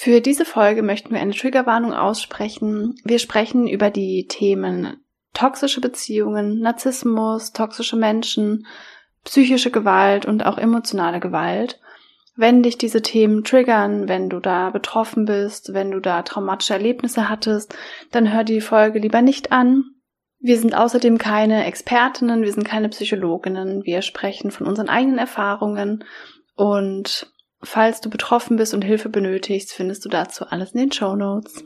Für diese Folge möchten wir eine Triggerwarnung aussprechen. Wir sprechen über die Themen toxische Beziehungen, Narzissmus, toxische Menschen, psychische Gewalt und auch emotionale Gewalt. Wenn dich diese Themen triggern, wenn du da betroffen bist, wenn du da traumatische Erlebnisse hattest, dann hör die Folge lieber nicht an. Wir sind außerdem keine Expertinnen, wir sind keine Psychologinnen, wir sprechen von unseren eigenen Erfahrungen und falls du betroffen bist und Hilfe benötigst, findest du dazu alles in den Show Notes.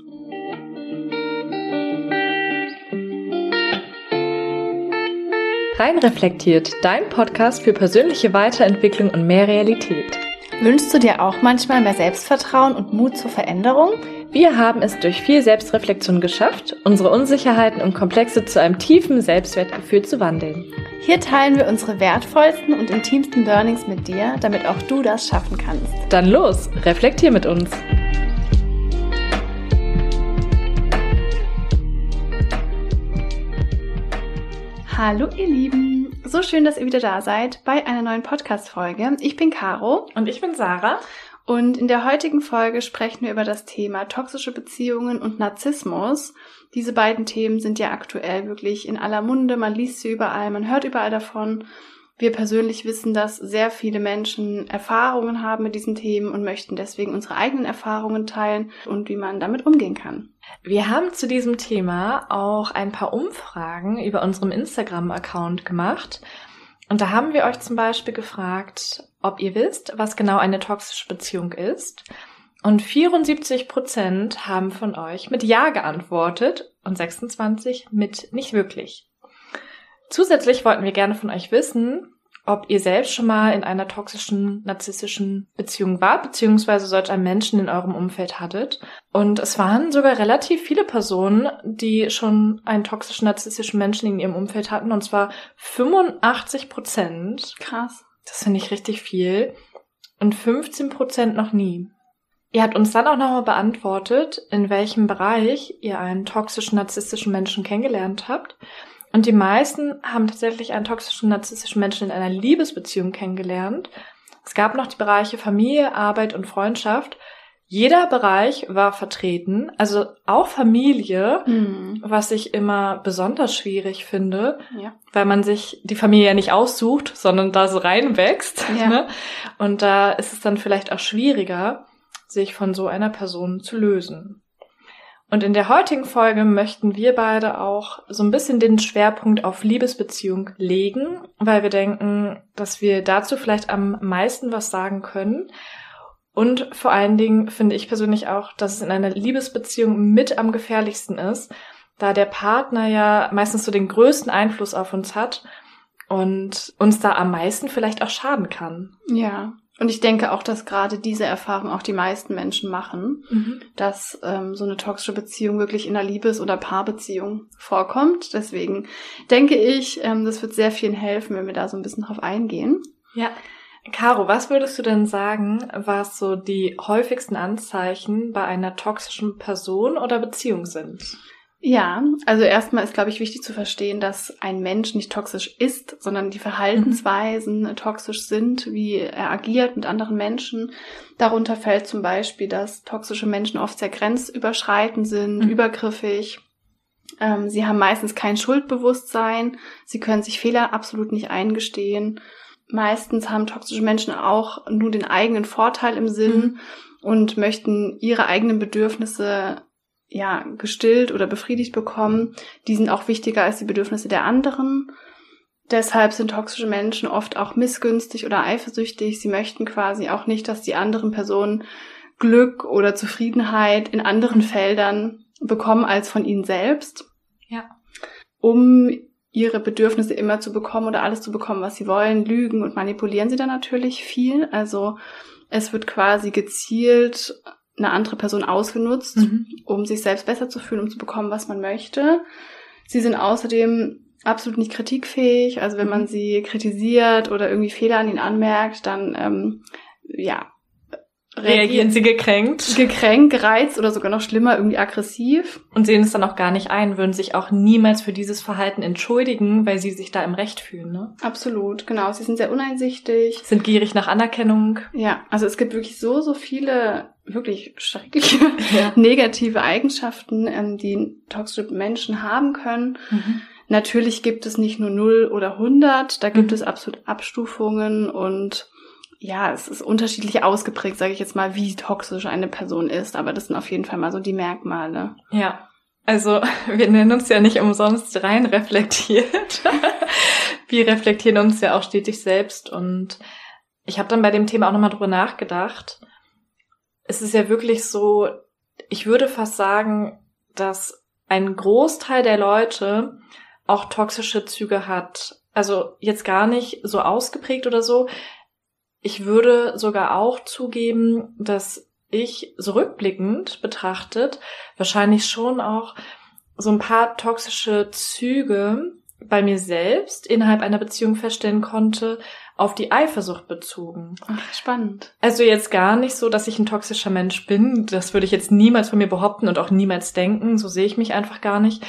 Rein reflektiert, dein Podcast für persönliche Weiterentwicklung und mehr Realität. Wünschst du dir auch manchmal mehr Selbstvertrauen und Mut zur Veränderung? Wir haben es durch viel Selbstreflexion geschafft, unsere Unsicherheiten und Komplexe zu einem tiefen Selbstwertgefühl zu wandeln. Hier teilen wir unsere wertvollsten und intimsten Learnings mit dir, damit auch du das schaffen kannst. Dann los, reflektier mit uns. Hallo ihr Lieben, so schön, dass ihr wieder da seid bei einer neuen Podcast-Folge. Ich bin Caro. Und ich bin Sarah. Und in der heutigen Folge sprechen wir über das Thema toxische Beziehungen und Narzissmus. Diese beiden Themen sind ja aktuell wirklich in aller Munde. Man liest sie überall, man hört überall davon. Wir persönlich wissen, dass sehr viele Menschen Erfahrungen haben mit diesen Themen und möchten deswegen unsere eigenen Erfahrungen teilen und wie man damit umgehen kann. Wir haben zu diesem Thema auch ein paar Umfragen über unserem Instagram-Account gemacht. Und da haben wir euch zum Beispiel gefragt, ob ihr wisst, was genau eine toxische Beziehung ist. Und 74 Prozent haben von euch mit Ja geantwortet und 26 mit nicht wirklich. Zusätzlich wollten wir gerne von euch wissen, ob ihr selbst schon mal in einer toxischen, narzisstischen Beziehung wart, beziehungsweise solch einen Menschen in eurem Umfeld hattet. Und es waren sogar relativ viele Personen, die schon einen toxischen, narzisstischen Menschen in ihrem Umfeld hatten, und zwar 85 Prozent. Krass. Das finde ich richtig viel. Und 15 Prozent noch nie. Ihr habt uns dann auch nochmal beantwortet, in welchem Bereich ihr einen toxischen, narzisstischen Menschen kennengelernt habt. Und die meisten haben tatsächlich einen toxischen, narzisstischen Menschen in einer Liebesbeziehung kennengelernt. Es gab noch die Bereiche Familie, Arbeit und Freundschaft. Jeder Bereich war vertreten, also auch Familie, mhm. was ich immer besonders schwierig finde, ja. weil man sich die Familie ja nicht aussucht, sondern da so reinwächst. Ja. Ne? Und da ist es dann vielleicht auch schwieriger, sich von so einer Person zu lösen. Und in der heutigen Folge möchten wir beide auch so ein bisschen den Schwerpunkt auf Liebesbeziehung legen, weil wir denken, dass wir dazu vielleicht am meisten was sagen können. Und vor allen Dingen finde ich persönlich auch, dass es in einer Liebesbeziehung mit am gefährlichsten ist, da der Partner ja meistens so den größten Einfluss auf uns hat und uns da am meisten vielleicht auch schaden kann. Ja, und ich denke auch, dass gerade diese Erfahrung auch die meisten Menschen machen, mhm. dass ähm, so eine toxische Beziehung wirklich in einer Liebes- oder Paarbeziehung vorkommt. Deswegen denke ich, ähm, das wird sehr vielen helfen, wenn wir da so ein bisschen drauf eingehen. Ja. Caro, was würdest du denn sagen, was so die häufigsten Anzeichen bei einer toxischen Person oder Beziehung sind? Ja, also erstmal ist, glaube ich, wichtig zu verstehen, dass ein Mensch nicht toxisch ist, sondern die Verhaltensweisen mhm. toxisch sind, wie er agiert mit anderen Menschen. Darunter fällt zum Beispiel, dass toxische Menschen oft sehr grenzüberschreitend sind, mhm. übergriffig. Ähm, sie haben meistens kein Schuldbewusstsein. Sie können sich Fehler absolut nicht eingestehen. Meistens haben toxische Menschen auch nur den eigenen Vorteil im Sinn mhm. und möchten ihre eigenen Bedürfnisse ja, gestillt oder befriedigt bekommen, die sind auch wichtiger als die Bedürfnisse der anderen. Deshalb sind toxische Menschen oft auch missgünstig oder eifersüchtig. Sie möchten quasi auch nicht, dass die anderen Personen Glück oder Zufriedenheit in anderen Feldern bekommen als von ihnen selbst. Ja. Um ihre Bedürfnisse immer zu bekommen oder alles zu bekommen, was sie wollen, lügen und manipulieren sie dann natürlich viel. Also es wird quasi gezielt eine andere Person ausgenutzt, mhm. um sich selbst besser zu fühlen, um zu bekommen, was man möchte. Sie sind außerdem absolut nicht kritikfähig. Also wenn man mhm. sie kritisiert oder irgendwie Fehler an ihnen anmerkt, dann ähm, ja reagieren sie gekränkt. Gekränkt, gereizt oder sogar noch schlimmer, irgendwie aggressiv. Und sehen es dann auch gar nicht ein, würden sich auch niemals für dieses Verhalten entschuldigen, weil sie sich da im Recht fühlen, ne? Absolut, genau. Sie sind sehr uneinsichtig. Sind gierig nach Anerkennung. Ja, also es gibt wirklich so, so viele wirklich schreckliche Ja. negative Eigenschaften, ähm, die toxische Menschen haben können. Mhm. Natürlich gibt es nicht nur 0 oder 100, da gibt Mhm. es absolut Abstufungen und ja, es ist unterschiedlich ausgeprägt, sage ich jetzt mal, wie toxisch eine Person ist, aber das sind auf jeden Fall mal so die Merkmale. Ja, also wir nennen uns ja nicht umsonst rein reflektiert. wir reflektieren uns ja auch stetig selbst und ich habe dann bei dem Thema auch nochmal drüber nachgedacht. Es ist ja wirklich so, ich würde fast sagen, dass ein Großteil der Leute auch toxische Züge hat. Also jetzt gar nicht so ausgeprägt oder so. Ich würde sogar auch zugeben, dass ich so rückblickend betrachtet wahrscheinlich schon auch so ein paar toxische Züge bei mir selbst innerhalb einer Beziehung feststellen konnte, auf die Eifersucht bezogen. Ach, spannend. Also jetzt gar nicht so, dass ich ein toxischer Mensch bin. Das würde ich jetzt niemals von mir behaupten und auch niemals denken. So sehe ich mich einfach gar nicht.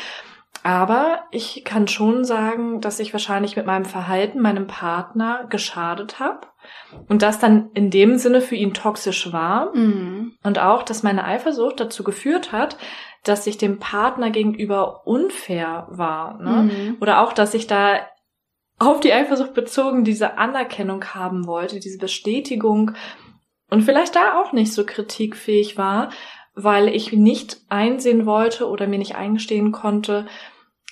Aber ich kann schon sagen, dass ich wahrscheinlich mit meinem Verhalten meinem Partner geschadet habe und das dann in dem Sinne für ihn toxisch war. Mhm. Und auch, dass meine Eifersucht dazu geführt hat, dass ich dem Partner gegenüber unfair war. Ne? Mhm. Oder auch, dass ich da auf die Eifersucht bezogen diese Anerkennung haben wollte, diese Bestätigung und vielleicht da auch nicht so kritikfähig war, weil ich nicht einsehen wollte oder mir nicht eingestehen konnte,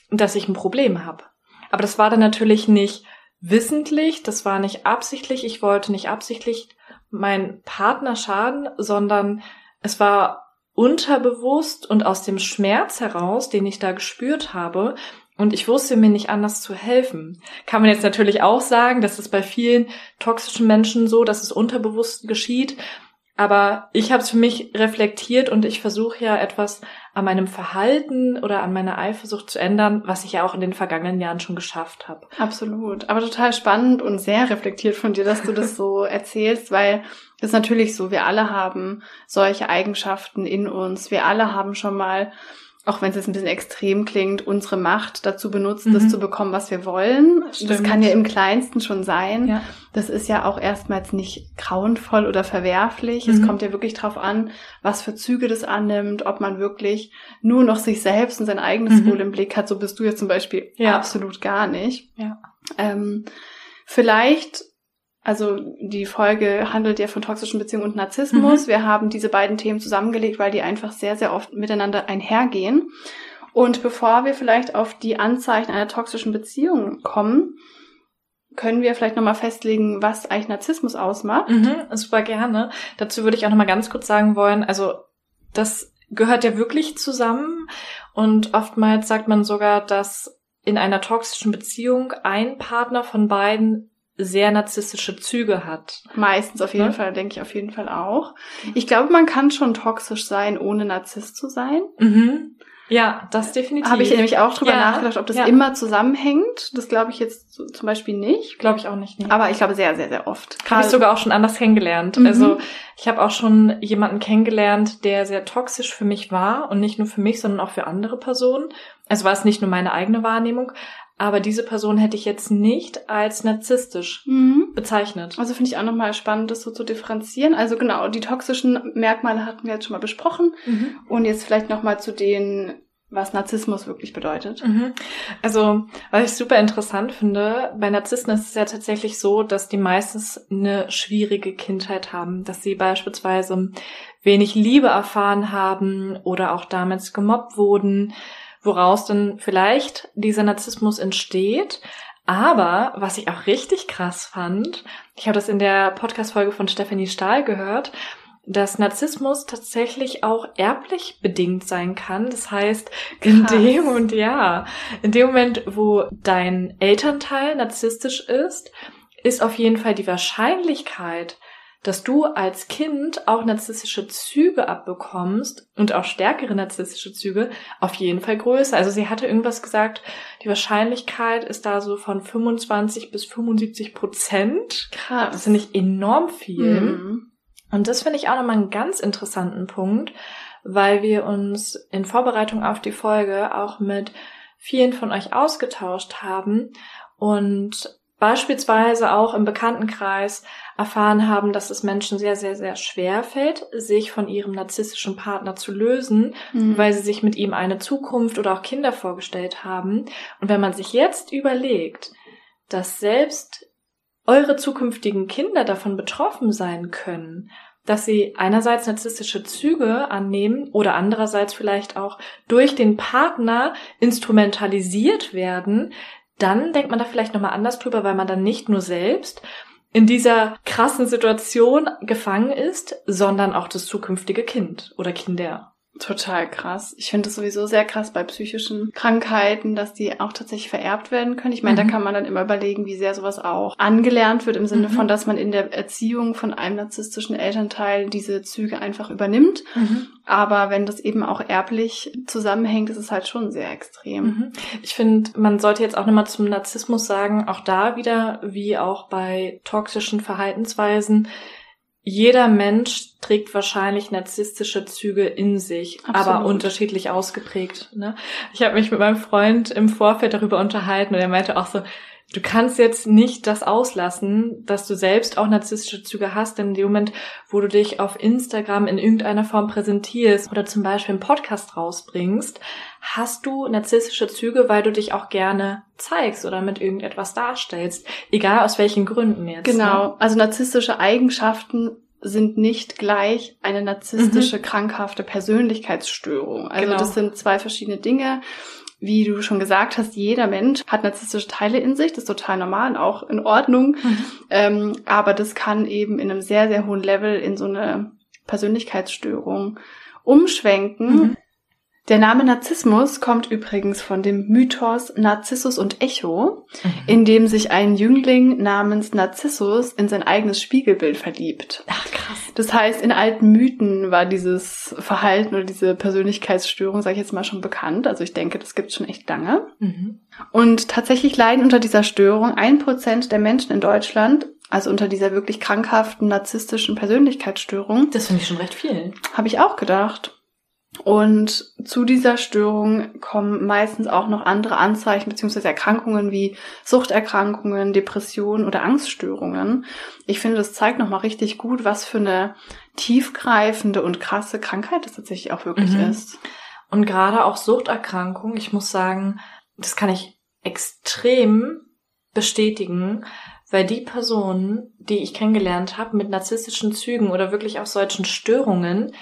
dass ich ein Problem habe. Aber das war dann natürlich nicht wissentlich, das war nicht absichtlich, ich wollte nicht absichtlich meinen Partner schaden, sondern es war unterbewusst und aus dem Schmerz heraus, den ich da gespürt habe, und ich wusste mir nicht anders zu helfen. Kann man jetzt natürlich auch sagen, dass es bei vielen toxischen Menschen so, dass es unterbewusst geschieht. Aber ich habe es für mich reflektiert und ich versuche ja etwas an meinem Verhalten oder an meiner Eifersucht zu ändern, was ich ja auch in den vergangenen Jahren schon geschafft habe. Absolut. Aber total spannend und sehr reflektiert von dir, dass du das so erzählst, weil es ist natürlich so, wir alle haben solche Eigenschaften in uns. Wir alle haben schon mal, auch wenn es jetzt ein bisschen extrem klingt, unsere Macht dazu benutzt, Mhm. das zu bekommen, was wir wollen. Das Stimmt. kann ja im Kleinsten schon sein. Ja. Das ist ja auch erstmals nicht grauenvoll oder verwerflich. Es Mhm. kommt ja wirklich drauf an, was für Züge das annimmt, ob man wirklich nur noch sich selbst und sein eigenes Mhm. Wohl im Blick hat. So bist du jetzt zum Beispiel Ja. absolut gar nicht. Ja. Ähm, vielleicht, also die Folge handelt ja von toxischen Beziehungen und Narzissmus. Mhm. Wir haben diese beiden Themen zusammengelegt, weil die einfach sehr, sehr oft miteinander einhergehen. Und bevor wir vielleicht auf die Anzeichen einer toxischen Beziehung kommen, können wir vielleicht nochmal festlegen, was eigentlich Narzissmus ausmacht. Mhm, super gerne. Dazu würde ich auch noch mal ganz kurz sagen wollen, also das gehört ja wirklich zusammen und oftmals sagt man sogar, dass in einer toxischen Beziehung ein Partner von beiden sehr narzisstische Züge hat. Meistens auf jeden Ne? Fall, denke ich auf jeden Fall auch. Ich glaube, man kann schon toxisch sein, ohne Narzisst zu sein. Mhm. Ja, das definitiv. Habe ich nämlich auch drüber Ja, nachgedacht, ob das ja. immer zusammenhängt. Das glaube ich jetzt zum Beispiel nicht. glaube ich auch nicht. Nee. Aber ich glaube sehr, sehr, sehr oft. Habe ich sogar auch schon anders kennengelernt. Mhm. Also ich habe auch schon jemanden kennengelernt, der sehr toxisch für mich war und nicht nur für mich, sondern auch für andere Personen. Also war es nicht nur meine eigene Wahrnehmung, aber diese Person hätte ich jetzt nicht als narzisstisch Mhm. bezeichnet. Also finde ich auch nochmal spannend, das so zu differenzieren. Also genau, die toxischen Merkmale hatten wir jetzt schon mal besprochen. Mhm. Und jetzt vielleicht nochmal zu denen, was Narzissmus wirklich bedeutet. Mhm. Also, was ich super interessant finde, bei Narzissten ist es ja tatsächlich so, dass die meistens eine schwierige Kindheit haben, dass sie beispielsweise wenig Liebe erfahren haben oder auch damals gemobbt wurden, woraus dann vielleicht dieser Narzissmus entsteht. Aber was ich auch richtig krass fand, ich habe das in der Podcast-Folge von Stephanie Stahl gehört, dass Narzissmus tatsächlich auch erblich bedingt sein kann. Das heißt, in Krass. dem und ja, in dem Moment, wo dein Elternteil narzisstisch ist, ist auf jeden Fall die Wahrscheinlichkeit, dass du als Kind auch narzisstische Züge abbekommst und auch stärkere narzisstische Züge auf jeden Fall größer. Also sie hatte irgendwas gesagt, die Wahrscheinlichkeit ist da so von 25 bis 75 Prozent. Krass. Das finde ich enorm viel. Mhm. Und das finde ich auch nochmal einen ganz interessanten Punkt, weil wir uns in Vorbereitung auf die Folge auch mit vielen von euch ausgetauscht haben und beispielsweise auch im Bekanntenkreis erfahren haben, dass es Menschen sehr, sehr, sehr schwer fällt, sich von ihrem narzisstischen Partner zu lösen, mhm. weil sie sich mit ihm eine Zukunft oder auch Kinder vorgestellt haben. Und wenn man sich jetzt überlegt, dass selbst eure zukünftigen Kinder davon betroffen sein können, dass sie einerseits narzisstische Züge annehmen oder andererseits vielleicht auch durch den Partner instrumentalisiert werden, dann denkt man da vielleicht nochmal anders drüber, weil man dann nicht nur selbst in dieser krassen Situation gefangen ist, sondern auch das zukünftige Kind oder Kinder. Total krass. Ich finde es sowieso sehr krass bei psychischen Krankheiten, dass die auch tatsächlich vererbt werden können. Ich meine, mhm. da kann man dann immer überlegen, wie sehr sowas auch angelernt wird, im Sinne mhm. von, dass man in der Erziehung von einem narzisstischen Elternteil diese Züge einfach übernimmt. Mhm. Aber wenn das eben auch erblich zusammenhängt, ist es halt schon sehr extrem. Mhm. Ich finde, man sollte jetzt auch nochmal zum Narzissmus sagen, auch da wieder, wie auch bei toxischen Verhaltensweisen, jeder Mensch trägt wahrscheinlich narzisstische Züge in sich, Absolut. aber unterschiedlich ausgeprägt. Ne? Ich habe mich mit meinem Freund im Vorfeld darüber unterhalten und er meinte auch so, du kannst jetzt nicht das auslassen, dass du selbst auch narzisstische Züge hast, denn in dem Moment, wo du dich auf Instagram in irgendeiner Form präsentierst oder zum Beispiel einen Podcast rausbringst, hast du narzisstische Züge, weil du dich auch gerne zeigst oder mit irgendetwas darstellst, egal aus welchen Gründen jetzt. Genau, ne? also narzisstische Eigenschaften sind nicht gleich eine narzisstische, mhm. krankhafte Persönlichkeitsstörung. Also genau. das sind zwei verschiedene Dinge wie du schon gesagt hast, jeder Mensch hat narzisstische Teile in sich, das ist total normal und auch in Ordnung. Mhm. Ähm, aber das kann eben in einem sehr, sehr hohen Level in so eine Persönlichkeitsstörung umschwenken. Mhm. Der Name Narzissmus kommt übrigens von dem Mythos Narzissus und Echo, mhm. in dem sich ein Jüngling namens Narzissus in sein eigenes Spiegelbild verliebt. Ach, krass. Das heißt, in alten Mythen war dieses Verhalten oder diese Persönlichkeitsstörung, sage ich jetzt mal, schon bekannt. Also ich denke, das gibt schon echt lange. Mhm. Und tatsächlich leiden unter dieser Störung ein Prozent der Menschen in Deutschland also unter dieser wirklich krankhaften narzisstischen Persönlichkeitsstörung. Das finde ich schon recht viel. Habe ich auch gedacht. Und zu dieser Störung kommen meistens auch noch andere Anzeichen bzw. Erkrankungen wie Suchterkrankungen, Depressionen oder Angststörungen. Ich finde, das zeigt nochmal richtig gut, was für eine tiefgreifende und krasse Krankheit das tatsächlich auch wirklich mhm. ist. Und gerade auch Suchterkrankungen, ich muss sagen, das kann ich extrem bestätigen, weil die Personen, die ich kennengelernt habe mit narzisstischen Zügen oder wirklich auch solchen Störungen,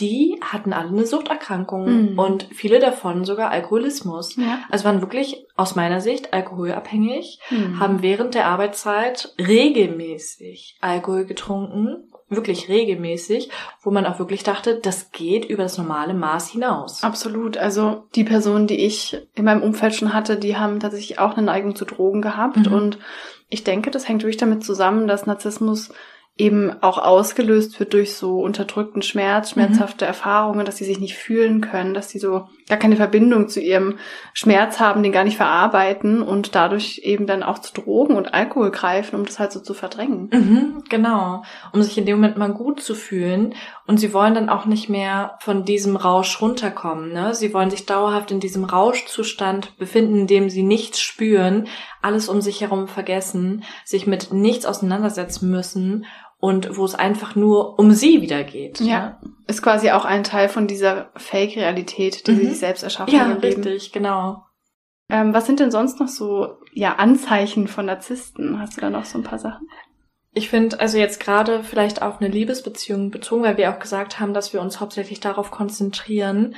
die hatten alle eine Suchterkrankung mhm. und viele davon sogar Alkoholismus. Ja. Also waren wirklich aus meiner Sicht alkoholabhängig, mhm. haben während der Arbeitszeit regelmäßig Alkohol getrunken, wirklich regelmäßig, wo man auch wirklich dachte, das geht über das normale Maß hinaus. Absolut. Also die Personen, die ich in meinem Umfeld schon hatte, die haben tatsächlich auch eine Neigung zu Drogen gehabt mhm. und ich denke, das hängt wirklich damit zusammen, dass Narzissmus eben auch ausgelöst wird durch so unterdrückten Schmerz, mhm. schmerzhafte mhm. Erfahrungen, dass sie sich nicht fühlen können, dass sie so gar keine Verbindung zu ihrem Schmerz haben, den gar nicht verarbeiten und dadurch eben dann auch zu Drogen und Alkohol greifen, um das halt so zu verdrängen. Mhm, genau, um sich in dem Moment mal gut zu fühlen und sie wollen dann auch nicht mehr von diesem Rausch runterkommen. Ne? Sie wollen sich dauerhaft in diesem Rauschzustand befinden, in dem sie nichts spüren, alles um sich herum vergessen, sich mit nichts auseinandersetzen müssen und wo es einfach nur um sie wieder geht. Ja. ja. Ist quasi auch ein Teil von dieser Fake-Realität, die mhm. sie sich selbst erschaffen ja, richtig, genau. Ähm, was sind denn sonst noch so ja Anzeichen von Narzissten? Hast du da noch so ein paar Sachen? Ich finde, also jetzt gerade vielleicht auf eine Liebesbeziehung bezogen, weil wir auch gesagt haben, dass wir uns hauptsächlich darauf konzentrieren,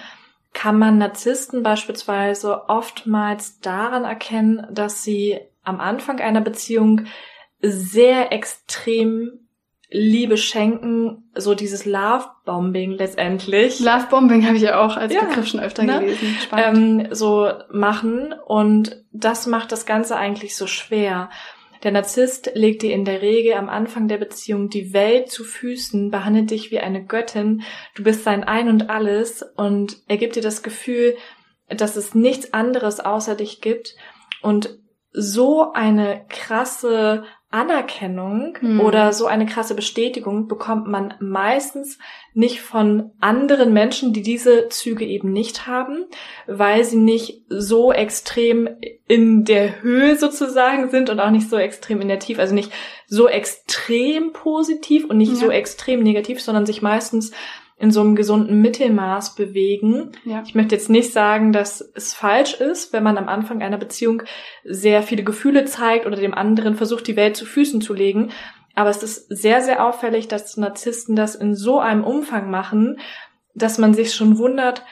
kann man Narzissten beispielsweise oftmals daran erkennen, dass sie am Anfang einer Beziehung sehr extrem Liebe schenken, so dieses Love-Bombing letztendlich. Love-Bombing habe ich ja auch als ja, Begriff schon öfter ne? gelesen. Ähm, so machen und das macht das Ganze eigentlich so schwer. Der Narzisst legt dir in der Regel am Anfang der Beziehung die Welt zu Füßen, behandelt dich wie eine Göttin, du bist sein Ein und alles und er gibt dir das Gefühl, dass es nichts anderes außer dich gibt und so eine krasse Anerkennung Hm. oder so eine krasse Bestätigung bekommt man meistens nicht von anderen Menschen, die diese Züge eben nicht haben, weil sie nicht so extrem in der Höhe sozusagen sind und auch nicht so extrem in der Tiefe, also nicht so extrem positiv und nicht Ja. so extrem negativ, sondern sich meistens in so einem gesunden Mittelmaß bewegen. Ja. Ich möchte jetzt nicht sagen, dass es falsch ist, wenn man am Anfang einer Beziehung sehr viele Gefühle zeigt oder dem anderen versucht, die Welt zu Füßen zu legen. Aber es ist sehr, sehr auffällig, dass Narzissten das in so einem Umfang machen, dass man sich schon wundert,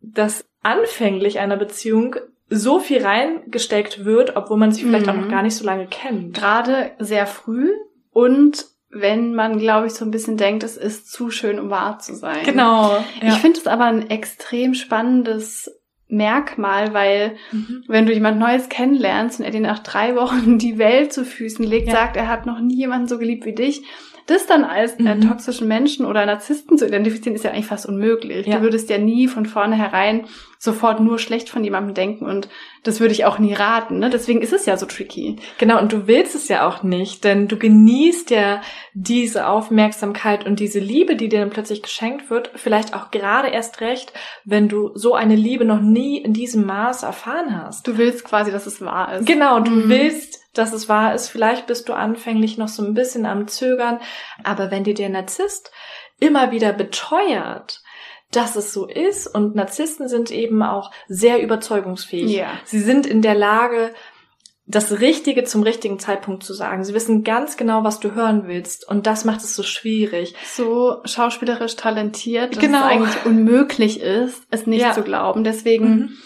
dass anfänglich einer Beziehung so viel reingesteckt wird, obwohl man sich vielleicht auch Mhm. noch gar nicht so lange kennt. Gerade sehr früh und wenn man, glaube ich, so ein bisschen denkt, es ist zu schön, um wahr zu sein. Genau. Ich finde es aber ein extrem spannendes Merkmal, weil Mhm. wenn du jemand Neues kennenlernst und er dir nach drei Wochen die Welt zu Füßen legt, Ja. sagt, er hat noch nie jemanden so geliebt wie dich, das dann als äh, Mhm. toxischen Menschen oder Narzissten zu identifizieren, ist ja eigentlich fast unmöglich. Ja. Du würdest ja nie von vornherein sofort nur schlecht von jemandem denken und das würde ich auch nie raten. Ne? Deswegen ist es ja so tricky. Genau, und du willst es ja auch nicht, denn du genießt ja diese Aufmerksamkeit und diese Liebe, die dir dann plötzlich geschenkt wird, vielleicht auch gerade erst recht, wenn du so eine Liebe noch nie in diesem Maß erfahren hast. Du willst quasi, dass es wahr ist. Genau, du Mhm. willst, dass es wahr ist. Vielleicht bist du anfänglich noch so ein bisschen am Zögern, aber wenn dir der Narzisst immer wieder beteuert, dass es so ist und Narzissten sind eben auch sehr überzeugungsfähig. Ja. Sie sind in der Lage, das Richtige zum richtigen Zeitpunkt zu sagen. Sie wissen ganz genau, was du hören willst und das macht es so schwierig. so schauspielerisch talentiert, dass Genau. es eigentlich unmöglich ist, es nicht Ja. zu glauben. Deswegen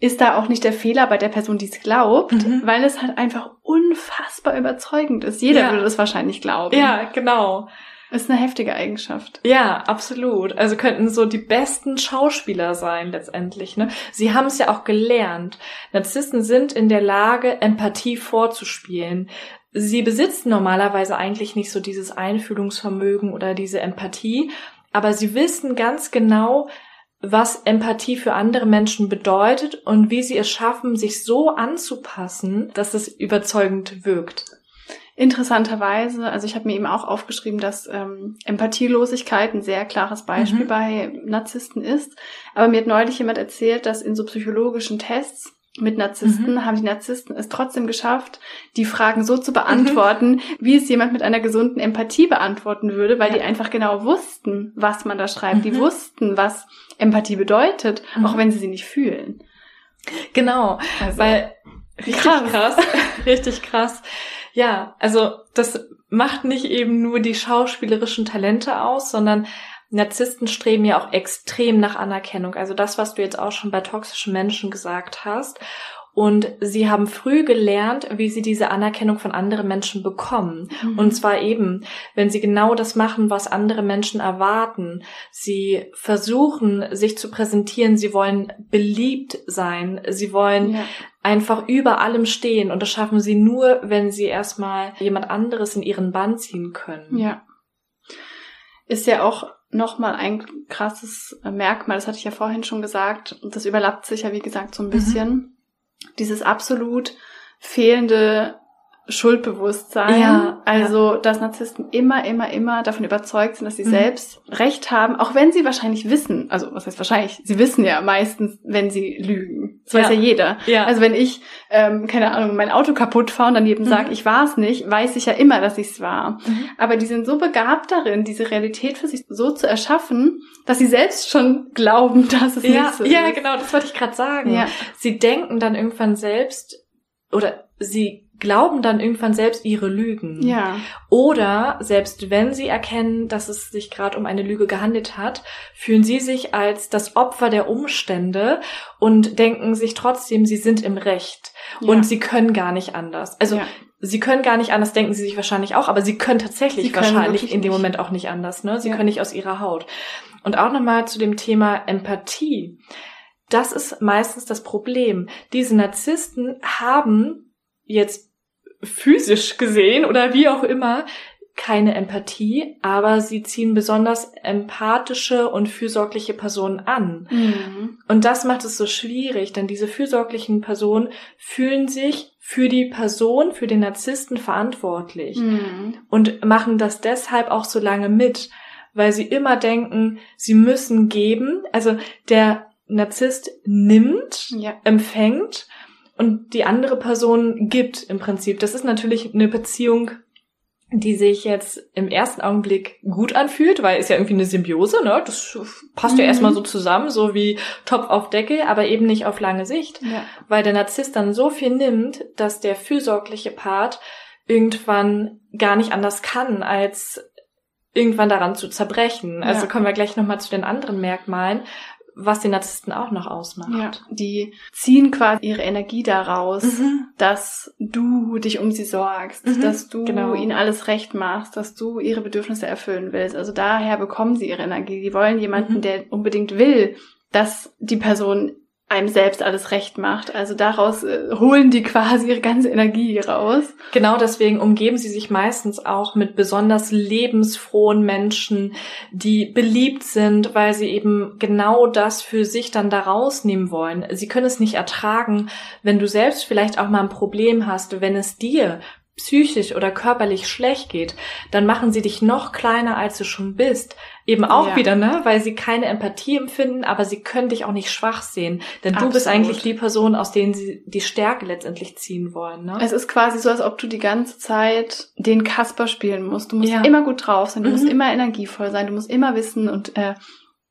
ist da auch nicht der Fehler bei der Person, die es glaubt, Mhm. weil es halt einfach unfassbar überzeugend ist. Jeder Ja. würde das wahrscheinlich glauben. Ja, genau. Ist eine heftige Eigenschaft. Ja, absolut. Also könnten so die besten Schauspieler sein letztendlich. Ne? Sie haben es ja auch gelernt. Narzissten sind in der Lage, Empathie vorzuspielen. Sie besitzen normalerweise eigentlich nicht so dieses Einfühlungsvermögen oder diese Empathie, aber sie wissen ganz genau, was Empathie für andere Menschen bedeutet und wie sie es schaffen, sich so anzupassen, dass es überzeugend wirkt. Interessanterweise, also ich habe mir eben auch aufgeschrieben, dass ähm, Empathielosigkeit ein sehr klares Beispiel Mhm. bei Narzissten ist. Aber mir hat neulich jemand erzählt, dass in so psychologischen Tests mit Narzissten Mhm. haben die Narzissten es trotzdem geschafft, die Fragen so zu beantworten, wie es jemand mit einer gesunden Empathie beantworten würde, weil Ja. die einfach genau wussten, was man da schreibt. Die Mhm. wussten, was Empathie bedeutet, Mhm. auch wenn sie sie nicht fühlen. Genau, Also, weil richtig Krass. krass. richtig krass. Ja, also das macht nicht eben nur die schauspielerischen Talente aus, sondern Narzissten streben ja auch extrem nach Anerkennung. Also das, was du jetzt auch schon bei toxischen Menschen gesagt hast. Und sie haben früh gelernt, wie sie diese Anerkennung von anderen Menschen bekommen. Mhm. Und zwar eben, wenn sie genau das machen, was andere Menschen erwarten. Sie versuchen, sich zu präsentieren. Sie wollen beliebt sein. Sie wollen ja. einfach über allem stehen. Und das schaffen sie nur, wenn sie erstmal jemand anderes in ihren Bann ziehen können. Ja. Ist ja auch nochmal ein krasses Merkmal, das hatte ich ja vorhin schon gesagt, und das überlappt sich ja, wie gesagt, so ein Mhm. bisschen. Dieses absolut fehlende Schuldbewusstsein. Ja, also, dass Narzissten immer, immer, immer davon überzeugt sind, dass sie Mhm. selbst Recht haben, auch wenn sie wahrscheinlich wissen, also was heißt wahrscheinlich, sie wissen ja meistens, wenn sie lügen. Das weiß Ja. ja jeder. Ja. Also wenn ich, ähm, keine Ahnung, mein Auto kaputt fahre und daneben Mhm. sage, ich war es nicht, weiß ich ja immer, dass ich es war. Mhm. Aber die sind so begabt darin, diese Realität für sich so zu erschaffen, dass sie selbst schon glauben, dass es ja, nicht so ja, ist. genau, das wollte ich gerade sagen. Ja. Sie denken dann irgendwann selbst oder sie glauben dann irgendwann selbst ihre Lügen. Ja. Oder selbst wenn sie erkennen, dass es sich gerade um eine Lüge gehandelt hat, fühlen sie sich als das Opfer der Umstände und denken sich trotzdem, sie sind im Recht Ja. und sie können gar nicht anders. Also ja. sie können gar nicht anders, denken sie sich wahrscheinlich auch, aber sie können tatsächlich Sie können wahrscheinlich in dem nicht. Moment auch nicht anders. Ne? Sie Ja. können nicht aus ihrer Haut. Und auch nochmal zu dem Thema Empathie. Das ist meistens das Problem. Diese Narzissten haben jetzt physisch gesehen oder wie auch immer keine Empathie, aber sie ziehen besonders empathische und fürsorgliche Personen an. Mhm. Und das macht es so schwierig, denn diese fürsorglichen Personen fühlen sich für die Person, für den Narzissten verantwortlich Mhm. und machen das deshalb auch so lange mit, weil sie immer denken, sie müssen geben. Also der Narzisst nimmt, Ja. empfängt und die andere Person gibt im Prinzip. Das ist natürlich eine Beziehung, die sich jetzt im ersten Augenblick gut anfühlt, weil ist ja irgendwie eine Symbiose, ne? Das passt ja Mhm. erstmal so zusammen, so wie Topf auf Deckel, aber eben nicht auf lange Sicht Ja. weil der Narzisst dann so viel nimmt, dass der fürsorgliche Part irgendwann gar nicht anders kann, als irgendwann daran zu zerbrechen. Also Ja. kommen wir gleich nochmal zu den anderen Merkmalen, was den Narzissten auch noch ausmacht. Ja. Die ziehen quasi ihre Energie daraus, Mhm. dass du dich um sie sorgst, Mhm, dass du genau. ihnen alles recht machst, dass du ihre Bedürfnisse erfüllen willst. Also daher bekommen sie ihre Energie. Die wollen jemanden, Mhm. der unbedingt will, dass die Person einem selbst alles recht macht. Also daraus äh, holen die quasi ihre ganze Energie raus. Genau deswegen umgeben sie sich meistens auch mit besonders lebensfrohen Menschen, die beliebt sind, weil sie eben genau das für sich dann da rausnehmen wollen. Sie können es nicht ertragen, wenn du selbst vielleicht auch mal ein Problem hast, wenn es dir psychisch oder körperlich schlecht geht, dann machen sie dich noch kleiner, als du schon bist. Eben auch Ja. wieder, ne? Weil sie keine Empathie empfinden, aber sie können dich auch nicht schwach sehen. Denn du bist Absolut. eigentlich die Person, aus denen sie die Stärke letztendlich ziehen wollen, ne? Es ist quasi so, als ob du die ganze Zeit den Kasper spielen musst. Du musst Ja. immer gut drauf sein, du musst Mhm. immer energievoll sein, du musst immer wissen und äh,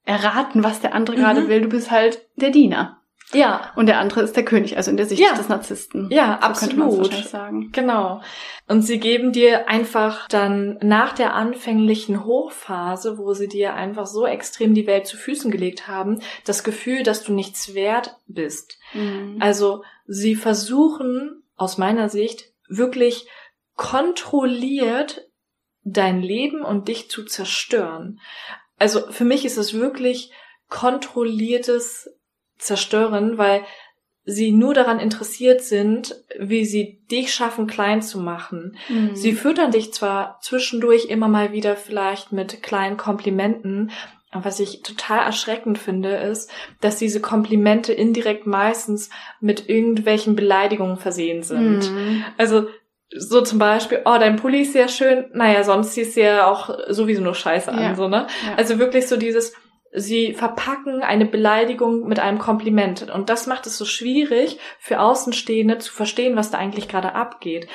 erraten, was der andere Mhm. gerade will. Du bist halt der Diener. Ja, Und der andere ist der König, also in der Sicht Ja. des Narzissten. Ja, so absolut. sagen. Genau. Und sie geben dir einfach dann nach der anfänglichen Hochphase, wo sie dir einfach so extrem die Welt zu Füßen gelegt haben, das Gefühl, dass du nichts wert bist. Mhm. Also sie versuchen aus meiner Sicht wirklich kontrolliert dein Leben und dich zu zerstören. Also für mich ist es wirklich kontrolliertes Zerstören, weil sie nur daran interessiert sind, wie sie dich schaffen, klein zu machen. Mhm. Sie füttern dich zwar zwischendurch immer mal wieder vielleicht mit kleinen Komplimenten, aber was ich total erschreckend finde, ist, dass diese Komplimente indirekt meistens mit irgendwelchen Beleidigungen versehen sind. Mhm. Also so zum Beispiel, oh, dein Pulli ist sehr schön, naja, sonst siehst du ja auch sowieso nur scheiße an, Ja. so, ne? Ja. Also wirklich so dieses, sie verpacken eine Beleidigung mit einem Kompliment. Und das macht es so schwierig für Außenstehende zu verstehen, was da eigentlich gerade abgeht.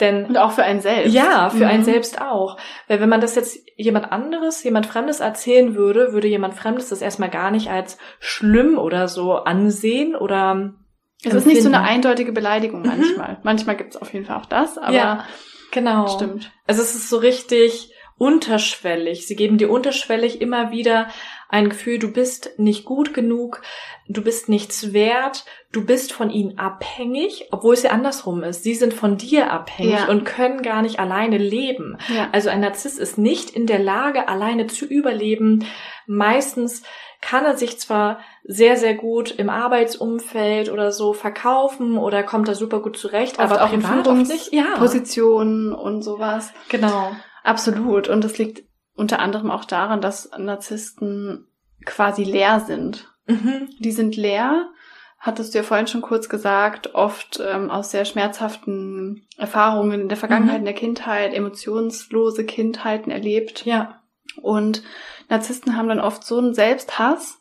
Denn und auch für einen selbst. ja, für einen Mhm. selbst auch. Weil wenn man das jetzt jemand anderes, jemand Fremdes erzählen würde, würde jemand Fremdes das erstmal gar nicht als schlimm oder so ansehen oder Es ist nicht so eine eindeutige Beleidigung Mhm. manchmal. Manchmal gibt es auf jeden Fall auch das, aber Ja, genau. stimmt. Also es ist so richtig unterschwellig. Sie geben dir unterschwellig immer wieder ein Gefühl, du bist nicht gut genug, du bist nichts wert, du bist von ihnen abhängig, obwohl es ja andersrum ist. Sie sind von dir abhängig Ja. und können gar nicht alleine leben. Ja. Also ein Narzisst ist nicht in der Lage, alleine zu überleben. Meistens kann er sich zwar sehr, sehr gut im Arbeitsumfeld oder so verkaufen oder kommt da super gut zurecht, Oft aber auch in nicht. Ja, Positionen und sowas. genau. Absolut. Und das liegt unter anderem auch daran, dass Narzissten quasi leer sind. Mhm. Die sind leer, hattest du ja vorhin schon kurz gesagt, oft ähm, aus sehr schmerzhaften Erfahrungen in der Vergangenheit, Mhm. in der Kindheit, emotionslose Kindheiten erlebt. Ja. Und Narzissten haben dann oft so einen Selbsthass,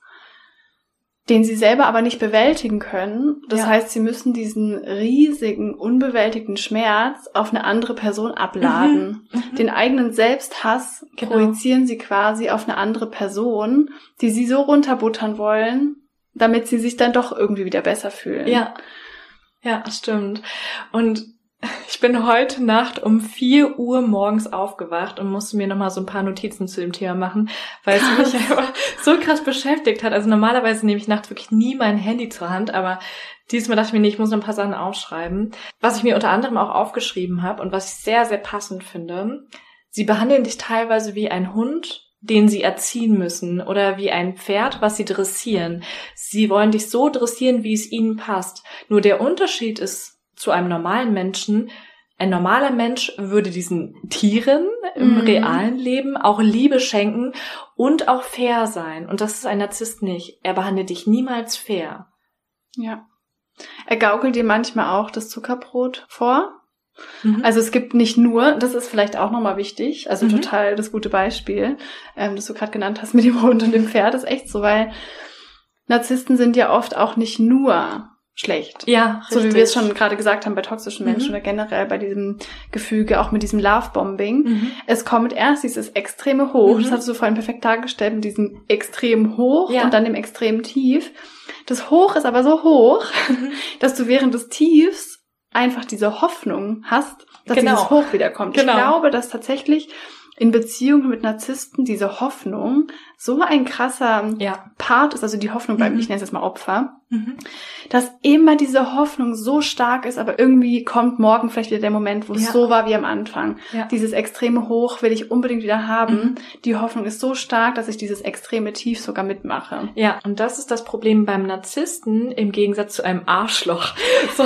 den sie selber aber nicht bewältigen können. Das Ja. heißt, sie müssen diesen riesigen, unbewältigten Schmerz auf eine andere Person abladen. Mhm. Den eigenen Selbsthass Genau. projizieren sie quasi auf eine andere Person, die sie so runterbuttern wollen, damit sie sich dann doch irgendwie wieder besser fühlen. Ja. Ja, stimmt. Und ich bin heute Nacht um 4 Uhr morgens aufgewacht und musste mir nochmal so ein paar Notizen zu dem Thema machen, weil es mich einfach so krass beschäftigt hat. Also normalerweise nehme ich nachts wirklich nie mein Handy zur Hand, aber diesmal dachte ich mir, nee, ich muss noch ein paar Sachen aufschreiben. Was ich mir unter anderem auch aufgeschrieben habe und was ich sehr, sehr passend finde, sie behandeln dich teilweise wie ein Hund, den sie erziehen müssen oder wie ein Pferd, was sie dressieren. Sie wollen dich so dressieren, wie es ihnen passt. Nur der Unterschied ist zu einem normalen Menschen, ein normaler Mensch würde diesen Tieren im Mhm. realen Leben auch Liebe schenken und auch fair sein. Und das ist ein Narzisst nicht. Er behandelt dich niemals fair. Ja. Er gaukelt dir manchmal auch das Zuckerbrot vor. Mhm. Also es gibt nicht nur, das ist vielleicht auch nochmal wichtig, also Mhm. total das gute Beispiel, ähm, das du gerade genannt hast mit dem Hund und dem Pferd, ist echt so, weil Narzissten sind ja oft auch nicht nur schlecht. ja, So wie richtig. wir es schon gerade gesagt haben bei toxischen Menschen Mhm. oder generell bei diesem Gefüge, auch mit diesem Love-Bombing. Mhm. Es kommt erst dieses extreme Hoch, Mhm. das hast du vorhin perfekt dargestellt, mit diesem extrem hoch Ja. und dann dem extrem tief. Das Hoch ist aber so hoch, Mhm. dass du während des Tiefs einfach diese Hoffnung hast, dass Genau. dieses Hoch wiederkommt. Genau. Ich glaube, dass tatsächlich in Beziehungen mit Narzissten diese Hoffnung so ein krasser Ja. Part ist, also die Hoffnung beim, Mhm. ich nenne es jetzt mal Opfer, Mhm. dass immer diese Hoffnung so stark ist, aber irgendwie kommt morgen vielleicht wieder der Moment, wo es Ja. so war wie am Anfang. Ja. Dieses extreme Hoch will ich unbedingt wieder haben. Mhm. Die Hoffnung ist so stark, dass ich dieses extreme Tief sogar mitmache. Ja, und das ist das Problem beim Narzissten im Gegensatz zu einem Arschloch. So,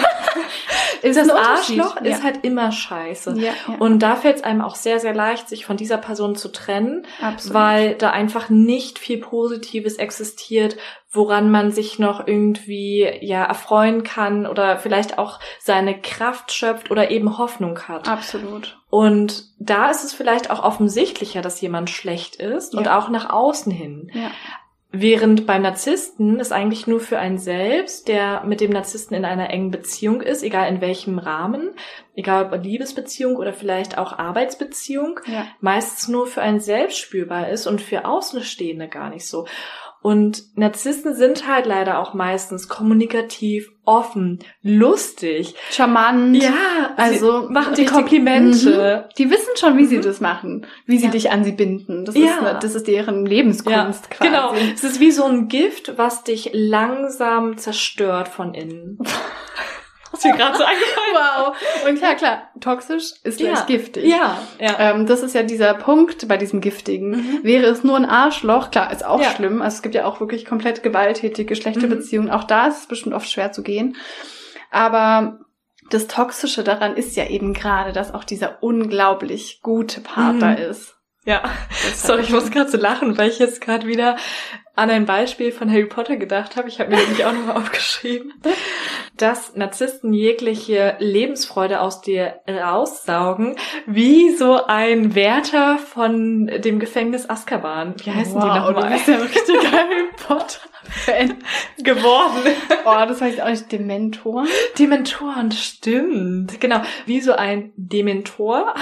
Ist das. Arschloch ja. ist halt immer scheiße. ja, Und da fällt es einem auch sehr, sehr leicht, sich von dieser Person zu trennen, absolut. weil da einfach nicht viel Positives existiert, woran man sich noch irgendwie ja erfreuen kann oder vielleicht auch seine Kraft schöpft oder eben Hoffnung hat. absolut. Und da ist es vielleicht auch offensichtlicher, dass jemand schlecht ist und Ja. auch nach außen hin. Ja. Während beim Narzissten es eigentlich nur für einen selbst, der mit dem Narzissten in einer engen Beziehung ist, egal in welchem Rahmen, egal ob Liebesbeziehung oder vielleicht auch Arbeitsbeziehung, Ja. meistens nur für einen selbst spürbar ist und für Außenstehende gar nicht so. Und Narzissten sind halt leider auch meistens kommunikativ, offen, lustig. Charmant. Ja, Also also machen die Komplimente. Die wissen schon, wie sie Mhm. das machen, wie sie Ja. dich an sie binden. Das, Ja. ist, ne- das ist deren Lebenskunst quasi. Genau. Es ist wie so ein Gift, was dich langsam zerstört von innen. Was mir gerade so eingefallen Wow. Und klar, klar, toxisch ist gleich Ja. giftig. Ja, ja. Ähm, das ist ja dieser Punkt bei diesem Giftigen. Mhm. Wäre es nur ein Arschloch, klar, ist auch Ja. schlimm. Also es gibt ja auch wirklich komplett gewalttätige, schlechte Mhm. Beziehungen. Auch da ist es bestimmt oft schwer zu gehen. Aber das Toxische daran ist ja eben gerade, dass auch dieser unglaublich gute Part Mhm. ist. Ja. Sorry, ich muss gerade so lachen, weil ich jetzt gerade wieder an ein Beispiel von Harry Potter gedacht habe. Ich habe mir nämlich auch nochmal aufgeschrieben, dass Narzissten jegliche Lebensfreude aus dir raussaugen, wie so ein Wärter von dem Gefängnis Azkaban. Wie heißen die wow, nochmal? Du bist ja ein richtiger Harry Potter-Fan. geworden. Oh, das ich auch nicht. Dementor? Dementoren, stimmt. Genau, wie so ein Dementor,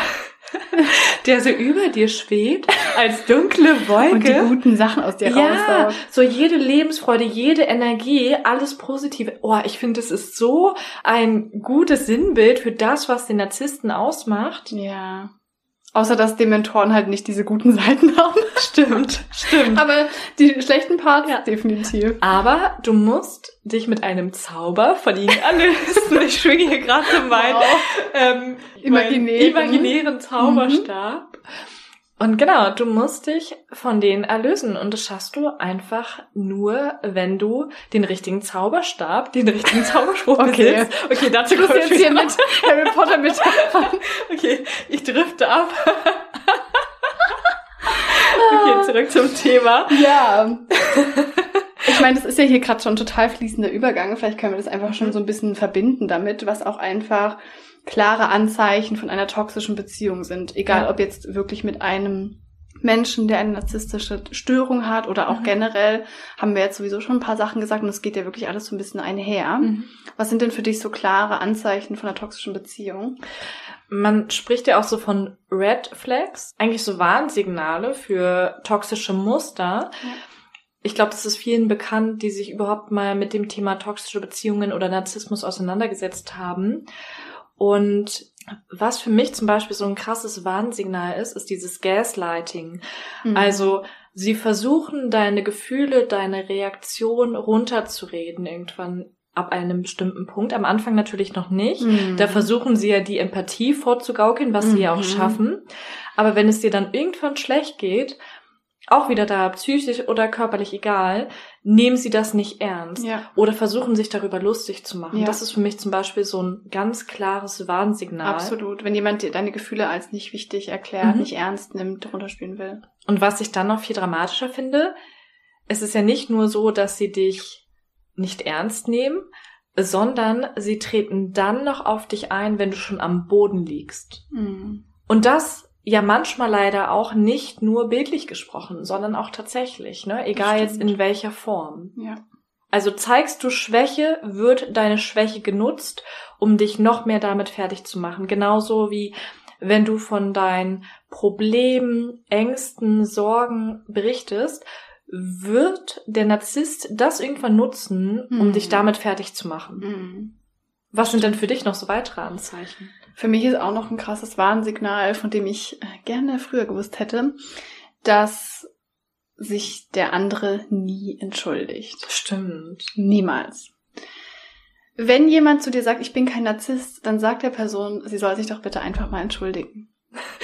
der so über dir schwebt, als dunkle Wolke. Und die guten Sachen aus dir ja, raussaugt. so jede Lebensfreude, jede Energie, alles Positive. Oh, ich finde, es ist so ein gutes Sinnbild für das, was den Narzissten ausmacht. Ja. Außer, dass Dementoren halt nicht diese guten Seiten haben. Stimmt, stimmt. Aber die schlechten Parts Ja. definitiv. Aber du musst dich mit einem Zauber von ihnen erlösen. ich schwinge hier gerade so meinen ähm, Imaginären. imaginären Zauberstab. Und genau, du musst dich von denen erlösen. Und das schaffst du einfach nur, wenn du den richtigen Zauberstab, den richtigen Zauberspruch Okay. besitzt. Okay, dazu ich jetzt hier mit Harry Potter mit. Okay, ich drifte ab. okay, zurück zum Thema. ja. Ich meine, das ist ja hier gerade schon ein total fließender Übergang. Vielleicht können wir das einfach schon so ein bisschen verbinden damit, was auch einfach klare Anzeichen von einer toxischen Beziehung sind. Egal, Ja. ob jetzt wirklich mit einem Menschen, der eine narzisstische Störung hat oder auch Mhm. generell, haben wir jetzt sowieso schon ein paar Sachen gesagt und es geht ja wirklich alles so ein bisschen einher. Mhm. Was sind denn für dich so klare Anzeichen von einer toxischen Beziehung? Man spricht ja auch so von Red Flags, eigentlich so Warnsignale für toxische Muster. Ja. Ich glaube, das ist vielen bekannt, die sich überhaupt mal mit dem Thema toxische Beziehungen oder Narzissmus auseinandergesetzt haben. Und was für mich zum Beispiel so ein krasses Warnsignal ist, ist dieses Gaslighting. Mhm. Also sie versuchen deine Gefühle, deine Reaktion runterzureden irgendwann ab einem bestimmten Punkt. Am Anfang natürlich noch nicht. Mhm. Da versuchen sie ja die Empathie vorzugaukeln, was sie ja auch Mhm. schaffen. Aber wenn es dir dann irgendwann schlecht geht, auch wieder da, psychisch oder körperlich egal, nehmen sie das nicht ernst Ja. oder versuchen sich darüber lustig zu machen. Ja. Das ist für mich zum Beispiel so ein ganz klares Warnsignal. Absolut. Wenn jemand dir deine Gefühle als nicht wichtig erklärt, Mhm. nicht ernst nimmt, runterspielen will. Und was ich dann noch viel dramatischer finde, es ist ja nicht nur so, dass sie dich nicht ernst nehmen, sondern sie treten dann noch auf dich ein, wenn du schon am Boden liegst. Mhm. Und das ja manchmal leider auch nicht nur bildlich gesprochen, sondern auch tatsächlich, ne? Egal jetzt in welcher Form. Ja. Also zeigst du Schwäche, wird deine Schwäche genutzt, um dich noch mehr damit fertig zu machen. Genauso wie wenn du von deinen Problemen, Ängsten, Sorgen berichtest, wird der Narzisst das irgendwann nutzen, um Mhm. dich damit fertig zu machen. Mhm. Was sind denn für dich noch so weitere Anzeichen? Für mich ist auch noch ein krasses Warnsignal, von dem ich äh, gerne früher gewusst hätte, dass sich der andere nie entschuldigt. Stimmt. Niemals. Wenn jemand zu dir sagt, ich bin kein Narzisst, dann sagt der Person, sie soll sich doch bitte einfach mal entschuldigen.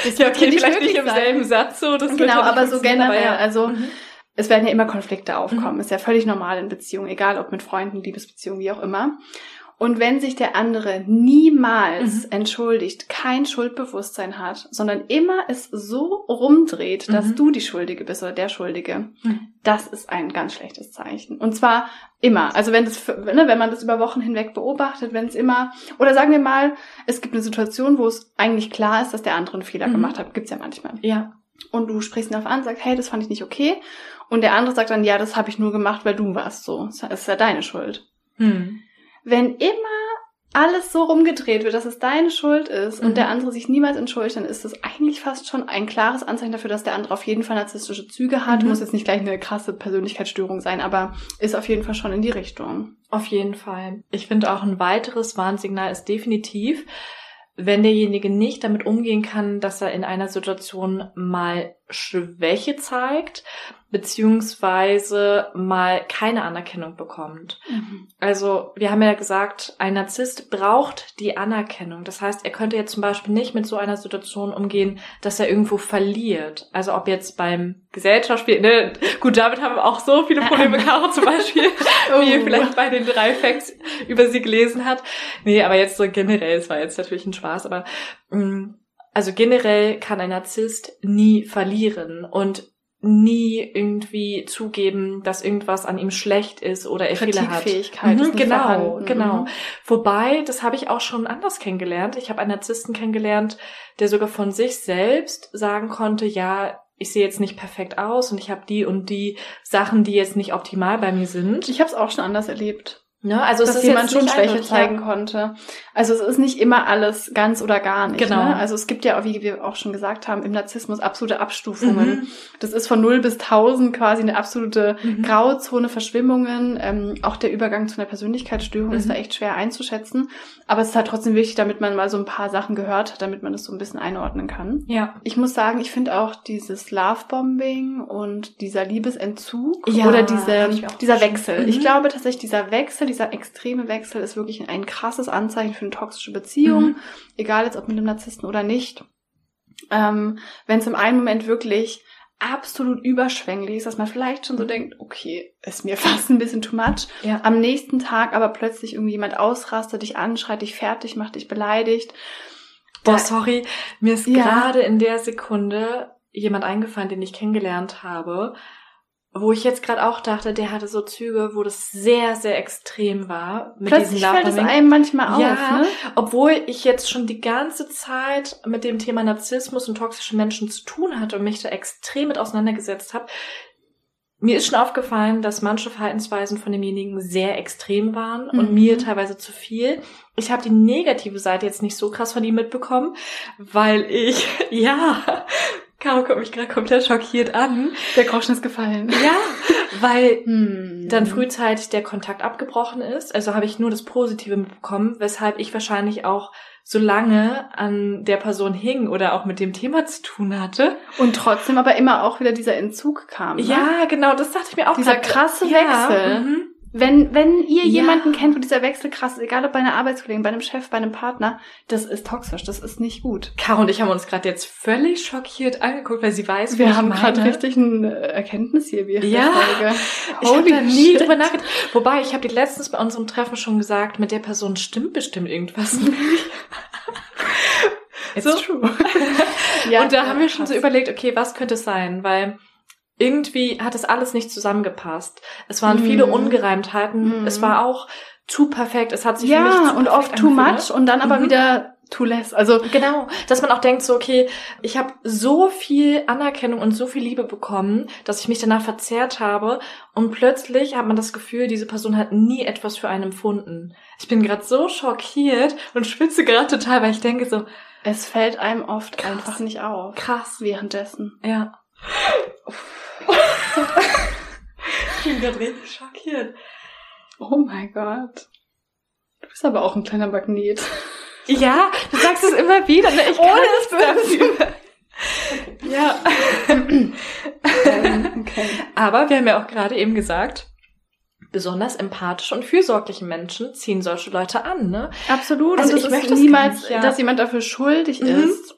Das Ja, okay, nicht vielleicht nicht im sein. selben Satz so. Das Genau, aber so generell. ja. Also Mhm. es werden ja immer Konflikte aufkommen. Ist ja völlig normal in Beziehungen, egal ob mit Freunden, Liebesbeziehungen, wie auch immer. Und wenn sich der andere niemals Mhm. entschuldigt, kein Schuldbewusstsein hat, sondern immer es so rumdreht, dass Mhm. du die Schuldige bist oder der Schuldige, Mhm. das ist ein ganz schlechtes Zeichen. Und zwar immer. Also wenn das, ne, wenn man das über Wochen hinweg beobachtet, wenn es immer, oder sagen wir mal, es gibt eine Situation, wo es eigentlich klar ist, dass der andere einen Fehler Mhm. gemacht hat. Gibt's ja manchmal Ja. und du sprichst ihn auf an, sagst, hey, das fand ich nicht okay. Und der andere sagt dann, ja, das habe ich nur gemacht, weil du warst so. Das ist ja deine Schuld. Hm. Wenn immer alles so rumgedreht wird, dass es deine Schuld ist Mhm. und der andere sich niemals entschuldigt, dann ist das eigentlich fast schon ein klares Anzeichen dafür, dass der andere auf jeden Fall narzisstische Züge hat. Mhm. Muss jetzt nicht gleich eine krasse Persönlichkeitsstörung sein, aber ist auf jeden Fall schon in die Richtung. Auf jeden Fall. Ich finde auch ein weiteres Warnsignal ist definitiv, wenn derjenige nicht damit umgehen kann, dass er in einer Situation mal Schwäche zeigt, beziehungsweise mal keine Anerkennung bekommt. Also, wir haben ja gesagt, ein Narzisst braucht die Anerkennung. Das heißt, er könnte jetzt zum Beispiel nicht mit so einer Situation umgehen, dass er irgendwo verliert. Also, ob jetzt beim Gesellschaftsspiel, ne, gut, damit haben wir auch so viele Probleme, Caro zum Beispiel, wie ihr Oh. vielleicht bei den drei Facts über sie gelesen hat. Nee, aber jetzt so generell, es war jetzt natürlich ein Spaß, aber, mh, also generell kann ein Narzisst nie verlieren und nie irgendwie zugeben, dass irgendwas an ihm schlecht ist oder er Fehler hat. Kritikfähigkeit Mhm, genau, vorhanden. genau. Mhm. Wobei, das habe ich auch schon anders kennengelernt. Ich habe einen Narzissten kennengelernt, der sogar von sich selbst sagen konnte, ja, ich sehe jetzt nicht perfekt aus und ich habe die und die Sachen, die jetzt nicht optimal bei mir sind. Ich habe es auch schon anders erlebt. Ne? Also es dass ist jemand schon nicht Schwäche zeigen konnte. Also es ist nicht immer alles ganz oder gar nicht. Genau. Ne? Also es gibt ja, wie wir auch schon gesagt haben, im Narzissmus absolute Abstufungen. Mhm. Das ist von 0 bis 1000 quasi eine absolute Mhm. Grauzone, Verschwimmungen. Ähm, auch der Übergang zu einer Persönlichkeitsstörung ist Mhm. da echt schwer einzuschätzen. Aber es ist halt trotzdem wichtig, damit man mal so ein paar Sachen gehört hat, damit man das so ein bisschen einordnen kann. Ja. Ich muss sagen, ich finde auch dieses Lovebombing und dieser Liebesentzug Ja, oder diese, auch dieser. Wechsel. Mhm. Ich glaube tatsächlich, dieser Wechsel, dieser extreme Wechsel ist wirklich ein krasses Anzeichen für eine toxische Beziehung, Mhm. egal jetzt ob mit einem Narzissten oder nicht. Ähm, Wenn es im einen Moment wirklich absolut überschwänglich ist, dass man vielleicht schon so denkt, okay, ist mir fast ein bisschen too much. Ja. Am nächsten Tag aber plötzlich irgendwie jemand ausrastet, dich anschreit, dich fertig macht, dich beleidigt. Boah, sorry, mir ist Ja. gerade in der Sekunde jemand eingefallen, den ich kennengelernt habe, wo ich jetzt gerade auch dachte, der hatte so Züge, wo das sehr, sehr extrem war. Mit Plötzlich diesem fällt es einem manchmal auf. Ja, Ne? obwohl ich jetzt schon die ganze Zeit mit dem Thema Narzissmus und toxischen Menschen zu tun hatte und mich da extrem mit auseinandergesetzt habe. Mir ist schon aufgefallen, dass manche Verhaltensweisen von demjenigen sehr extrem waren und Mhm. mir teilweise zu viel. Ich habe die negative Seite jetzt nicht so krass von ihm mitbekommen, weil ich, ja, Caro guckt mich gerade komplett schockiert an. Der Groschen ist gefallen. Ja, weil Hm. dann frühzeitig der Kontakt abgebrochen ist. Also habe ich nur das Positive mitbekommen, weshalb ich wahrscheinlich auch so lange an der Person hing oder auch mit dem Thema zu tun hatte. Und trotzdem aber immer auch wieder dieser Entzug kam. Ne? Ja, genau, das dachte ich mir auch. Dieser grad. krasse Ja, Wechsel. mhm. Wenn, wenn ihr Ja. jemanden kennt, wo dieser Wechsel krass ist, egal ob bei einer Arbeitskollegin, bei einem Chef, bei einem Partner, das ist toxisch, das ist nicht gut. Caro und ich haben uns gerade jetzt völlig schockiert angeguckt, weil sie weiß, wie Wir haben gerade richtig eine Erkenntnis hier während Ja. Folge. Ich habe nie drüber nachgedacht. Wobei, ich habe dir letztens bei unserem Treffen schon gesagt, mit der Person stimmt bestimmt irgendwas nicht. It's So. true. ja, und da haben wir schon so krass. überlegt, okay, was könnte es sein? Weil irgendwie hat es alles nicht zusammengepasst. Es waren Mhm. viele Ungereimtheiten. Mhm. Es war auch zu perfekt. Es hat sich für mich Ja, zu und oft too angefühlt. much und dann aber Mhm. wieder too less. Also Genau, dass man auch denkt, so, okay, ich habe so viel Anerkennung und so viel Liebe bekommen, dass ich mich danach verzehrt habe und plötzlich hat man das Gefühl, diese Person hat nie etwas für einen empfunden. Ich bin gerade so schockiert und schwitze gerade total, weil ich denke so, es fällt einem oft Krass. einfach nicht auf. krass, Währenddessen. ja. ich bin gerade richtig schockiert. Oh mein Gott. Du bist aber auch ein kleiner Magnet. Ja, du sagst es immer wieder, ne? Ich Ohne es dafür. Ja. Ähm, okay. Aber wir haben ja auch gerade eben gesagt, besonders empathische und fürsorgliche Menschen ziehen solche Leute an, ne? Absolut. Also und ich möchte niemals, nicht, ja. dass jemand dafür schuldig Mhm. ist,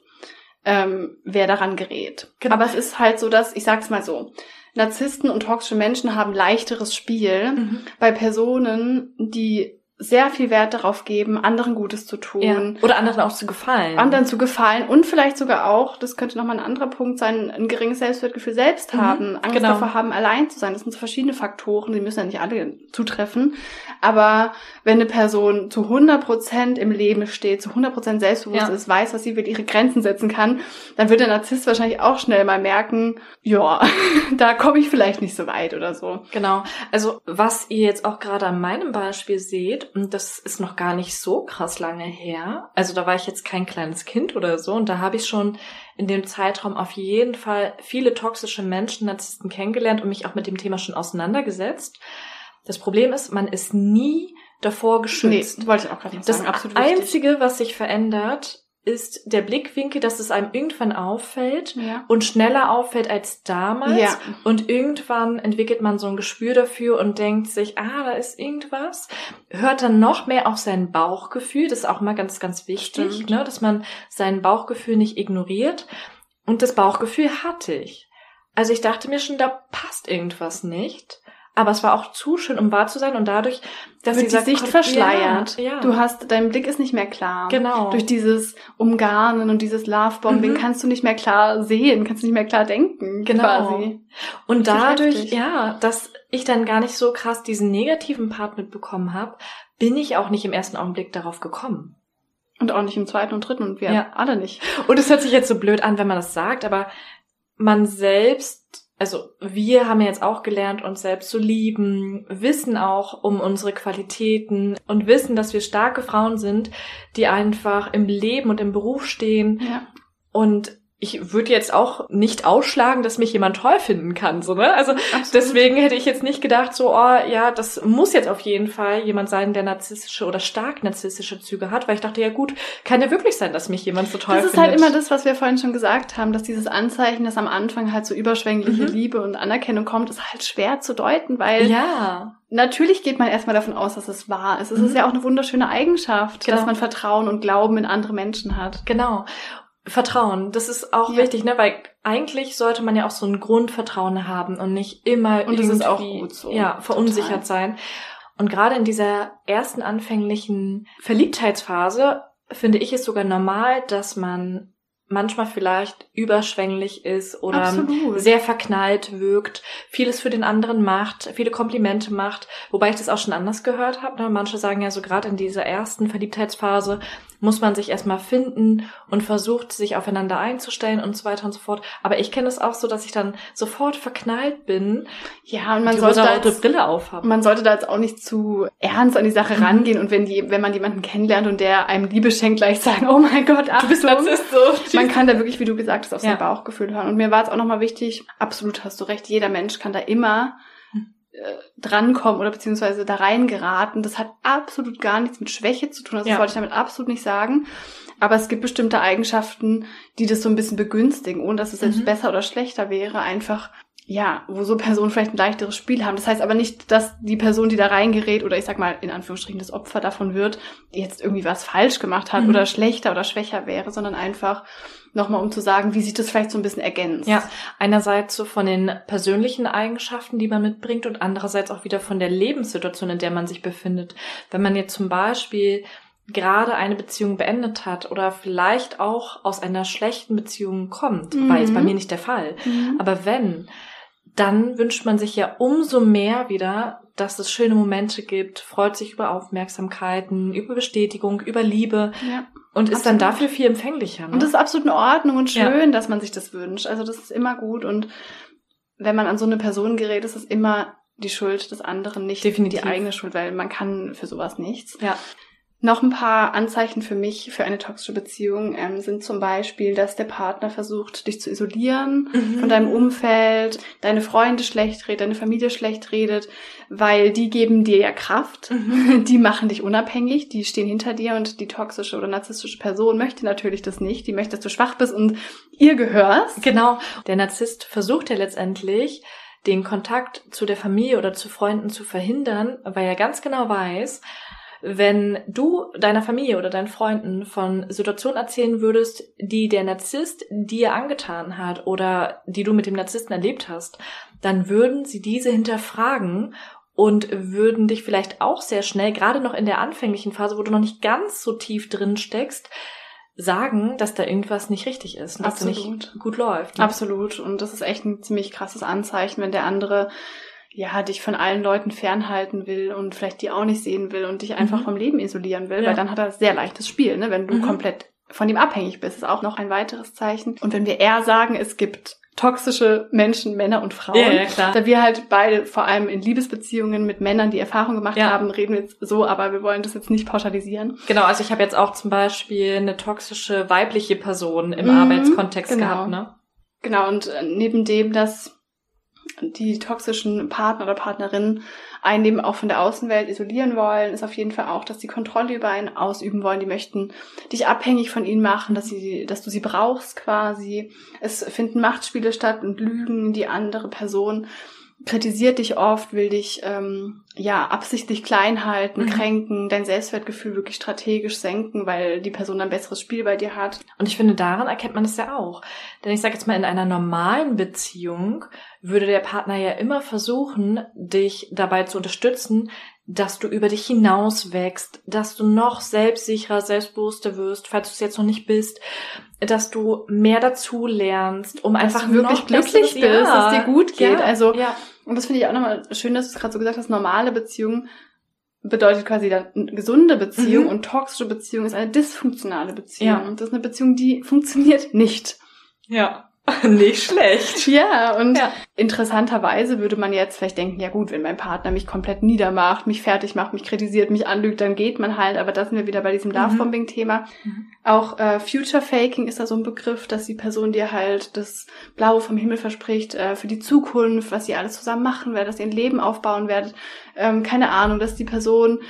ähm, wer daran gerät. Genau. Aber es ist halt so, dass, ich sag's mal so, Narzissten und toxische Menschen haben leichteres Spiel bei Personen, die sehr viel Wert darauf geben, anderen Gutes zu tun. Ja. Oder anderen auch zu gefallen. anderen zu gefallen und vielleicht sogar auch, das könnte nochmal ein anderer Punkt sein, ein geringes Selbstwertgefühl selbst Mhm, haben, Angst genau. davor haben, allein zu sein. Das sind so verschiedene Faktoren, die müssen ja nicht alle zutreffen. Aber wenn eine Person zu 100 Prozent im Leben steht, zu 100 Prozent selbstbewusst Ja. ist, weiß, was sie will, ihre Grenzen setzen kann, dann wird der Narzisst wahrscheinlich auch schnell mal merken, ja, da komme ich vielleicht nicht so weit oder so. Genau. Also, was ihr jetzt auch gerade an meinem Beispiel seht, und das ist noch gar nicht so krass lange her. Also, da war ich jetzt kein kleines Kind oder so, und da habe ich schon in dem Zeitraum auf jeden Fall viele toxische Menschen, Narzissten kennengelernt und mich auch mit dem Thema schon auseinandergesetzt. Das Problem ist, man ist nie davor geschützt. Nee, wollte ich auch gerade nicht Das sagen. Absolut. Einzige, was sich verändert, ist der Blickwinkel, dass es einem irgendwann auffällt Ja. und schneller auffällt als damals. Ja. Und irgendwann entwickelt man so ein Gespür dafür und denkt sich, ah, da ist irgendwas. Hört dann noch mehr auf sein Bauchgefühl. Das ist auch mal ganz, ganz wichtig, Stimmt. ne, dass man sein Bauchgefühl nicht ignoriert. Und das Bauchgefühl hatte ich. Also ich dachte mir schon, da passt irgendwas nicht. Aber es war auch zu schön, um wahr zu sein und dadurch, dass wird die dieser Sicht Kon- verschleiert. Ja, ja. Du hast, dein Blick ist nicht mehr klar. genau. Durch dieses Umgarnen und dieses Lovebombing Mhm. kannst du nicht mehr klar sehen, kannst du nicht mehr klar denken, Genau. quasi. Und dadurch, ja, dass ich dann gar nicht so krass diesen negativen Part mitbekommen habe, bin ich auch nicht im ersten Augenblick darauf gekommen. Und auch nicht im zweiten und dritten und wir Ja. alle nicht. Und es hört sich jetzt so blöd an, wenn man das sagt, aber man selbst, also wir haben ja jetzt auch gelernt, uns selbst zu lieben, wissen auch um unsere Qualitäten und wissen, dass wir starke Frauen sind, die einfach im Leben und im Beruf stehen Ja. und ich würde jetzt auch nicht ausschlagen, dass mich jemand toll finden kann, so, ne? Also Absolut. Deswegen hätte ich jetzt nicht gedacht, so, oh ja, das muss jetzt auf jeden Fall jemand sein, der narzisstische oder stark narzisstische Züge hat, weil ich dachte, ja gut, kann ja wirklich sein, dass mich jemand so toll Das ist findet. halt immer das, was wir vorhin schon gesagt haben, dass dieses Anzeichen, dass am Anfang halt so überschwängliche Mhm. Liebe und Anerkennung kommt, ist halt schwer zu deuten, weil Ja, natürlich geht man erstmal davon aus, dass es wahr ist. Es Mhm. ist ja auch eine wunderschöne Eigenschaft, Genau. dass man Vertrauen und Glauben in andere Menschen hat. genau. Vertrauen, das ist auch Ja. wichtig, ne? Weil eigentlich sollte man ja auch so ein Grundvertrauen haben und nicht immer Und das ist auch gut so. ja, verunsichert Total. sein. Und gerade in dieser ersten anfänglichen Verliebtheitsphase finde ich es sogar normal, dass man manchmal vielleicht überschwänglich ist oder Absolut. sehr verknallt wirkt, vieles für den anderen macht, viele Komplimente macht, wobei ich das auch schon anders gehört habe. Ne? Manche sagen ja so gerade in dieser ersten Verliebtheitsphase muss man sich erstmal finden und versucht, sich aufeinander einzustellen und so weiter und so fort. Aber ich kenne es auch so, dass ich dann sofort verknallt bin, Ja, und man die sollte da jetzt, Brille aufhabe. man sollte da jetzt auch nicht zu ernst an die Sache Mhm. rangehen und wenn die, wenn man jemanden kennenlernt und der einem Liebe schenkt, gleich sagen, oh mein Gott, Du bist. Narzisst, so. Man kann da wirklich, wie du gesagt hast, auf sein Ja. Bauchgefühl hören. Und mir war es auch nochmal wichtig, absolut hast du recht, jeder Mensch kann da immer. Äh, drankommen oder beziehungsweise da reingeraten. Das hat absolut gar nichts mit Schwäche zu tun. Also Ja. Das wollte ich damit absolut nicht sagen. Aber es gibt bestimmte Eigenschaften, die das so ein bisschen begünstigen, ohne dass es selbst Mhm. besser oder schlechter wäre. Einfach ja, wo so Personen vielleicht ein leichteres Spiel haben. Das heißt aber nicht, dass die Person, die da reingerät oder ich sag mal in Anführungsstrichen das Opfer davon wird, jetzt irgendwie was falsch gemacht hat mhm. oder schlechter oder schwächer wäre, sondern einfach nochmal um zu sagen, wie sich das vielleicht so ein bisschen ergänzt. Ja, einerseits so von den persönlichen Eigenschaften, die man mitbringt und andererseits auch wieder von der Lebenssituation, in der man sich befindet. Wenn man jetzt zum Beispiel gerade eine Beziehung beendet hat oder vielleicht auch aus einer schlechten Beziehung kommt, mhm. war jetzt bei mir nicht der Fall. Mhm. Aber wenn, dann wünscht man sich ja umso mehr wieder, dass es schöne Momente gibt, freut sich über Aufmerksamkeiten, über Bestätigung, über Liebe ja, und ist dann dafür viel empfänglicher. Ne? Und das ist absolut in Ordnung und schön, ja. dass man sich das wünscht. Also das ist immer gut und wenn man an so eine Person gerät, ist es immer die Schuld des anderen, nicht Definitiv. die eigene Schuld, weil man kann für sowas nichts. Ja. Noch ein paar Anzeichen für mich für eine toxische Beziehung ähm, sind zum Beispiel, dass der Partner versucht, dich zu isolieren mhm. von deinem Umfeld, deine Freunde schlecht redet, deine Familie schlecht redet, weil die geben dir ja Kraft, mhm. die machen dich unabhängig, die stehen hinter dir und die toxische oder narzisstische Person möchte natürlich das nicht, die möchte, dass du schwach bist und ihr gehörst. Genau. Der Narzisst versucht ja letztendlich, den Kontakt zu der Familie oder zu Freunden zu verhindern, weil er ganz genau weiß, wenn du deiner Familie oder deinen Freunden von Situationen erzählen würdest, die der Narzisst dir angetan hat oder die du mit dem Narzissten erlebt hast, dann würden sie diese hinterfragen und würden dich vielleicht auch sehr schnell, gerade noch in der anfänglichen Phase, wo du noch nicht ganz so tief drin steckst, sagen, dass da irgendwas nicht richtig ist und dass es nicht gut läuft. Ne? Absolut. Und das ist echt ein ziemlich krasses Anzeichen, wenn der andere ja, dich von allen Leuten fernhalten will und vielleicht die auch nicht sehen will und dich einfach mhm. vom Leben isolieren will, ja. weil dann hat er sehr leichtes Spiel, ne? wenn du mhm. komplett von ihm abhängig bist, ist auch noch ein weiteres Zeichen. Und wenn wir eher sagen, es gibt toxische Menschen, Männer und Frauen, ja, ja, klar. da wir halt beide vor allem in Liebesbeziehungen mit Männern die Erfahrung gemacht ja. haben, reden wir jetzt so, aber wir wollen das jetzt nicht pauschalisieren. Genau, also ich habe jetzt auch zum Beispiel eine toxische weibliche Person im mhm, Arbeitskontext genau. gehabt, ne? Genau, und äh, neben dem, dass die toxischen Partner oder Partnerinnen einen eben auch von der Außenwelt isolieren wollen, ist auf jeden Fall auch, dass sie Kontrolle über einen ausüben wollen. Die möchten dich abhängig von ihnen machen, dass sie, dass du sie brauchst quasi. Es finden Machtspiele statt und Lügen die andere Person kritisiert dich oft, will dich ähm, ja absichtlich klein halten, mhm. kränken, dein Selbstwertgefühl wirklich strategisch senken, weil die Person ein besseres Spiel bei dir hat. Und ich finde, daran erkennt man es ja auch. Denn ich sage jetzt mal, in einer normalen Beziehung würde der Partner ja immer versuchen, dich dabei zu unterstützen, dass du über dich hinaus wächst, dass du noch selbstsicherer, selbstbewusster wirst, falls du es jetzt noch nicht bist, dass du mehr dazu lernst, um dass einfach wirklich glücklich bist, ja, dass es dir gut geht. Ja, also ja. Und das finde ich auch nochmal schön, dass du es gerade so gesagt hast. Normale Beziehung bedeutet quasi dann eine gesunde Beziehung mhm. und toxische Beziehung ist eine dysfunktionale Beziehung. Ja. Und das ist eine Beziehung, die funktioniert nicht. Ja. Nicht schlecht. Ja, und ja. interessanterweise würde man jetzt vielleicht denken, ja gut, wenn mein Partner mich komplett niedermacht, mich fertig macht, mich kritisiert, mich anlügt, dann geht man halt. Aber da sind wir wieder bei diesem Love-Bombing-Thema. Mhm. Auch äh, Future Faking ist da so ein Begriff, dass die Person dir halt das Blaue vom Himmel verspricht äh, für die Zukunft, was ihr alles zusammen machen werdet, dass ihr ein Leben aufbauen werdet. Ähm, keine Ahnung, dass die Person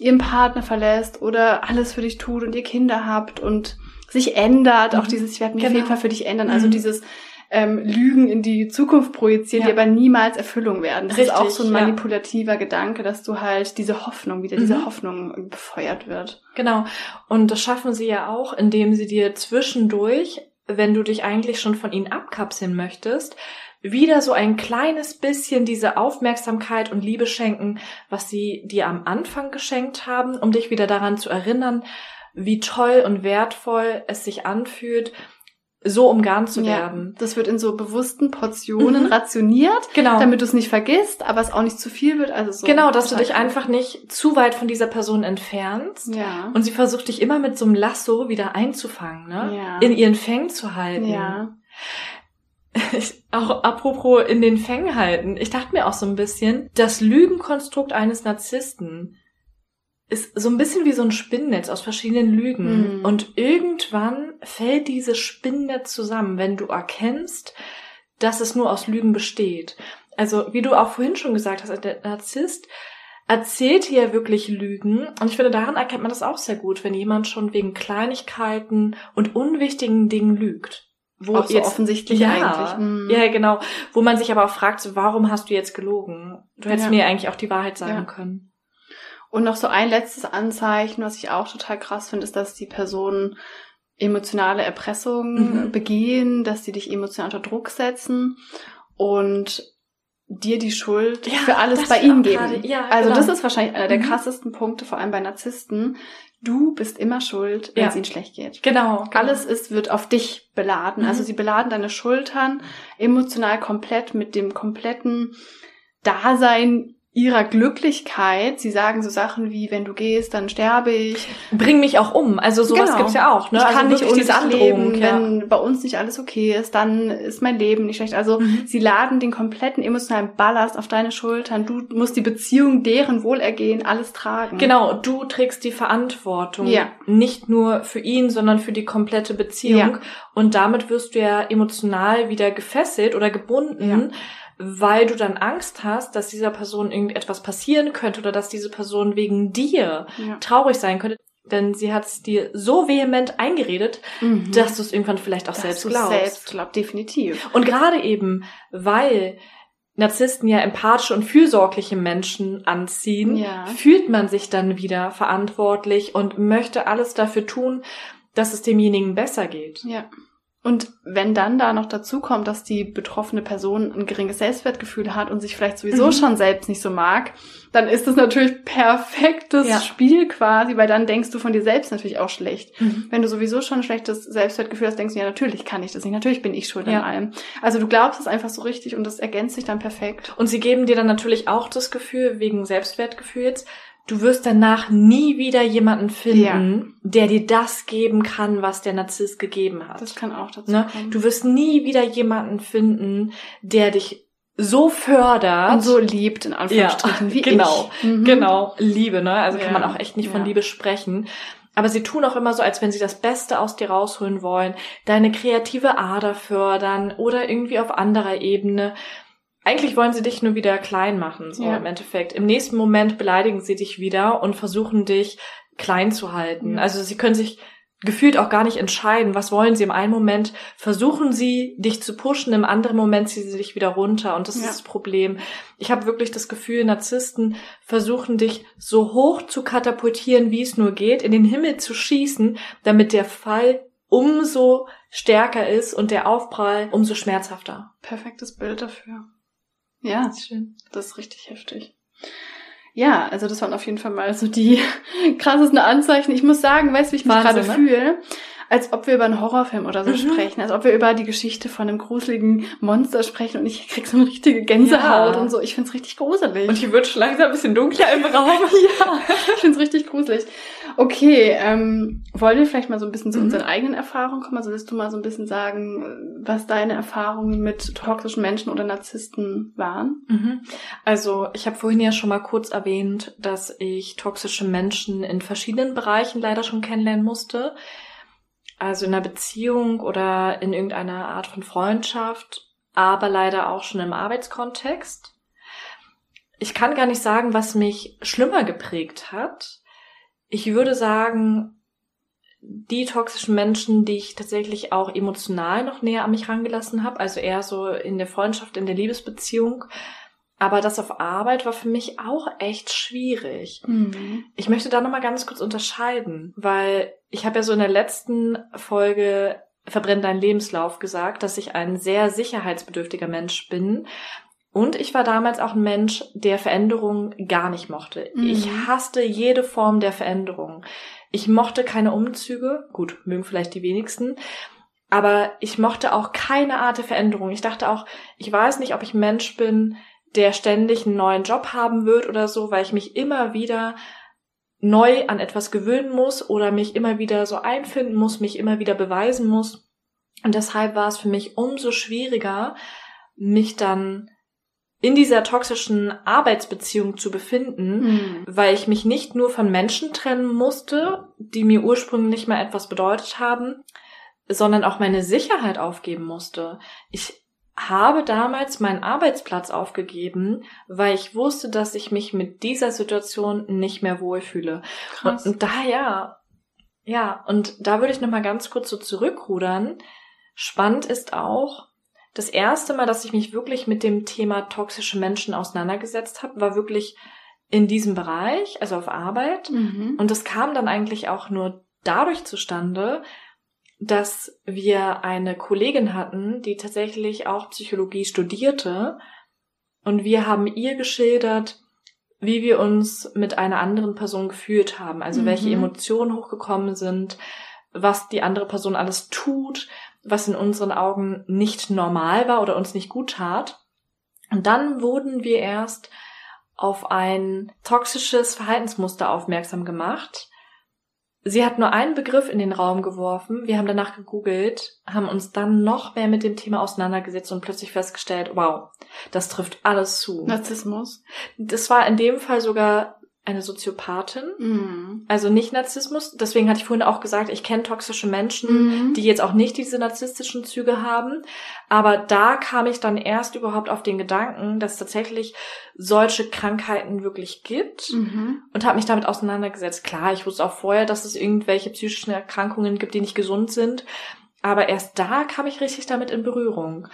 ihren Partner verlässt oder alles für dich tut und ihr Kinder habt und sich ändert, mhm. auch dieses, ich werde mich genau. auf jeden. Fall für dich ändern, also mhm. dieses ähm, Lügen in die Zukunft projizieren, ja. die aber niemals Erfüllung werden. Das Richtig, ist auch so ein manipulativer ja. Gedanke, dass du halt diese Hoffnung, wieder diese mhm. Hoffnung befeuert wird. Genau. Und das schaffen sie ja auch, indem sie dir zwischendurch, wenn du dich eigentlich schon von ihnen abkapseln möchtest, wieder so ein kleines bisschen diese Aufmerksamkeit und Liebe schenken, was sie dir am Anfang geschenkt haben, um dich wieder daran zu erinnern, wie toll und wertvoll es sich anfühlt, so umgarnt zu werden. Ja, das wird in so bewussten Portionen mhm. rationiert, genau. damit du es nicht vergisst, aber es auch nicht zu viel wird. Also so genau, dass du dich einfach nicht zu weit von dieser Person entfernst. Ja. Und sie versucht dich immer mit so einem Lasso wieder einzufangen, ne? Ja. In ihren Fängen zu halten. Ja. Ich, auch apropos in den Fängen halten. Ich dachte mir auch so ein bisschen, das Lügenkonstrukt eines Narzissten ist so ein bisschen wie so ein Spinnennetz aus verschiedenen Lügen. Mhm. Und irgendwann fällt dieses Spinnennetz zusammen, wenn du erkennst, dass es nur aus Lügen besteht. Also, wie du auch vorhin schon gesagt hast, der Narzisst erzählt hier wirklich Lügen. Und ich finde, daran erkennt man das auch sehr gut, wenn jemand schon wegen Kleinigkeiten und unwichtigen Dingen lügt. wo auch so jetzt, offensichtlich ja, eigentlich. Mhm. Ja, genau. Wo man sich aber auch fragt, warum hast du jetzt gelogen? Du hättest ja. mir eigentlich auch die Wahrheit sagen ja. können. Und noch so ein letztes Anzeichen, was ich auch total krass finde, ist, dass die Person emotionale Erpressung mhm. begehen, dass sie dich emotional unter Druck setzen und dir die Schuld ja, für alles bei ihnen geben. Ja, also genau. das ist wahrscheinlich einer der mhm. krassesten Punkte, vor allem bei Narzissten. Du bist immer schuld, wenn ja. es ihnen schlecht geht. Genau, genau. Alles ist, wird auf dich beladen. Also mhm. Also sie beladen deine Schultern emotional komplett mit dem kompletten Dasein ihrer Glücklichkeit. Sie sagen so Sachen wie, wenn du gehst, dann sterbe ich. Bring mich auch um. Also sowas genau. gibt's ja auch. Ne? Ich also kann nicht ohne diese Androhung. Leben, ja. Wenn bei uns nicht alles okay ist, dann ist mein Leben nicht schlecht. Also mhm. sie laden den kompletten emotionalen Ballast auf deine Schultern. Du musst die Beziehung, deren Wohlergehen, alles tragen. Genau, du trägst die Verantwortung. Ja. Nicht nur für ihn, sondern für die komplette Beziehung. Ja. Und damit wirst du ja emotional wieder gefesselt oder gebunden. Ja weil du dann Angst hast, dass dieser Person irgendetwas passieren könnte oder dass diese Person wegen dir ja. traurig sein könnte. Denn sie hat es dir so vehement eingeredet, mhm. dass du es irgendwann vielleicht auch dass selbst glaubst. Selbst glaubt, definitiv. Und gerade eben, weil Narzissten ja empathische und fürsorgliche Menschen anziehen, ja. fühlt man sich dann wieder verantwortlich und möchte alles dafür tun, dass es demjenigen besser geht. Ja. Und wenn dann da noch dazu kommt, dass die betroffene Person ein geringes Selbstwertgefühl hat und sich vielleicht sowieso mhm. schon selbst nicht so mag, dann ist das natürlich perfektes ja. Spiel quasi, weil dann denkst du von dir selbst natürlich auch schlecht. Mhm. Wenn du sowieso schon ein schlechtes Selbstwertgefühl hast, denkst du, ja, natürlich kann ich das nicht, natürlich bin ich schuld ja. an allem. Also du glaubst es einfach so richtig und das ergänzt sich dann perfekt. Und sie geben dir dann natürlich auch das Gefühl, wegen Selbstwertgefühls, du wirst danach nie wieder jemanden finden, ja. der dir das geben kann, was der Narzisst gegeben hat. Das kann auch dazu ne? kommen. Du wirst nie wieder jemanden finden, der dich so fördert und so liebt in Anführungsstrichen ja, wie genau, ich. Mhm. Genau, Liebe, ne? Also ja. kann man auch echt nicht von Liebe sprechen. Aber sie tun auch immer so, als wenn sie das Beste aus dir rausholen wollen, deine kreative Ader fördern oder irgendwie auf anderer Ebene eigentlich wollen sie dich nur wieder klein machen, so ja. im Endeffekt. Im nächsten Moment beleidigen sie dich wieder und versuchen dich klein zu halten. Mhm. Also sie können sich gefühlt auch gar nicht entscheiden, was wollen sie. Im einen Moment versuchen sie, dich zu pushen, im anderen Moment ziehen sie dich wieder runter. Und das ja. ist das Problem. Ich habe wirklich das Gefühl, Narzissten versuchen dich so hoch zu katapultieren, wie es nur geht, in den Himmel zu schießen, damit der Fall umso stärker ist und der Aufprall umso schmerzhafter. Perfektes Bild dafür. Ja, das ist schön. Das ist richtig heftig. Ja, also das waren auf jeden Fall mal so die krassesten Anzeichen. Ich muss sagen, weißt du, wie ich mich gerade ne? fühle? Als ob wir über einen Horrorfilm oder so mhm. sprechen, als ob wir über die Geschichte von einem gruseligen Monster sprechen und ich krieg so eine richtige Gänsehaut ja. und so. Ich find's richtig gruselig. Und hier wird schon langsam ein bisschen dunkler im Raum. ja, ich find's richtig gruselig. Okay, ähm, wollen wir vielleicht mal so ein bisschen zu mhm. unseren eigenen Erfahrungen kommen? Also willst du mal so ein bisschen sagen, was deine Erfahrungen mit toxischen Menschen oder Narzissten waren? Mhm. Also ich habe vorhin ja schon mal kurz erwähnt, dass ich toxische Menschen in verschiedenen Bereichen leider schon kennenlernen musste. Also in einer Beziehung oder in irgendeiner Art von Freundschaft, aber leider auch schon im Arbeitskontext. Ich kann gar nicht sagen, was mich schlimmer geprägt hat. Ich würde sagen, die toxischen Menschen, die ich tatsächlich auch emotional noch näher an mich rangelassen habe, also eher so in der Freundschaft, in der Liebesbeziehung, aber das auf Arbeit war für mich auch echt schwierig. Mhm. Ich möchte da nochmal ganz kurz unterscheiden, weil ich habe ja so in der letzten Folge Verbrennt dein Lebenslauf gesagt, dass ich ein sehr sicherheitsbedürftiger Mensch bin. Und ich war damals auch ein Mensch, der Veränderung gar nicht mochte. Mhm. Ich hasste jede Form der Veränderung. Ich mochte keine Umzüge. Gut, mögen vielleicht die wenigsten. Aber ich mochte auch keine Art der Veränderung. Ich dachte auch, ich weiß nicht, ob ich Mensch bin, der ständig einen neuen Job haben wird oder so, weil ich mich immer wieder neu an etwas gewöhnen muss oder mich immer wieder so einfinden muss, mich immer wieder beweisen muss. Und deshalb war es für mich umso schwieriger, mich dann in dieser toxischen Arbeitsbeziehung zu befinden, mhm. weil ich mich nicht nur von Menschen trennen musste, die mir ursprünglich nicht mehr etwas bedeutet haben, sondern auch meine Sicherheit aufgeben musste. Ich habe damals meinen Arbeitsplatz aufgegeben, weil ich wusste, dass ich mich mit dieser Situation nicht mehr wohlfühle. Und, und daher, ja, und da würde ich noch mal ganz kurz so zurückrudern. Spannend ist auch, das erste Mal, dass ich mich wirklich mit dem Thema toxische Menschen auseinandergesetzt habe, war wirklich in diesem Bereich, also auf Arbeit. Mhm. Und das kam dann eigentlich auch nur dadurch zustande, dass wir eine Kollegin hatten, die tatsächlich auch Psychologie studierte. Und wir haben ihr geschildert, wie wir uns mit einer anderen Person gefühlt haben, also Mhm. welche Emotionen hochgekommen sind, was die andere Person alles tut, was in unseren Augen nicht normal war oder uns nicht gut tat. Und dann wurden wir erst auf ein toxisches Verhaltensmuster aufmerksam gemacht. Sie hat nur einen Begriff in den Raum geworfen. Wir haben danach gegoogelt, haben uns dann noch mehr mit dem Thema auseinandergesetzt und plötzlich festgestellt, wow, das trifft alles zu. Narzissmus. Das war in dem Fall sogar eine Soziopathin, Mhm. also nicht Narzissmus. Deswegen hatte ich vorhin auch gesagt, ich kenne toxische Menschen, Mhm. die jetzt auch nicht diese narzisstischen Züge haben. Aber da kam ich dann erst überhaupt auf den Gedanken, dass es tatsächlich solche Krankheiten wirklich gibt Mhm. und habe mich damit auseinandergesetzt. Klar, ich wusste auch vorher, dass es irgendwelche psychischen Erkrankungen gibt, die nicht gesund sind. Aber erst da kam ich richtig damit in Berührung.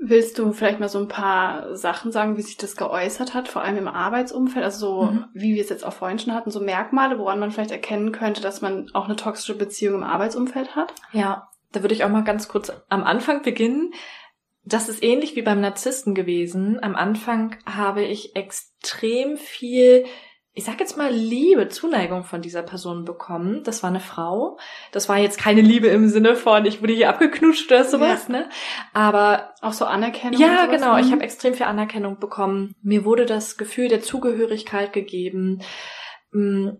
Willst du vielleicht mal so ein paar Sachen sagen, wie sich das geäußert hat, vor allem im Arbeitsumfeld? Also so, Mhm. wie wir es jetzt auch vorhin schon hatten, so Merkmale, woran man vielleicht erkennen könnte, dass man auch eine toxische Beziehung im Arbeitsumfeld hat? Ja, da würde ich auch mal ganz kurz am Anfang beginnen. Das ist ähnlich wie beim Narzissten gewesen. Am Anfang habe ich extrem viel, ich sag jetzt mal Liebe, Zuneigung von dieser Person bekommen. Das war eine Frau. Das war jetzt keine Liebe im Sinne von, ich wurde hier abgeknutscht oder sowas, Ja. ne? Aber Auch so Anerkennung? ja, genau. Ich Mhm. habe extrem viel Anerkennung bekommen. Mir wurde das Gefühl der Zugehörigkeit gegeben. Mm,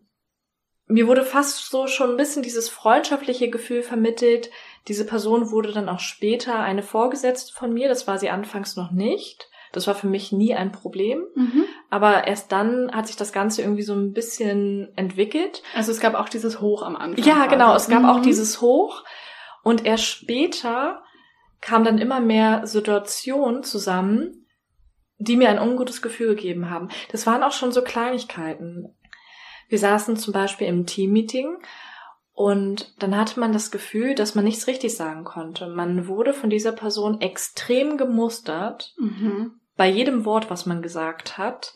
Mir wurde fast so schon ein bisschen dieses freundschaftliche Gefühl vermittelt. Diese Person wurde dann auch später eine Vorgesetzte von mir. Das war sie anfangs noch nicht. Das war für mich nie ein Problem. Mhm. Aber erst dann hat sich das Ganze irgendwie so ein bisschen entwickelt. Also es gab auch dieses Hoch am Anfang. Ja, quasi. genau. Es gab auch Mhm. dieses Hoch. Und erst später kamen dann immer mehr Situationen zusammen, die mir ein ungutes Gefühl gegeben haben. Das waren auch schon so Kleinigkeiten. Wir saßen zum Beispiel im Teammeeting und dann hatte man das Gefühl, dass man nichts richtig sagen konnte. Man wurde von dieser Person extrem gemustert Mhm. Bei jedem Wort, was man gesagt hat.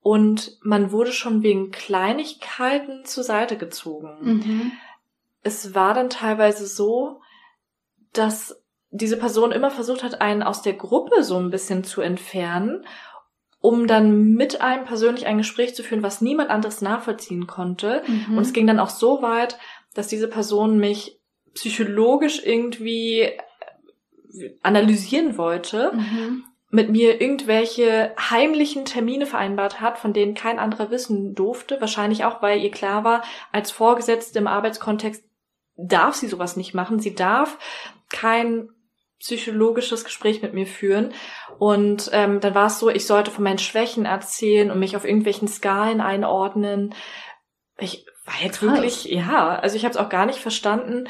Und man wurde schon wegen Kleinigkeiten zur Seite gezogen Mhm. es war dann teilweise so, dass diese Person immer versucht hat, einen aus der Gruppe so ein bisschen zu entfernen, um dann mit einem persönlich ein Gespräch zu führen, was niemand anderes nachvollziehen konnte. Mhm. Und es ging dann auch so weit, dass diese Person mich psychologisch irgendwie analysieren wollte, Mhm. Mit mir irgendwelche heimlichen Termine vereinbart hat, von denen kein anderer wissen durfte. Wahrscheinlich auch, weil ihr klar war, als Vorgesetzte im Arbeitskontext darf sie sowas nicht machen. Sie darf kein psychologisches Gespräch mit mir führen. Und ähm, dann war es so, ich sollte von meinen Schwächen erzählen und mich auf irgendwelchen Skalen einordnen. Ich war jetzt Krass. wirklich, ja, also ich habe es auch gar nicht verstanden.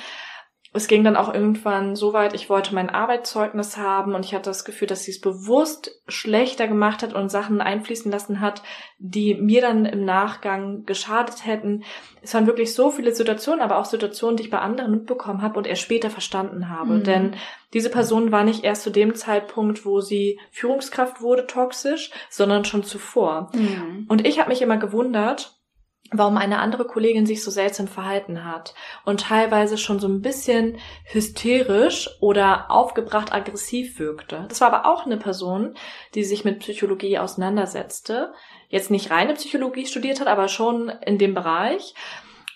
Es ging dann auch irgendwann so weit, ich wollte mein Arbeitszeugnis haben und ich hatte das Gefühl, dass sie es bewusst schlechter gemacht hat und Sachen einfließen lassen hat, die mir dann im Nachgang geschadet hätten. Es waren wirklich so viele Situationen, aber auch Situationen, die ich bei anderen mitbekommen habe und erst später verstanden habe. Mhm. Denn diese Person war nicht erst zu dem Zeitpunkt, wo sie Führungskraft wurde, toxisch, sondern schon zuvor. Mhm. Und ich habe mich immer gewundert, warum eine andere Kollegin sich so seltsam verhalten hat und teilweise schon so ein bisschen hysterisch oder aufgebracht aggressiv wirkte. Das war aber auch eine Person, die sich mit Psychologie auseinandersetzte, jetzt nicht reine Psychologie studiert hat, aber schon in dem Bereich.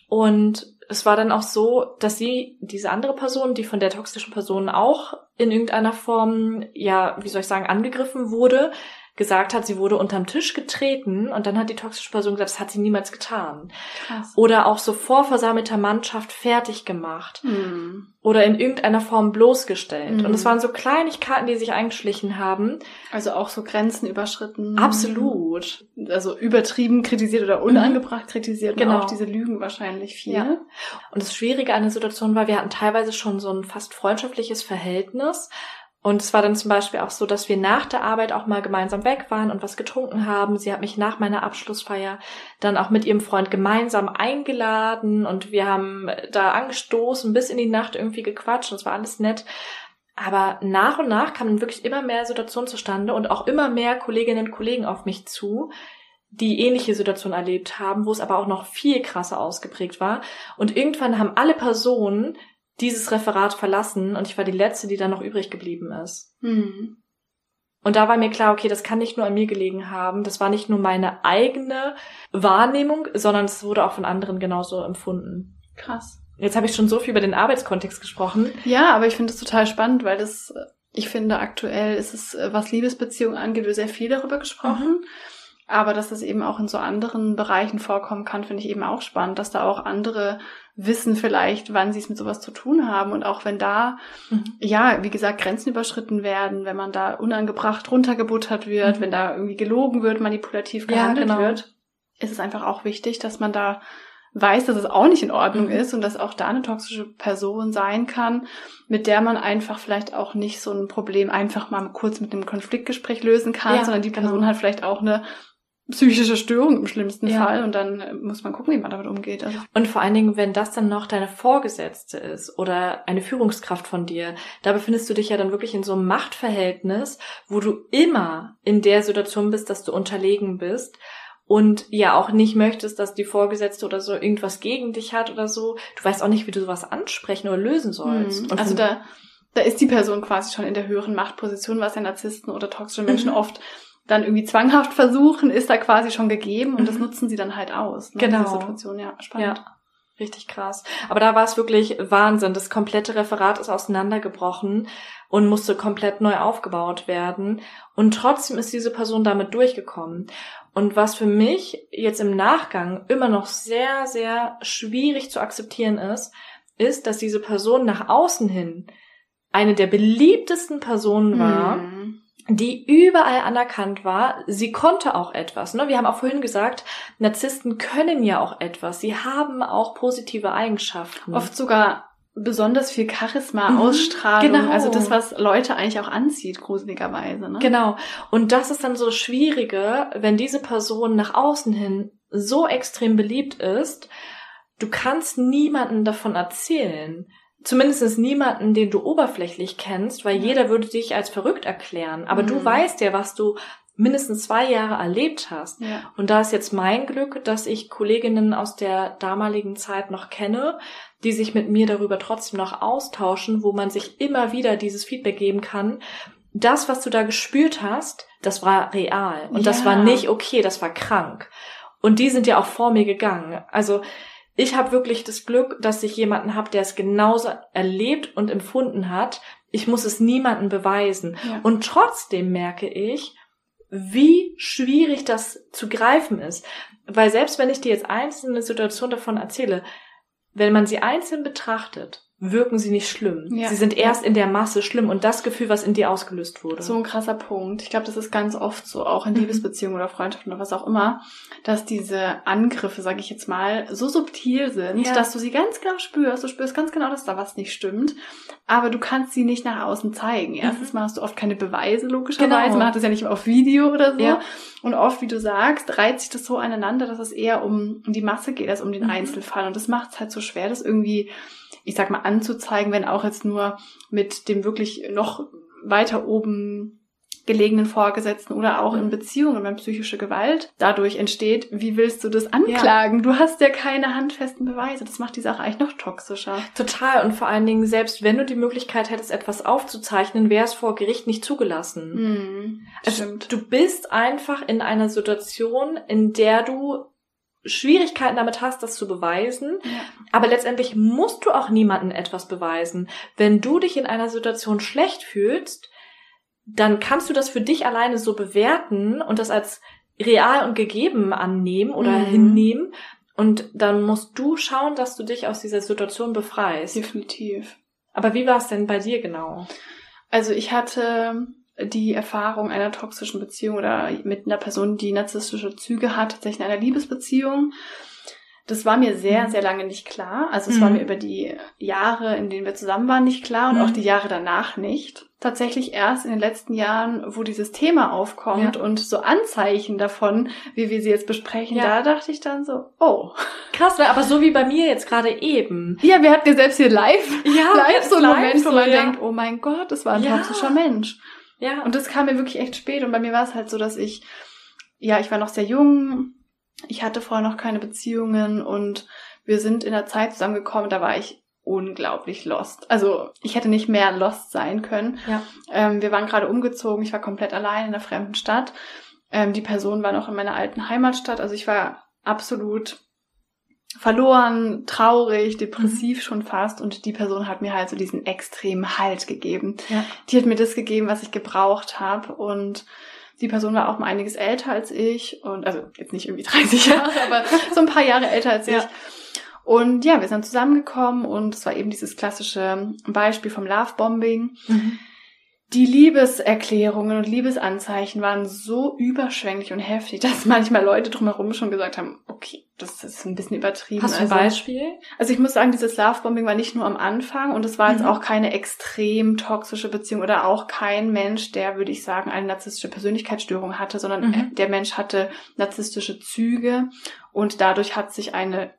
Und es war dann auch so, dass sie, diese andere Person, die von der toxischen Person auch in irgendeiner Form, ja, wie soll ich sagen, angegriffen wurde, gesagt hat, sie wurde unterm Tisch getreten und dann hat die toxische Person gesagt, das hat sie niemals getan. Krass. Oder auch so vor versammelter Mannschaft fertig gemacht Mhm. oder in irgendeiner Form bloßgestellt. Mhm. Und es waren so Kleinigkeiten, die sich eingeschlichen haben. Also auch so Grenzen überschritten. Absolut. Also übertrieben kritisiert oder unangebracht kritisiert. Und Genau. auch diese Lügen wahrscheinlich viel. Ja. Und das Schwierige an der Situation war, wir hatten teilweise schon so ein fast freundschaftliches Verhältnis. Und es war dann zum Beispiel auch so, dass wir nach der Arbeit auch mal gemeinsam weg waren und was getrunken haben. Sie hat mich nach meiner Abschlussfeier dann auch mit ihrem Freund gemeinsam eingeladen und wir haben da angestoßen, bis in die Nacht irgendwie gequatscht und es war alles nett. Aber nach und nach kamen wirklich immer mehr Situationen zustande und auch immer mehr Kolleginnen und Kollegen auf mich zu, die ähnliche Situationen erlebt haben, wo es aber auch noch viel krasser ausgeprägt war. Und irgendwann haben alle Personen dieses Referat verlassen und ich war die letzte, die dann noch übrig geblieben ist. Mhm. Und da war mir klar, okay, das kann nicht nur an mir gelegen haben. Das war nicht nur meine eigene Wahrnehmung, sondern es wurde auch von anderen genauso empfunden. Krass. Jetzt habe ich schon so viel über den Arbeitskontext gesprochen. Ja, aber ich finde es total spannend, weil das, ich finde, aktuell ist es, was Liebesbeziehungen angeht, sehr viel darüber gesprochen. Mhm. Aber dass das eben auch in so anderen Bereichen vorkommen kann, finde ich eben auch spannend, dass da auch andere wissen vielleicht, wann sie es mit sowas zu tun haben. Und auch wenn da, mhm. ja, wie gesagt, Grenzen überschritten werden, wenn man da unangebracht runtergebuttert wird, mhm. wenn da irgendwie gelogen wird, manipulativ gehandelt ja, genau. wird, ist es einfach auch wichtig, dass man da weiß, dass es auch nicht in Ordnung mhm. ist und dass auch da eine toxische Person sein kann, mit der man einfach vielleicht auch nicht so ein Problem einfach mal kurz mit einem Konfliktgespräch lösen kann, ja, sondern die Person genau. hat vielleicht auch eine psychische Störung im schlimmsten ja. Fall und dann äh, muss man gucken, wie man damit umgeht. Also und vor allen Dingen, wenn das dann noch deine Vorgesetzte ist oder eine Führungskraft von dir, da befindest du dich ja dann wirklich in so einem Machtverhältnis, wo du immer in der Situation bist, dass du unterlegen bist und ja auch nicht möchtest, dass die Vorgesetzte oder so irgendwas gegen dich hat oder so. Du weißt auch nicht, wie du sowas ansprechen oder lösen sollst. Mhm. also da, da ist die Person quasi schon in der höheren Machtposition, was ja Narzissten oder toxische Menschen mhm. oft dann irgendwie zwanghaft versuchen, ist da quasi schon gegeben und mhm. das nutzen sie dann halt aus. Ne? Genau. Diese Situation, ja, spannend. Ja. Richtig krass. Aber da war es wirklich Wahnsinn. Das komplette Referat ist auseinandergebrochen und musste komplett neu aufgebaut werden. Und trotzdem ist diese Person damit durchgekommen. Und was für mich jetzt im Nachgang immer noch sehr, sehr schwierig zu akzeptieren ist, ist, dass diese Person nach außen hin eine der beliebtesten Personen war. Mhm die überall anerkannt war. Sie konnte auch etwas. Ne? Wir haben auch vorhin gesagt, Narzissten können ja auch etwas. Sie haben auch positive Eigenschaften. Oft sogar besonders viel Charisma, mhm, Ausstrahlung. Genau. Also das, was Leute eigentlich auch anzieht, gruseligerweise. Ne? Genau. Und das ist dann so Schwierige, wenn diese Person nach außen hin so extrem beliebt ist, du kannst niemanden davon erzählen zumindest niemanden, den du oberflächlich kennst, weil jeder würde dich als verrückt erklären. Aber mhm. du weißt ja, was du mindestens zwei Jahre erlebt hast. Ja. Und da ist jetzt mein Glück, dass ich Kolleginnen aus der damaligen Zeit noch kenne, die sich mit mir darüber trotzdem noch austauschen, wo man sich immer wieder dieses Feedback geben kann. Das, was du da gespürt hast, das war real. Und ja. das war nicht okay, das war krank. Und die sind ja auch vor mir gegangen. Also ich habe wirklich das Glück, dass ich jemanden habe, der es genauso erlebt und empfunden hat. Ich muss es niemandem beweisen. Ja. Und trotzdem merke ich, wie schwierig das zu greifen ist. Weil selbst wenn ich dir jetzt einzelne Situationen davon erzähle, wenn man sie einzeln betrachtet, wirken sie nicht schlimm. Ja. Sie sind erst in der Masse schlimm und das Gefühl, was in dir ausgelöst wurde. So ein krasser Punkt. Ich glaube, das ist ganz oft so, auch in mhm. Liebesbeziehungen oder Freundschaften oder was auch immer, dass diese Angriffe, sage ich jetzt mal, so subtil sind, ja. dass du sie ganz genau spürst. Du spürst ganz genau, dass da was nicht stimmt, aber du kannst sie nicht nach außen zeigen. Mhm. Erstens mal hast du oft keine Beweise, logischerweise. Genau. Man hat das ja nicht auf Video oder so. Ja. Und oft, wie du sagst, reiht sich das so aneinander, dass es eher um die Masse geht, als um den mhm. Einzelfall. Und das macht es halt so schwer, das irgendwie ich sag mal, anzuzeigen, wenn auch jetzt nur mit dem wirklich noch weiter oben gelegenen Vorgesetzten oder auch in mhm. Beziehungen, wenn psychische Gewalt dadurch entsteht, wie willst du das anklagen? Ja. Du hast ja keine handfesten Beweise. Das macht die Sache eigentlich noch toxischer. Total. Und vor allen Dingen, selbst wenn du die Möglichkeit hättest, etwas aufzuzeichnen, wäre es vor Gericht nicht zugelassen. Mhm, also, stimmt. Du bist einfach in einer Situation, in der du Schwierigkeiten damit hast, das zu beweisen. Ja. Aber letztendlich musst du auch niemandem etwas beweisen. Wenn du dich in einer Situation schlecht fühlst, dann kannst du das für dich alleine so bewerten und das als real und gegeben annehmen oder mhm. hinnehmen. Und dann musst du schauen, dass du dich aus dieser Situation befreist. Definitiv. Aber wie war es denn bei dir genau? Also ich hatte die Erfahrung einer toxischen Beziehung oder mit einer Person, die narzisstische Züge hat, tatsächlich in einer Liebesbeziehung. Das war mir sehr, Mhm. sehr lange nicht klar. Also es Mhm. war mir über die Jahre, in denen wir zusammen waren, nicht klar und Mhm. auch die Jahre danach nicht. Tatsächlich erst in den letzten Jahren, wo dieses Thema aufkommt Ja. und so Anzeichen davon, wie wir sie jetzt besprechen, Ja. da dachte ich dann so, oh. Krass, ne? aber so wie bei mir jetzt gerade eben. Ja, wir hatten ja selbst hier live, Ja, live so einen Moment, wo so, man ja. denkt, oh mein Gott, das war ein toxischer Mensch. Ja. Und das kam mir wirklich echt spät. Und bei mir war es halt so, dass ich, ja, ich war noch sehr jung. Ich hatte vorher noch keine Beziehungen und wir sind in der Zeit zusammengekommen, da war ich unglaublich lost. Also ich hätte nicht mehr lost sein können. Ja. Ähm, wir waren gerade umgezogen, ich war komplett allein in einer fremden Stadt. Ähm, die Person war noch in meiner alten Heimatstadt. Also ich war absolut verloren, traurig, depressiv schon fast. Und die Person hat mir halt so diesen extremen Halt gegeben ja. die hat mir das gegeben, was ich gebraucht habe. Und die Person war auch um einiges älter als ich. Und also jetzt nicht irgendwie 30 Jahre, aber so ein paar Jahre älter als Ja. ich. Und ja, wir sind zusammengekommen und es war eben dieses klassische Beispiel vom Lovebombing. Mhm. Die Liebeserklärungen und Liebesanzeichen waren so überschwänglich und heftig, dass manchmal Leute drumherum schon gesagt haben, okay, das ist ein bisschen übertrieben. Hast du ein also, Beispiel? also ich muss sagen, dieses Lovebombing war nicht nur am Anfang und es war jetzt Mhm. auch keine extrem toxische Beziehung oder auch kein Mensch, der, würde ich sagen, eine narzisstische Persönlichkeitsstörung hatte, sondern Mhm. der Mensch hatte narzisstische Züge und dadurch hat sich eine,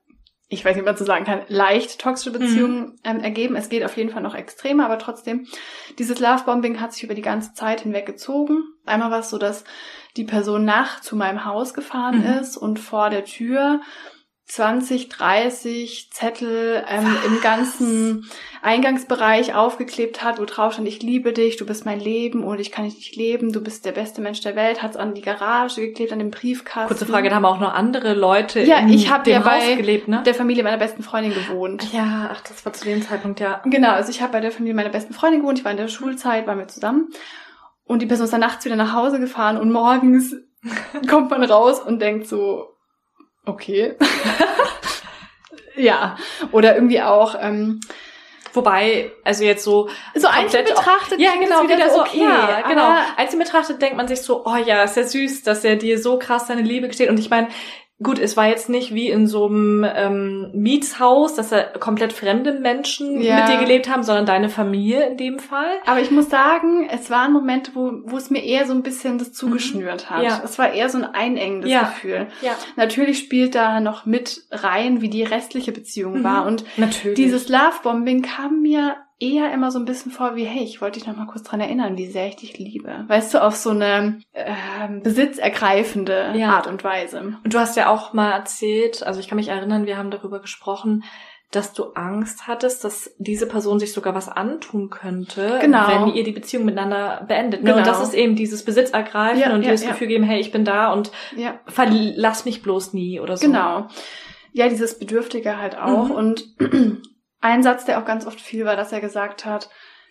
ich weiß nicht, wie man so sagen kann, leicht toxische Beziehung ähm, ergeben. Es geht auf jeden Fall noch extremer, aber trotzdem, dieses Lovebombing hat sich über die ganze Zeit hinweg gezogen. Einmal war es so, dass die Person nach zu meinem Haus gefahren Mhm. ist und vor der Tür 20, 30 Zettel ähm, im ganzen Eingangsbereich aufgeklebt hat, wo drauf stand, ich liebe dich, du bist mein Leben, ohne dich kann ich nicht leben, du bist der beste Mensch der Welt, hat es an die Garage geklebt, an den Briefkasten. Kurze Frage, da haben auch noch andere Leute Ja, in ich hab dem ja Haus bei gelebt, ne? der Familie meiner besten Freundin gewohnt. Ja, ach, das war zu dem Zeitpunkt, ja. Genau, also ich habe bei der Familie meiner besten Freundin gewohnt, ich war in der Schulzeit, waren wir zusammen. Und die Person ist dann nachts wieder nach Hause gefahren und morgens kommt man raus und denkt so, okay. ja. Oder irgendwie auch, ähm, Wobei, also jetzt so so einzeln betrachtet. Ja, genau, wieder wieder so, okay. ja, genau. Einzeln betrachtet denkt man sich so, oh ja, ist ja süß, dass er dir so krass seine Liebe gesteht. Und ich meine, gut, es war jetzt nicht wie in so einem ähm, Mietshaus, dass da komplett fremde Menschen Ja. mit dir gelebt haben, sondern deine Familie in dem Fall. Aber ich muss sagen, es waren Momente, wo, wo es mir eher so ein bisschen das zugeschnürt hat. Mhm. Ja. Es war eher so ein einengendes Ja. Gefühl. Ja, Natürlich spielt da noch mit rein, wie die restliche Beziehung Mhm. war. Und natürlich. dieses Lovebombing kam mir eher immer so ein bisschen vor wie, hey, ich wollte dich noch mal kurz dran erinnern, wie sehr ich dich liebe. Weißt du, auf so eine ähm, besitzergreifende Ja. Art und Weise. Und du hast ja auch mal erzählt, also ich kann mich erinnern, wir haben darüber gesprochen, dass du Angst hattest, dass diese Person sich sogar was antun könnte, Genau. wenn ihr die Beziehung miteinander beendet. Ne? Und Genau. das ist eben dieses Besitzergreifen Ja, und ja, dir das ja. Gefühl geben, hey, ich bin da und verlass mich bloß nie oder so. genau. Ja, dieses Bedürftige halt auch. Mhm. Und ein Satz, der auch ganz oft viel war, dass er gesagt hat,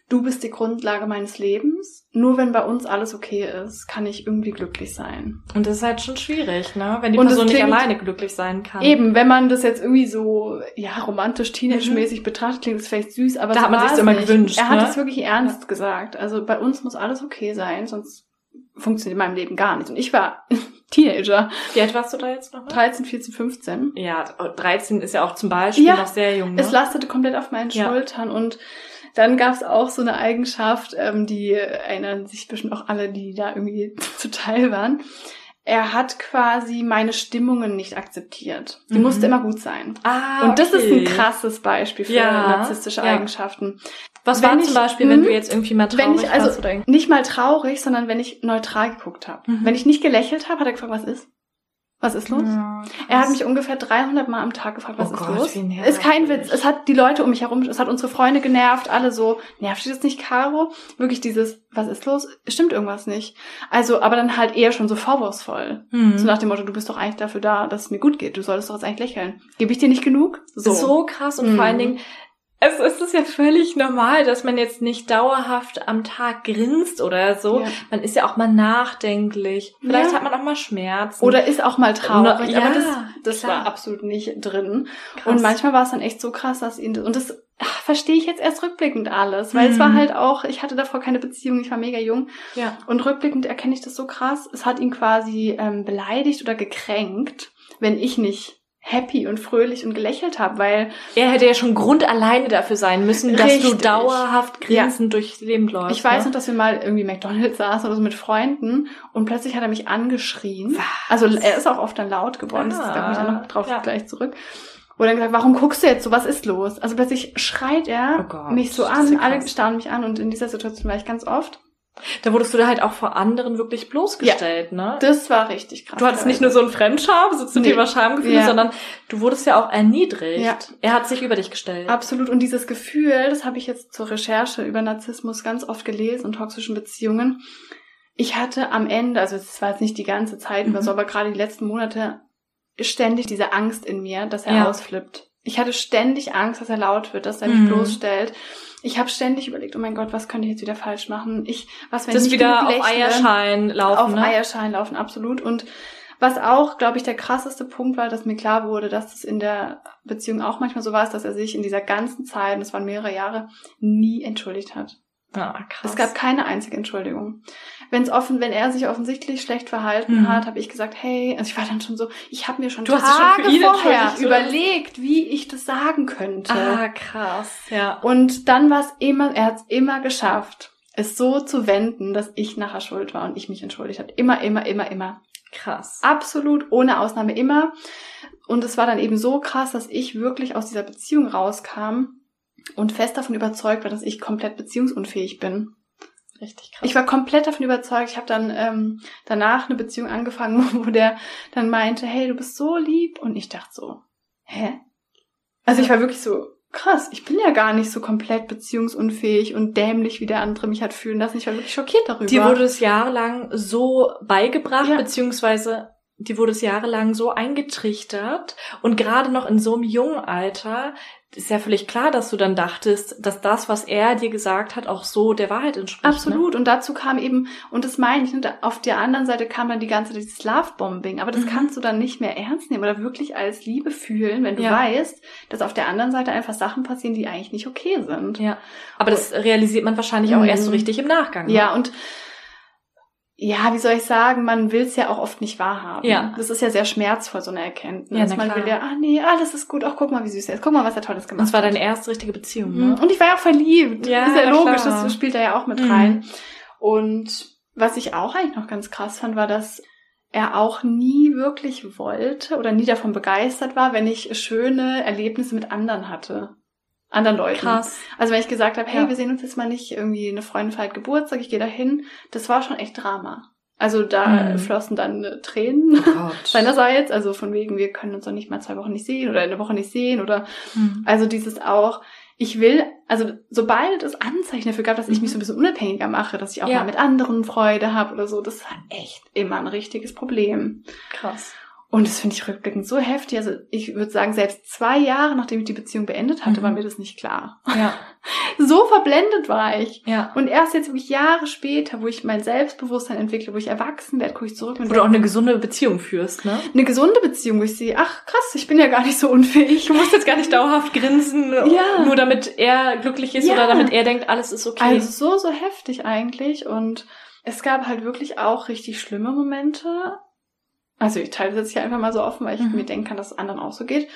du bist die Grundlage meines Lebens. Nur wenn bei uns alles okay ist, kann ich irgendwie glücklich sein. Und das ist halt schon schwierig, ne? Wenn die Und es Person nicht alleine glücklich sein kann. Eben, wenn man das jetzt irgendwie so, ja, romantisch, teenage-mäßig betrachtet, klingt das vielleicht süß, aber Mhm. Da so hat man es immer gewünscht, Er hat ne? es wirklich ernst gesagt. Also bei uns muss alles okay sein, sonst funktioniert in meinem Leben gar nicht. Und ich war Teenager, Wie alt warst du da jetzt noch? 13, 14, 15. Ja, 13 ist ja auch zum Beispiel Ja, noch sehr jung. Ne? Es lastete komplett auf meinen Ja. Schultern und dann gab es auch so eine Eigenschaft, ähm, die erinnern sich bestimmt auch alle, die da irgendwie zuteil waren. Er hat quasi meine Stimmungen nicht akzeptiert. Die Mhm. musste immer gut sein. ah, Und das ist ein krasses Beispiel für Ja, narzisstische. Eigenschaften. Was war ich- zum Beispiel, wenn hm? du jetzt irgendwie mal traurig Wenn ich also warst oder irgendwie- nicht mal traurig, sondern wenn ich neutral geguckt habe. Mhm. Wenn ich nicht gelächelt habe, hat er gefragt, was ist? Was ist los? Ja, Er hat mich ungefähr 300 Mal am Tag gefragt, was Oh ist Gott, los? Ist kein Witz. Es hat die Leute um mich herum, es hat unsere Freunde genervt, alle so, nervt dich das nicht, Caro? Wirklich dieses, was ist los? Stimmt irgendwas nicht. Also, aber dann halt eher schon so vorwurfsvoll. Mhm. So nach dem Motto, du bist doch eigentlich dafür da, dass es mir gut geht. Du solltest doch jetzt eigentlich lächeln. Gebe ich dir nicht genug? so. krass und Mhm. vor allen Dingen, es, es ist ja völlig normal, dass man jetzt nicht dauerhaft am Tag grinst oder so. Ja. Man ist ja auch mal nachdenklich. Vielleicht Ja. hat man auch mal Schmerzen. Oder ist auch mal traurig. Ja, aber das, das klar. war absolut nicht drin. Krass. Und manchmal war es dann echt so krass, dass ihn und das ach, verstehe ich jetzt erst rückblickend alles, weil es Mhm. war halt auch, ich hatte davor keine Beziehung, ich war mega jung. ja. Und rückblickend erkenne ich das so krass. Es hat ihn quasi ähm, beleidigt oder gekränkt, wenn ich nicht happy und fröhlich und gelächelt habe, weil er hätte ja schon Grund alleine dafür sein müssen, dass Richtig. du dauerhaft grinsend ja. durchs Leben läufst. Ich weiß ne? noch, dass wir mal irgendwie McDonald's saßen oder so mit Freunden und plötzlich hat er mich angeschrien. Was? Also er ist auch oft dann laut geworden, ah, das gab mich dann noch drauf ja. gleich zurück. Oder dann gesagt, warum guckst du jetzt so, was ist los? Also plötzlich schreit er oh Gott, mich so an, alle starren mich an und in dieser Situation war ich ganz oft. Da wurdest du da halt auch vor anderen wirklich bloßgestellt, ja, ne? Das war richtig krass. Du hattest nicht nur so ein Fremdscham, so zum nee. Thema Schamgefühl, ja. sondern du wurdest ja auch erniedrigt. Ja. Er hat sich über dich gestellt. Absolut. Und dieses Gefühl, das habe ich jetzt zur Recherche über Narzissmus ganz oft gelesen und toxischen Beziehungen. Ich hatte am Ende, also es war jetzt nicht die ganze Zeit über mhm. so, aber gerade die letzten Monate ständig diese Angst in mir, dass er ja. ausflippt. Ich hatte ständig Angst, dass er laut wird, dass er mich mhm. bloßstellt. Ich habe ständig überlegt, oh mein Gott, was könnte ich jetzt wieder falsch machen? Ich, was wenn das ich wieder auf Eierschein laufen, auf ne? Eierschein laufen, absolut. Und was auch, glaube ich, der krasseste Punkt war, dass mir klar wurde, dass es in der Beziehung auch manchmal so war, dass er sich in dieser ganzen Zeit, und das waren mehrere Jahre, nie entschuldigt hat. Ah, krass. Es gab keine einzige Entschuldigung. Wenn es offen, wenn er sich offensichtlich schlecht verhalten mhm. hat, habe ich gesagt, hey, also ich war dann schon so, ich habe mir schon du Tage schon vorher überlegt, wie ich das sagen könnte. Ah, krass, ja. Und dann war es immer, er hat es immer geschafft, es so zu wenden, dass ich nachher schuld war und ich mich entschuldigt habe. Immer, immer, immer, immer. Krass. Absolut, ohne Ausnahme immer. Und es war dann eben so krass, dass ich wirklich aus dieser Beziehung rauskam und fest davon überzeugt war, dass ich komplett beziehungsunfähig bin. Richtig krass. Ich war komplett davon überzeugt. Ich habe dann ähm, danach eine Beziehung angefangen, wo der dann meinte, hey, du bist so lieb. Und ich dachte so, hä? Also ich war wirklich so, krass, ich bin ja gar nicht so komplett beziehungsunfähig und dämlich, wie der andere mich hat fühlen lassen. Ich war wirklich schockiert darüber. Dir wurde es jahrelang so beigebracht, ja. beziehungsweise die wurde es jahrelang so eingetrichtert und gerade noch in so einem jungen Alter ist ja völlig klar, dass du dann dachtest, dass das, was er dir gesagt hat, auch so der Wahrheit entspricht. Ne? Absolut. Ne? Und dazu kam eben, und das meine ich, ne, auf der anderen Seite kam dann die ganze dieses Love-Bombing. Aber das mhm. kannst du dann nicht mehr ernst nehmen oder wirklich als Liebe fühlen, wenn du ja. weißt, dass auf der anderen Seite einfach Sachen passieren, die eigentlich nicht okay sind. Ja. Aber das realisiert man wahrscheinlich auch mhm. erst so richtig im Nachgang. Ne? Ja, und ja, wie soll ich sagen, man will es ja auch oft nicht wahrhaben. Ja. Das ist ja sehr schmerzvoll, so eine Erkenntnis. Ja, man klar. will ja, ah nee, alles ist gut, auch guck mal, wie süß er ist, guck mal, was er Tolles gemacht hat. Das war deine erste richtige Beziehung, ne? Mhm. Und ich war ja auch verliebt. Ja, das ist ja, ja logisch, klar. das spielt da ja auch mit mhm. rein. Und was ich auch eigentlich noch ganz krass fand, war, dass er auch nie wirklich wollte oder nie davon begeistert war, wenn ich schöne Erlebnisse mit anderen hatte anderen Leuten. Krass. Also wenn ich gesagt habe, hey, ja. wir sehen uns jetzt mal nicht, irgendwie eine Freundin feiert Geburtstag, ich gehe da hin, das war schon echt Drama. Also da mhm. flossen dann äh, Tränen oh seinerseits, also von wegen, wir können uns doch nicht mal zwei Wochen nicht sehen oder eine Woche nicht sehen oder mhm. also dieses auch, ich will, also sobald es Anzeichen dafür gab, dass ich mich so ein bisschen unabhängiger mache, dass ich auch ja. mal mit anderen Freude habe oder so, das war echt immer ein richtiges Problem. Krass. Und das finde ich rückblickend so heftig. Also ich würde sagen, selbst zwei Jahre, nachdem ich die Beziehung beendet hatte, mhm. war mir das nicht klar. Ja. so verblendet war ich. Ja. Und erst jetzt wirklich Jahre später, wo ich mein Selbstbewusstsein entwickle, wo ich erwachsen werde, gucke ich zurück und Wo du auch eine gesunde Beziehung führst, ne? Eine gesunde Beziehung, wo ich sehe, ach krass, ich bin ja gar nicht so unfähig. Du musst jetzt gar nicht dauerhaft grinsen, ja. nur damit er glücklich ist ja. oder damit er denkt, alles ist okay. Also so, so heftig eigentlich. Und es gab halt wirklich auch richtig schlimme Momente also ich teile das jetzt hier einfach mal so offen, weil ich mhm. mir denken kann, dass es anderen auch so geht.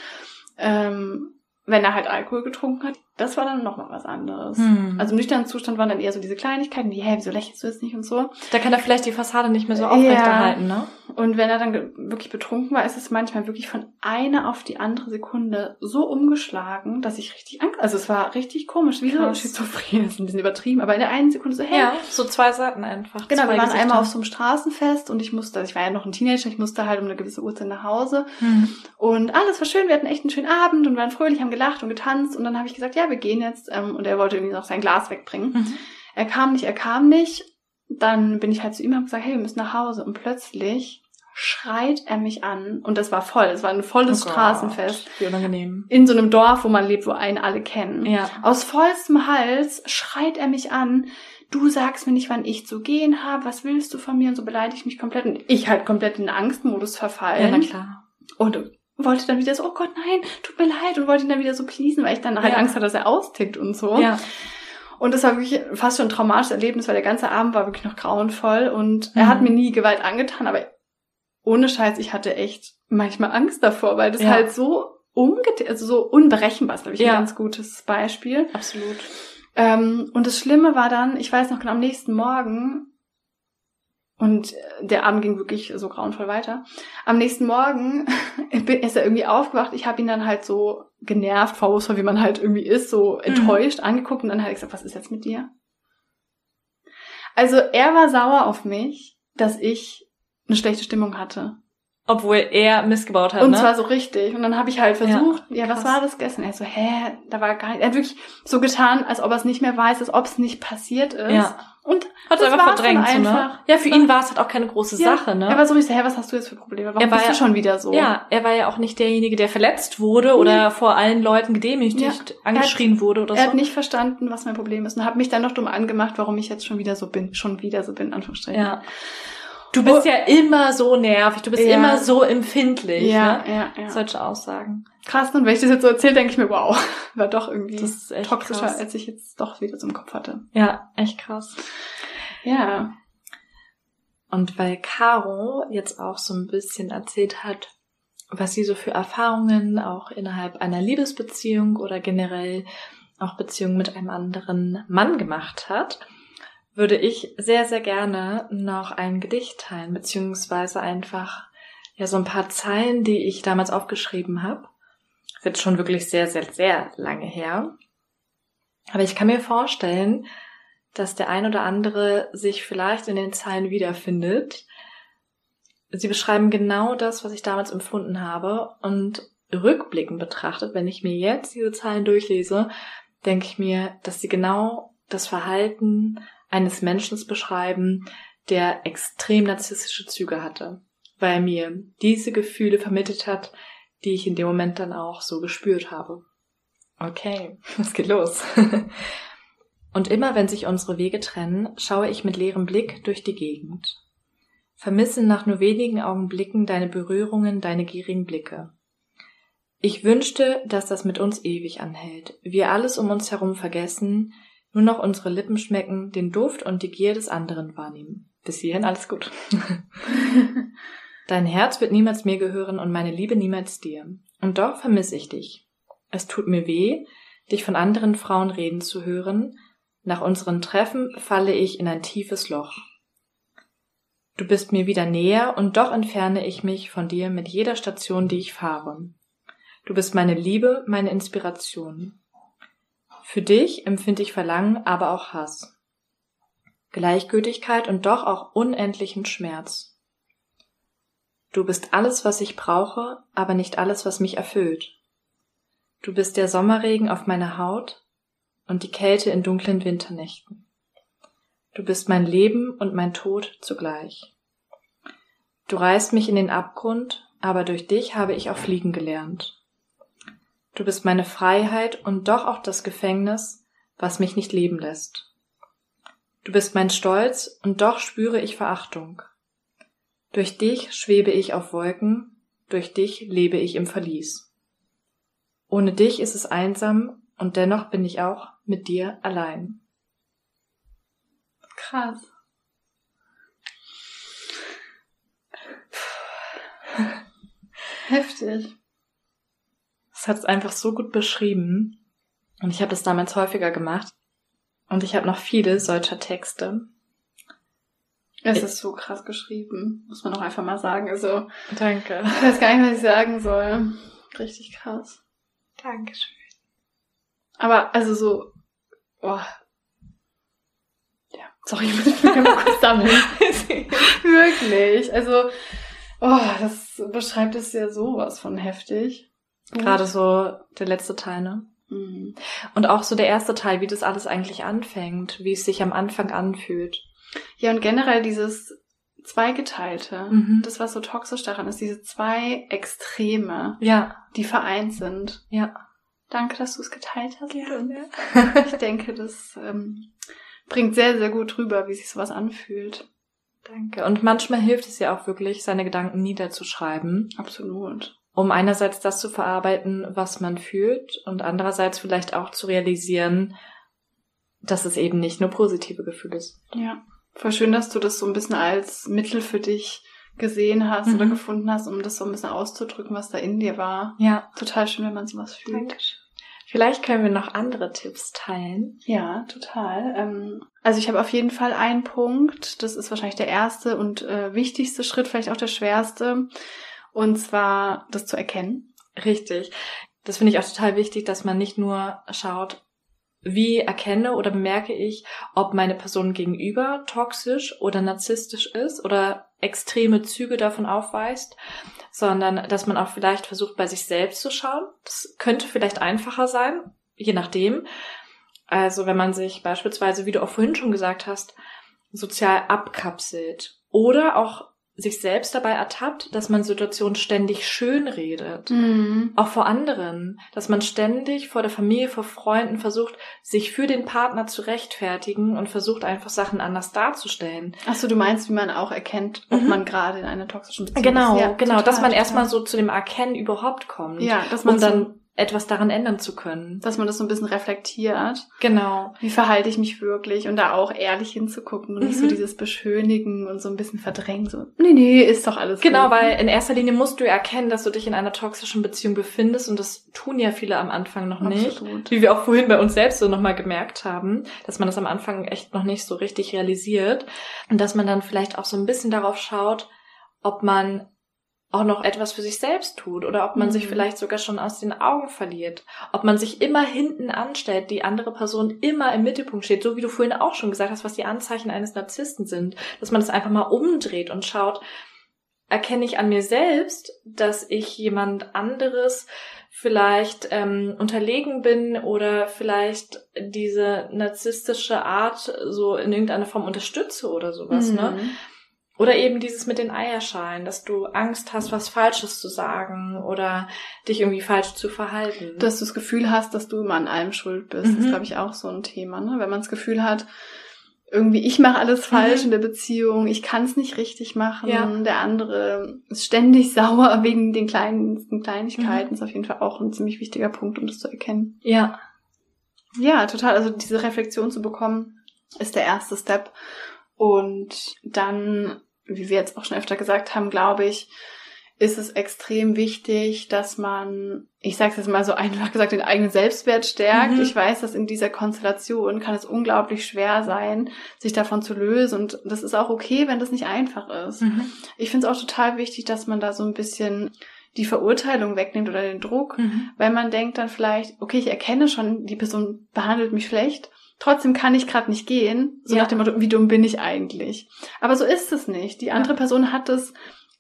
Ähm, wenn er halt Alkohol getrunken hat, das war dann nochmal was anderes. Hm. Also im nüchternen Zustand waren dann eher so diese Kleinigkeiten, wie, hey, wieso lächelst du jetzt nicht und so. Da kann er vielleicht die Fassade nicht mehr so aufrechterhalten, ja. ne? Und wenn er dann wirklich betrunken war, ist es manchmal wirklich von einer auf die andere Sekunde so umgeschlagen, dass ich richtig Angst, also es war richtig komisch, wie so Schizophren, ist ein bisschen übertrieben, aber in der einen Sekunde so, hey. Ja, so zwei Seiten einfach. Genau, wir waren Gesichter. einmal auf so einem Straßenfest und ich musste, also ich war ja noch ein Teenager, ich musste halt um eine gewisse Uhrzeit nach Hause. Hm. Und alles war schön, wir hatten echt einen schönen Abend und waren fröhlich, haben gelacht und getanzt und dann habe ich gesagt, ja, wir gehen jetzt, ähm, und er wollte irgendwie noch sein Glas wegbringen. Mhm. Er kam nicht, er kam nicht. Dann bin ich halt zu ihm und habe gesagt, hey, wir müssen nach Hause. Und plötzlich schreit er mich an und das war voll, es war ein volles oh Straßenfest. Wie unangenehm. In so einem Dorf, wo man lebt, wo einen alle kennen. Ja. Aus vollstem Hals schreit er mich an, du sagst mir nicht, wann ich zu gehen habe, was willst du von mir? Und so beleidige ich mich komplett und ich halt komplett in den Angstmodus verfallen. Ja, na klar. Und wollte dann wieder so, oh Gott, nein, tut mir leid und wollte ihn dann wieder so pleasen, weil ich dann halt ja. Angst hatte, dass er austickt und so. Ja. Und das war wirklich fast schon ein traumatisches Erlebnis, weil der ganze Abend war wirklich noch grauenvoll und mhm. er hat mhm. mir nie Gewalt angetan, aber ohne Scheiß, ich hatte echt manchmal Angst davor, weil das Ja. halt so umge also so unberechenbar ist, glaube ich, Ja. ein ganz gutes Beispiel. Absolut. Ähm, und das Schlimme war dann, ich weiß noch genau, am nächsten Morgen, und der Abend ging wirklich so grauenvoll weiter. Am nächsten Morgen bin- ist er irgendwie aufgewacht. Ich habe ihn dann halt so genervt, vorwurfsvoll, wie man halt irgendwie ist, so enttäuscht angeguckt. Und dann er gesagt, was ist jetzt mit dir? Also er war sauer auf mich, dass ich eine schlechte Stimmung hatte. Obwohl er missgebaut hat, Und ne? zwar so richtig. Und dann habe ich halt versucht, ja, was krass. war das gestern? Er so, hä, da war gar nicht. Er hat wirklich so getan, als ob er es nicht mehr weiß, als ob es nicht passiert ist. Ja. Und Hat es einfach verdrängt, ne? einfach. Ja, für ihn war es halt auch keine große Ja, Sache, ne? Er war so richtig, hä, was hast du jetzt für Probleme? Warum Er war bist ja- du schon wieder so? Ja, er war ja auch nicht derjenige, der verletzt wurde oder vor allen Leuten gedemütigt, angeschrien wurde oder Er hat so. nicht verstanden, was mein Problem ist und hat mich dann noch dumm angemacht, warum ich jetzt schon wieder so bin. Schon wieder so bin, in Anführungsstrichen. Ja. Du bist ja immer so nervig, du bist Ja. immer so empfindlich, ja, ne? ja, ja. Solche Aussagen. Krass, und wenn ich das jetzt so erzähle, denke ich mir, wow, war doch irgendwie toxischer, krass. als ich jetzt doch wieder so im Kopf hatte. Ja, echt krass. Ja. Und weil Caro jetzt auch so ein bisschen erzählt hat, was sie so für Erfahrungen auch innerhalb einer Liebesbeziehung oder generell auch Beziehungen mit einem anderen Mann gemacht hat, würde ich sehr, sehr gerne noch ein Gedicht teilen, beziehungsweise einfach ja so ein paar Zeilen, die ich damals aufgeschrieben habe. Ist jetzt schon wirklich sehr, sehr, sehr lange her. Aber ich kann mir vorstellen, dass der ein oder andere sich vielleicht in den Zeilen wiederfindet. Sie beschreiben genau das, was ich damals empfunden habe. Und rückblickend betrachtet, wenn ich mir jetzt diese Zeilen durchlese, denke ich mir, dass sie genau das Verhalten eines Menschen beschreiben, der extrem narzisstische Züge hatte, weil mir diese Gefühle vermittelt hat, die ich in dem Moment dann auch so gespürt habe. Okay, es geht los. Und immer wenn sich unsere Wege trennen, schaue ich mit leerem Blick durch die Gegend. Vermisse nach nur wenigen Augenblicken deine Berührungen, deine gierigen Blicke. Ich wünschte, dass das mit uns ewig anhält, wir alles um uns herum vergessen, nur noch unsere Lippen schmecken, den Duft und die Gier des anderen wahrnehmen. Bis hierhin alles gut. Dein Herz wird niemals mir gehören und meine Liebe niemals dir. Und doch vermisse ich dich. Es tut mir weh, dich von anderen Frauen reden zu hören. Nach unseren Treffen falle ich in ein tiefes Loch. Du bist mir wieder näher und doch entferne ich mich von dir mit jeder Station, die ich fahre. Du bist meine Liebe, meine Inspiration. Für dich empfinde ich Verlangen, aber auch Hass. Gleichgültigkeit und doch auch unendlichen Schmerz. Du bist alles, was ich brauche, aber nicht alles, was mich erfüllt. Du bist der Sommerregen auf meiner Haut und die Kälte in dunklen Winternächten. Du bist mein Leben und mein Tod zugleich. Du reißt mich in den Abgrund, aber durch dich habe ich auch fliegen gelernt. Du bist meine Freiheit und doch auch das Gefängnis, was mich nicht leben lässt. Du bist mein Stolz und doch spüre ich Verachtung. Durch dich schwebe ich auf Wolken, durch dich lebe ich im Verlies. Ohne dich ist es einsam und dennoch bin ich auch mit dir allein. Krass. Heftig. Es hat es einfach so gut beschrieben. Und ich habe das damals häufiger gemacht. Und ich habe noch viele solcher Texte. Es Ich- ist so krass geschrieben, muss man auch einfach mal sagen. Also, Danke. ich weiß gar nicht, was ich sagen soll. Richtig krass. Dankeschön. Aber, also so, oh. Ja, sorry, ich muss mich mal kurz sammeln. Wirklich. Also, oh, das beschreibt es ja sowas von heftig. Gerade so der letzte Teil, ne? Mhm. Und auch so der erste Teil, wie das alles eigentlich anfängt, wie es sich am Anfang anfühlt. Ja, und generell dieses Zweigeteilte. Mhm. Das, was so toxisch daran ist, diese zwei Extreme, Ja, die vereint sind. ja. Danke, dass du es geteilt hast. Gerne. Ich denke, das ähm, bringt sehr, sehr gut rüber, wie sich sowas anfühlt. Danke. Und manchmal hilft es ja auch wirklich, seine Gedanken niederzuschreiben, Absolut. Um einerseits das zu verarbeiten, was man fühlt und andererseits vielleicht auch zu realisieren, dass es eben nicht nur positive Gefühle sind. Ja. Voll schön, dass du das so ein bisschen als Mittel für dich gesehen hast Mhm. oder gefunden hast, um das so ein bisschen auszudrücken, was da in dir war. Ja. Total schön, wenn man sowas fühlt. Dankeschön. Vielleicht können wir noch andere Tipps teilen. Ja, total. Ähm, also ich habe auf jeden Fall einen Punkt, das ist wahrscheinlich der erste und äh, wichtigste Schritt, vielleicht auch der schwerste, und zwar das zu erkennen. Richtig. Das finde ich auch total wichtig, dass man nicht nur schaut, wie erkenne oder bemerke ich, ob meine Person gegenüber toxisch oder narzisstisch ist oder extreme Züge davon aufweist, sondern dass man auch vielleicht versucht, bei sich selbst zu schauen. Das könnte vielleicht einfacher sein, je nachdem. Also wenn man sich beispielsweise, wie du auch vorhin schon gesagt hast, sozial abkapselt oder auch sich selbst dabei ertappt, dass man Situationen ständig schön redet. Mhm. Auch vor anderen, dass man ständig vor der Familie, vor Freunden versucht, sich für den Partner zu rechtfertigen und versucht einfach Sachen anders darzustellen. Achso, du meinst, wie man auch erkennt, ob Mhm. man gerade in einer toxischen Beziehung Genau, ist. Ja, genau, total, dass man erstmal so zu dem Erkennen überhaupt kommt, ja, dass man so, dann etwas daran ändern zu können. dass man das so ein bisschen reflektiert. Genau. Wie verhalte ich mich wirklich? Und da auch ehrlich hinzugucken und nicht so Mhm. dieses Beschönigen und so ein bisschen verdrängen. So, nee, nee, ist doch alles Genau, gut. weil in erster Linie musst du erkennen, dass du dich in einer toxischen Beziehung befindest und das tun ja viele am Anfang noch nicht. Absolut. Wie wir auch vorhin bei uns selbst so nochmal gemerkt haben, dass man das am Anfang echt noch nicht so richtig realisiert und dass man dann vielleicht auch so ein bisschen darauf schaut, ob man auch noch etwas für sich selbst tut oder ob man Mhm. sich vielleicht sogar schon aus den Augen verliert, ob man sich immer hinten anstellt, die andere Person immer im Mittelpunkt steht, so wie du vorhin auch schon gesagt hast, was die Anzeichen eines Narzissten sind, dass man das einfach mal umdreht und schaut, erkenne ich an mir selbst, dass ich jemand anderes vielleicht ähm, unterlegen bin oder vielleicht diese narzisstische Art so in irgendeiner Form unterstütze oder sowas, ne? Mhm. Oder eben dieses mit den Eierschalen, dass du Angst hast, was Falsches zu sagen oder dich irgendwie falsch zu verhalten. Dass du das Gefühl hast, dass du immer an allem schuld bist, Mhm. ist, glaube ich, auch so ein Thema. Ne? Wenn man das Gefühl hat, irgendwie ich mache alles falsch Mhm. in der Beziehung, ich kann es nicht richtig machen, Ja. der andere ist ständig sauer wegen den kleinsten Mhm. Kleinigkeiten, ist auf jeden Fall auch ein ziemlich wichtiger Punkt, um das zu erkennen. ja, Ja, total. Also diese Reflexion zu bekommen, ist der erste Step. Und dann, wie wir jetzt auch schon öfter gesagt haben, glaube ich, ist es extrem wichtig, dass man, ich sage es jetzt mal so einfach gesagt, den eigenen Selbstwert stärkt. Mhm. Ich weiß, dass in dieser Konstellation kann es unglaublich schwer sein, sich davon zu lösen. Und das ist auch okay, wenn das nicht einfach ist. mhm. Ich finde es auch total wichtig, dass man da so ein bisschen die Verurteilung wegnimmt oder den Druck. Mhm. Weil man denkt dann vielleicht, okay, ich erkenne schon, die Person behandelt mich schlecht, trotzdem kann ich gerade nicht gehen, so Ja. nach dem Motto, wie dumm bin ich eigentlich? Aber so ist es nicht. Die andere Person hat es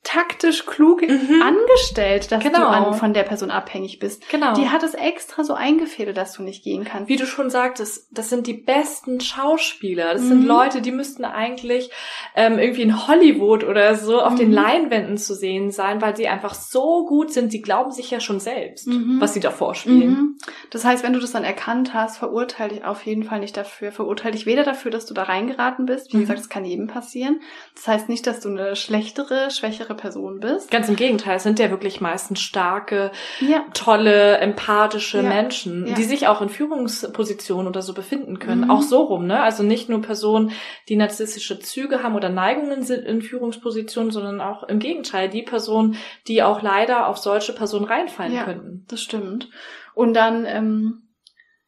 taktisch klug Mhm. angestellt, dass du Genau. an, von der Person abhängig bist. Genau. Die hat es extra so eingefädelt, dass du nicht gehen kannst. Wie du schon sagtest, das sind die besten Schauspieler. Das sind Mhm. Leute, die müssten eigentlich ähm, irgendwie in Hollywood oder so auf Mhm. den Leinwänden zu sehen sein, weil sie einfach so gut sind. Sie glauben sich ja schon selbst, Mhm. was sie da vorspielen. Mhm. Das heißt, wenn du das dann erkannt hast, verurteile dich auf jeden Fall nicht dafür. Verurteile dich weder dafür, dass du da reingeraten bist. Wie Mhm. gesagt, das kann jedem passieren. Das heißt nicht, dass du eine schlechtere, schwächere Person bist. Ganz im Gegenteil, es sind ja wirklich meistens starke, Ja. tolle, empathische Ja. Menschen, Ja. die sich auch in Führungspositionen oder so befinden können. Mhm. Auch so rum, ne? Also nicht nur Personen, die narzisstische Züge haben oder Neigungen sind in Führungspositionen, sondern auch im Gegenteil, die Personen, die auch leider auf solche Personen reinfallen Ja. könnten. Das stimmt. Und dann ähm,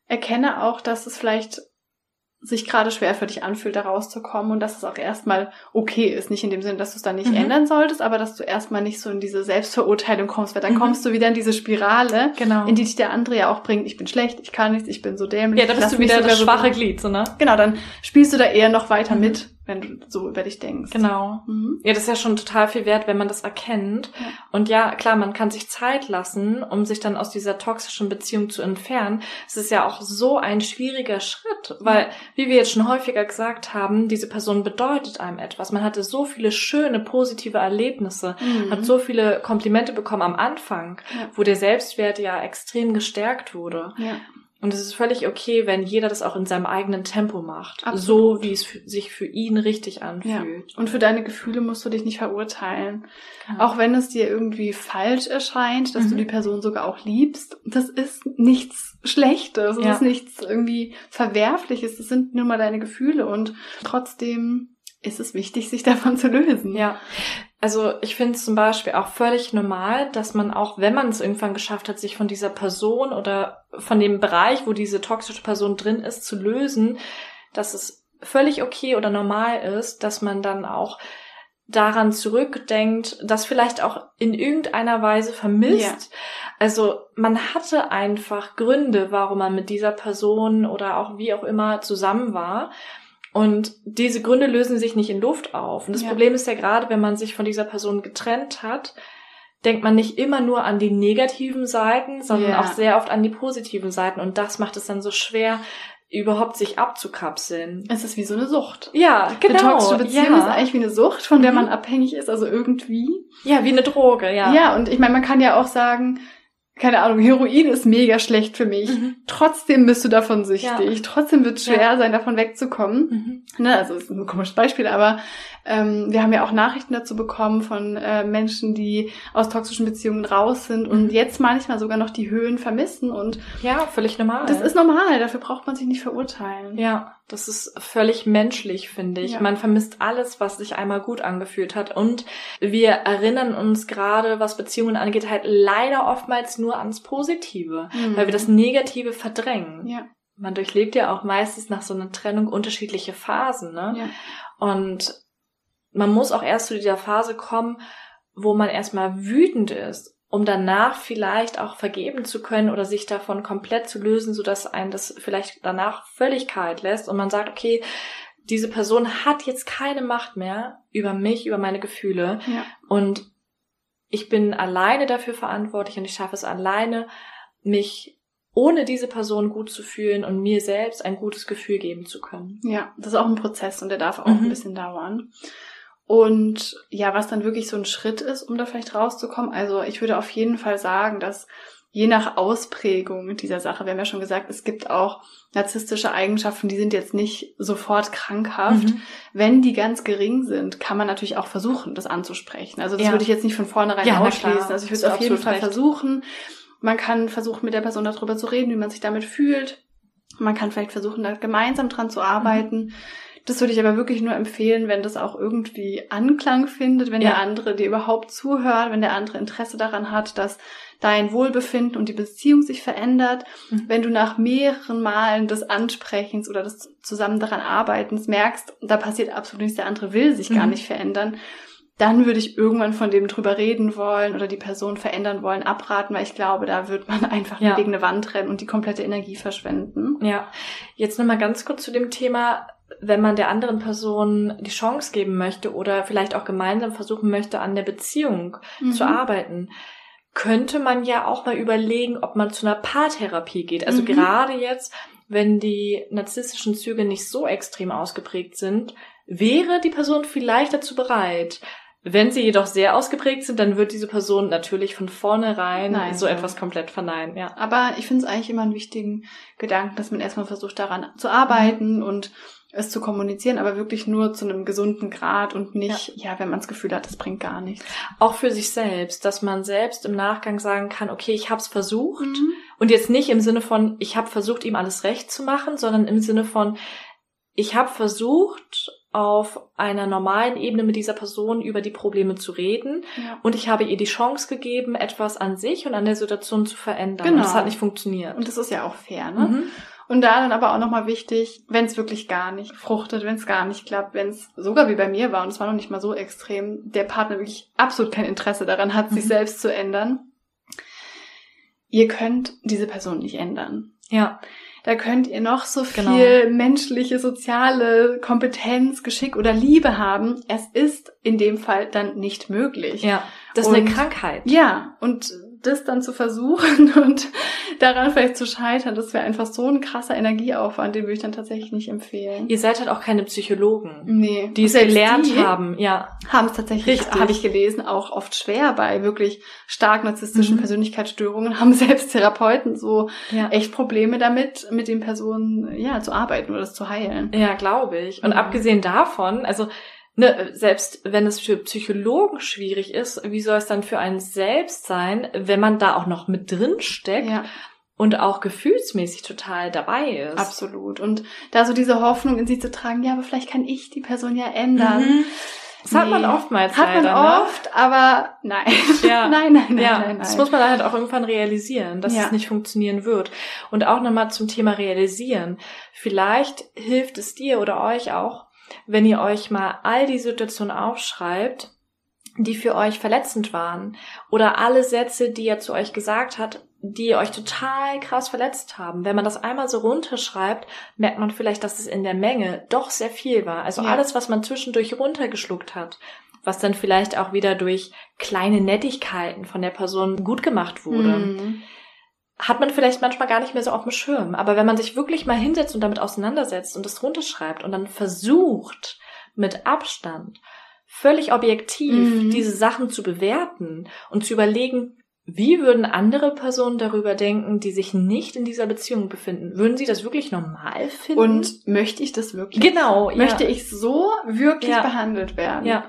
erkenne auch, dass es vielleicht sich gerade schwer für dich anfühlt, da rauszukommen und dass es auch erstmal okay ist. Nicht in dem Sinne, dass du es dann nicht Mhm. ändern solltest, aber dass du erstmal nicht so in diese Selbstverurteilung kommst, weil dann Mhm. kommst du wieder in diese Spirale, Genau. in die dich der andere ja auch bringt. Ich bin schlecht, ich kann nichts, ich bin so dämlich. ja, da ich bist du wieder das so- schwache Glied, so, ne? Genau, dann spielst du da eher noch weiter Mhm. mit, wenn du so über dich denkst. Genau. Mhm. Ja, das ist ja schon total viel wert, wenn man das erkennt. Ja. Und ja, klar, man kann sich Zeit lassen, um sich dann aus dieser toxischen Beziehung zu entfernen. Es ist ja auch so ein schwieriger Schritt, weil, wie wir jetzt schon häufiger gesagt haben, diese Person bedeutet einem etwas. Man hatte so viele schöne, positive Erlebnisse, Mhm. hat so viele Komplimente bekommen am Anfang, Ja. wo der Selbstwert ja extrem gestärkt wurde. Ja. Und es ist völlig okay, wenn jeder das auch in seinem eigenen Tempo macht. Absolut. So, wie es sich für ihn richtig Ja. anfühlt. Und für deine Gefühle musst du dich nicht verurteilen. Genau. Auch wenn es dir irgendwie falsch erscheint, dass du Mhm. die Person sogar auch liebst, das ist nichts Schlechtes, das Ja. ist nichts irgendwie Verwerfliches, das sind nur mal deine Gefühle und trotzdem ist es wichtig, sich davon zu lösen. Ja. Also ich finde es zum Beispiel auch völlig normal, dass man auch, wenn man es irgendwann geschafft hat, sich von dieser Person oder von dem Bereich, wo diese toxische Person drin ist, zu lösen, dass es völlig okay oder normal ist, dass man dann auch daran zurückdenkt, das vielleicht auch in irgendeiner Weise vermisst. Ja. Also man hatte einfach Gründe, warum man mit dieser Person oder auch wie auch immer zusammen war. Und diese Gründe lösen sich nicht in Luft auf. Und das ja. Problem ist ja gerade, wenn man sich von dieser Person getrennt hat, denkt man nicht immer nur an die negativen Seiten, sondern ja. auch sehr oft an die positiven Seiten. Und das macht es dann so schwer, überhaupt sich abzukapseln. Es ist wie so eine Sucht. Ja, genau. Eine toxische Beziehung ja. ist eigentlich wie eine Sucht, von der mhm. man abhängig ist, also irgendwie. Ja, wie eine Droge, ja. Ja, und ich meine, man kann ja auch sagen, keine Ahnung, Heroin ist mega schlecht für mich. Mhm. Trotzdem bist du davon süchtig. Ja. Trotzdem wird es schwer ja. sein, davon wegzukommen. Mhm. Ne, also ist ein komisches Beispiel, aber ähm, wir haben ja auch Nachrichten dazu bekommen von äh, Menschen, die aus toxischen Beziehungen raus sind und mhm. jetzt manchmal sogar noch die Höhen vermissen. Und ja, völlig normal. Das ist normal. Dafür braucht man sich nicht verurteilen. Ja, das ist völlig menschlich, finde ich. Ja. Man vermisst alles, was sich einmal gut angefühlt hat. Und wir erinnern uns gerade, was Beziehungen angeht, halt leider oftmals nur ans Positive, mhm. weil wir das Negative verdrängen. Ja. Man durchlebt ja auch meistens nach so einer Trennung unterschiedliche Phasen, ne? Ja. Und man muss auch erst zu dieser Phase kommen, wo man erstmal wütend ist, um danach vielleicht auch vergeben zu können oder sich davon komplett zu lösen, sodass einen das vielleicht danach völlig kalt lässt und man sagt, okay, diese Person hat jetzt keine Macht mehr über mich, über meine Gefühle ja. und ich bin alleine dafür verantwortlich und ich schaffe es alleine, mich ohne diese Person gut zu fühlen und mir selbst ein gutes Gefühl geben zu können. Ja, das ist auch ein Prozess und der darf auch mhm. ein bisschen dauern. Und ja, was dann wirklich so ein Schritt ist, um da vielleicht rauszukommen. Also ich würde auf jeden Fall sagen, dass je nach Ausprägung dieser Sache, wir haben ja schon gesagt, es gibt auch narzisstische Eigenschaften, die sind jetzt nicht sofort krankhaft. Mhm. Wenn die ganz gering sind, kann man natürlich auch versuchen, das anzusprechen. Also das ja. würde ich jetzt nicht von vornherein ja, ausschließen. Also ich würde es auf jeden Fall recht. versuchen. Man kann versuchen, mit der Person darüber zu reden, wie man sich damit fühlt. Man kann vielleicht versuchen, da gemeinsam dran zu arbeiten. Mhm. Das würde ich aber wirklich nur empfehlen, wenn das auch irgendwie Anklang findet, wenn ja. der andere dir überhaupt zuhört, wenn der andere Interesse daran hat, dass dein Wohlbefinden und die Beziehung sich verändert. Mhm. Wenn du nach mehreren Malen des Ansprechens oder des zusammen daran Arbeitens merkst, da passiert absolut nichts, der andere will sich mhm. gar nicht verändern, dann würde ich irgendwann von dem drüber reden wollen oder die Person verändern wollen, abraten, weil ich glaube, da wird man einfach ja. gegen eine Wand rennen und die komplette Energie verschwenden. Ja, jetzt nochmal ganz kurz zu dem Thema wenn man der anderen Person die Chance geben möchte oder vielleicht auch gemeinsam versuchen möchte, an der Beziehung mhm. zu arbeiten, könnte man ja auch mal überlegen, ob man zu einer Paartherapie geht. Also mhm. gerade jetzt, wenn die narzisstischen Züge nicht so extrem ausgeprägt sind, wäre die Person vielleicht dazu bereit. Wenn sie jedoch sehr ausgeprägt sind, dann wird diese Person natürlich von vornherein Nein, so ja. etwas komplett verneinen, ja. Aber ich finde es eigentlich immer einen wichtigen Gedanken, dass man erstmal versucht, daran zu arbeiten mhm. und es zu kommunizieren, aber wirklich nur zu einem gesunden Grad und nicht, ja, ja wenn man das Gefühl hat, das bringt gar nichts. Auch für sich selbst, dass man selbst im Nachgang sagen kann, okay, ich habe es versucht mhm. und jetzt nicht im Sinne von, ich habe versucht, ihm alles recht zu machen, sondern im Sinne von, ich habe versucht, auf einer normalen Ebene mit dieser Person über die Probleme zu reden ja. und ich habe ihr die Chance gegeben, etwas an sich und an der Situation zu verändern. Genau. Und das hat nicht funktioniert. Und das ist ja auch fair, ne? Mhm. Und da dann aber auch nochmal wichtig, wenn es wirklich gar nicht fruchtet, wenn es gar nicht klappt, wenn es sogar wie bei mir war, und es war noch nicht mal so extrem, der Partner wirklich absolut kein Interesse daran hat, mhm. sich selbst zu ändern. Ihr könnt diese Person nicht ändern. Ja. Da könnt ihr noch so genau. viel menschliche, soziale Kompetenz, Geschick oder Liebe haben. Es ist in dem Fall dann nicht möglich. Ja. Das ist und, eine Krankheit. Ja. Und das dann zu versuchen und daran vielleicht zu scheitern, das wäre einfach so ein krasser Energieaufwand, den würde ich dann tatsächlich nicht empfehlen. Ihr seid halt auch keine Psychologen, nee. die es gelernt die haben, ja. Haben es tatsächlich, habe ich gelesen, auch oft schwer bei wirklich stark narzisstischen mhm. Persönlichkeitsstörungen, haben selbst Therapeuten so ja. echt Probleme damit, mit den Personen ja zu arbeiten oder das zu heilen. Ja, glaube ich. Und mhm. abgesehen davon, also ne, selbst wenn es für Psychologen schwierig ist, wie soll es dann für einen selbst sein, wenn man da auch noch mit drin steckt? Ja. Und auch gefühlsmäßig total dabei ist. Absolut. Und da so diese Hoffnung in sie zu tragen, ja, aber vielleicht kann ich die Person ja ändern. Mhm Das hat man oftmals Hat man leider, ne? oft, aber nein. Ja. nein, nein, nein, ja, nein, nein. das muss man dann halt auch irgendwann realisieren, dass Ja. es nicht funktionieren wird. Und auch nochmal zum Thema realisieren. Vielleicht hilft es dir oder euch auch, wenn ihr euch mal all die Situationen aufschreibt, die für euch verletzend waren. Oder alle Sätze, die er zu euch gesagt hat, die euch total krass verletzt haben. Wenn man das einmal so runterschreibt, merkt man vielleicht, dass es in der Menge doch sehr viel war. Also Ja. alles, was man zwischendurch runtergeschluckt hat, was dann vielleicht auch wieder durch kleine Nettigkeiten von der Person gut gemacht wurde, Mhm. Hat man vielleicht manchmal gar nicht mehr so auf dem Schirm. Aber wenn man sich wirklich mal hinsetzt und damit auseinandersetzt und das runterschreibt und dann versucht, mit Abstand, völlig objektiv Mhm. diese Sachen zu bewerten und zu überlegen, wie würden andere Personen darüber denken, die sich nicht in dieser Beziehung befinden? Würden sie das wirklich normal finden? Und möchte ich das wirklich? genau, ja. Möchte ich so wirklich Ja. behandelt werden? Ja.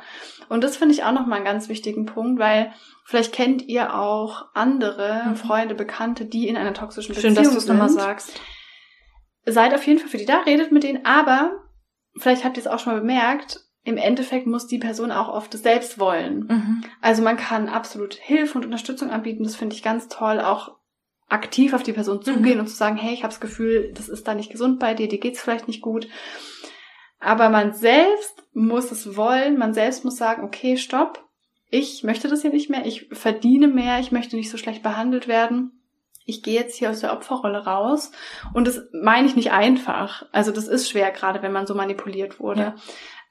Und das finde ich auch nochmal einen ganz wichtigen Punkt, weil vielleicht kennt ihr auch andere Mhm. Freunde, Bekannte, die in einer toxischen Schön, Beziehung dass du es sind. nochmal sagst. Seid auf jeden Fall für die da, redet mit denen, aber vielleicht habt ihr es auch schon mal bemerkt, im Endeffekt muss die Person auch oft es selbst wollen. Mhm. Also man kann absolut Hilfe und Unterstützung anbieten, das finde ich ganz toll, auch aktiv auf die Person zugehen und zu sagen, hey, ich habe das Gefühl, das ist da nicht gesund bei dir, dir geht's vielleicht nicht gut. Aber man selbst muss es wollen, man selbst muss sagen, okay, stopp, ich möchte das hier nicht mehr, ich verdiene mehr, ich möchte nicht so schlecht behandelt werden. Ich gehe jetzt hier aus der Opferrolle raus und das meine ich nicht einfach. Also das ist schwer, gerade wenn man so manipuliert wurde. Ja.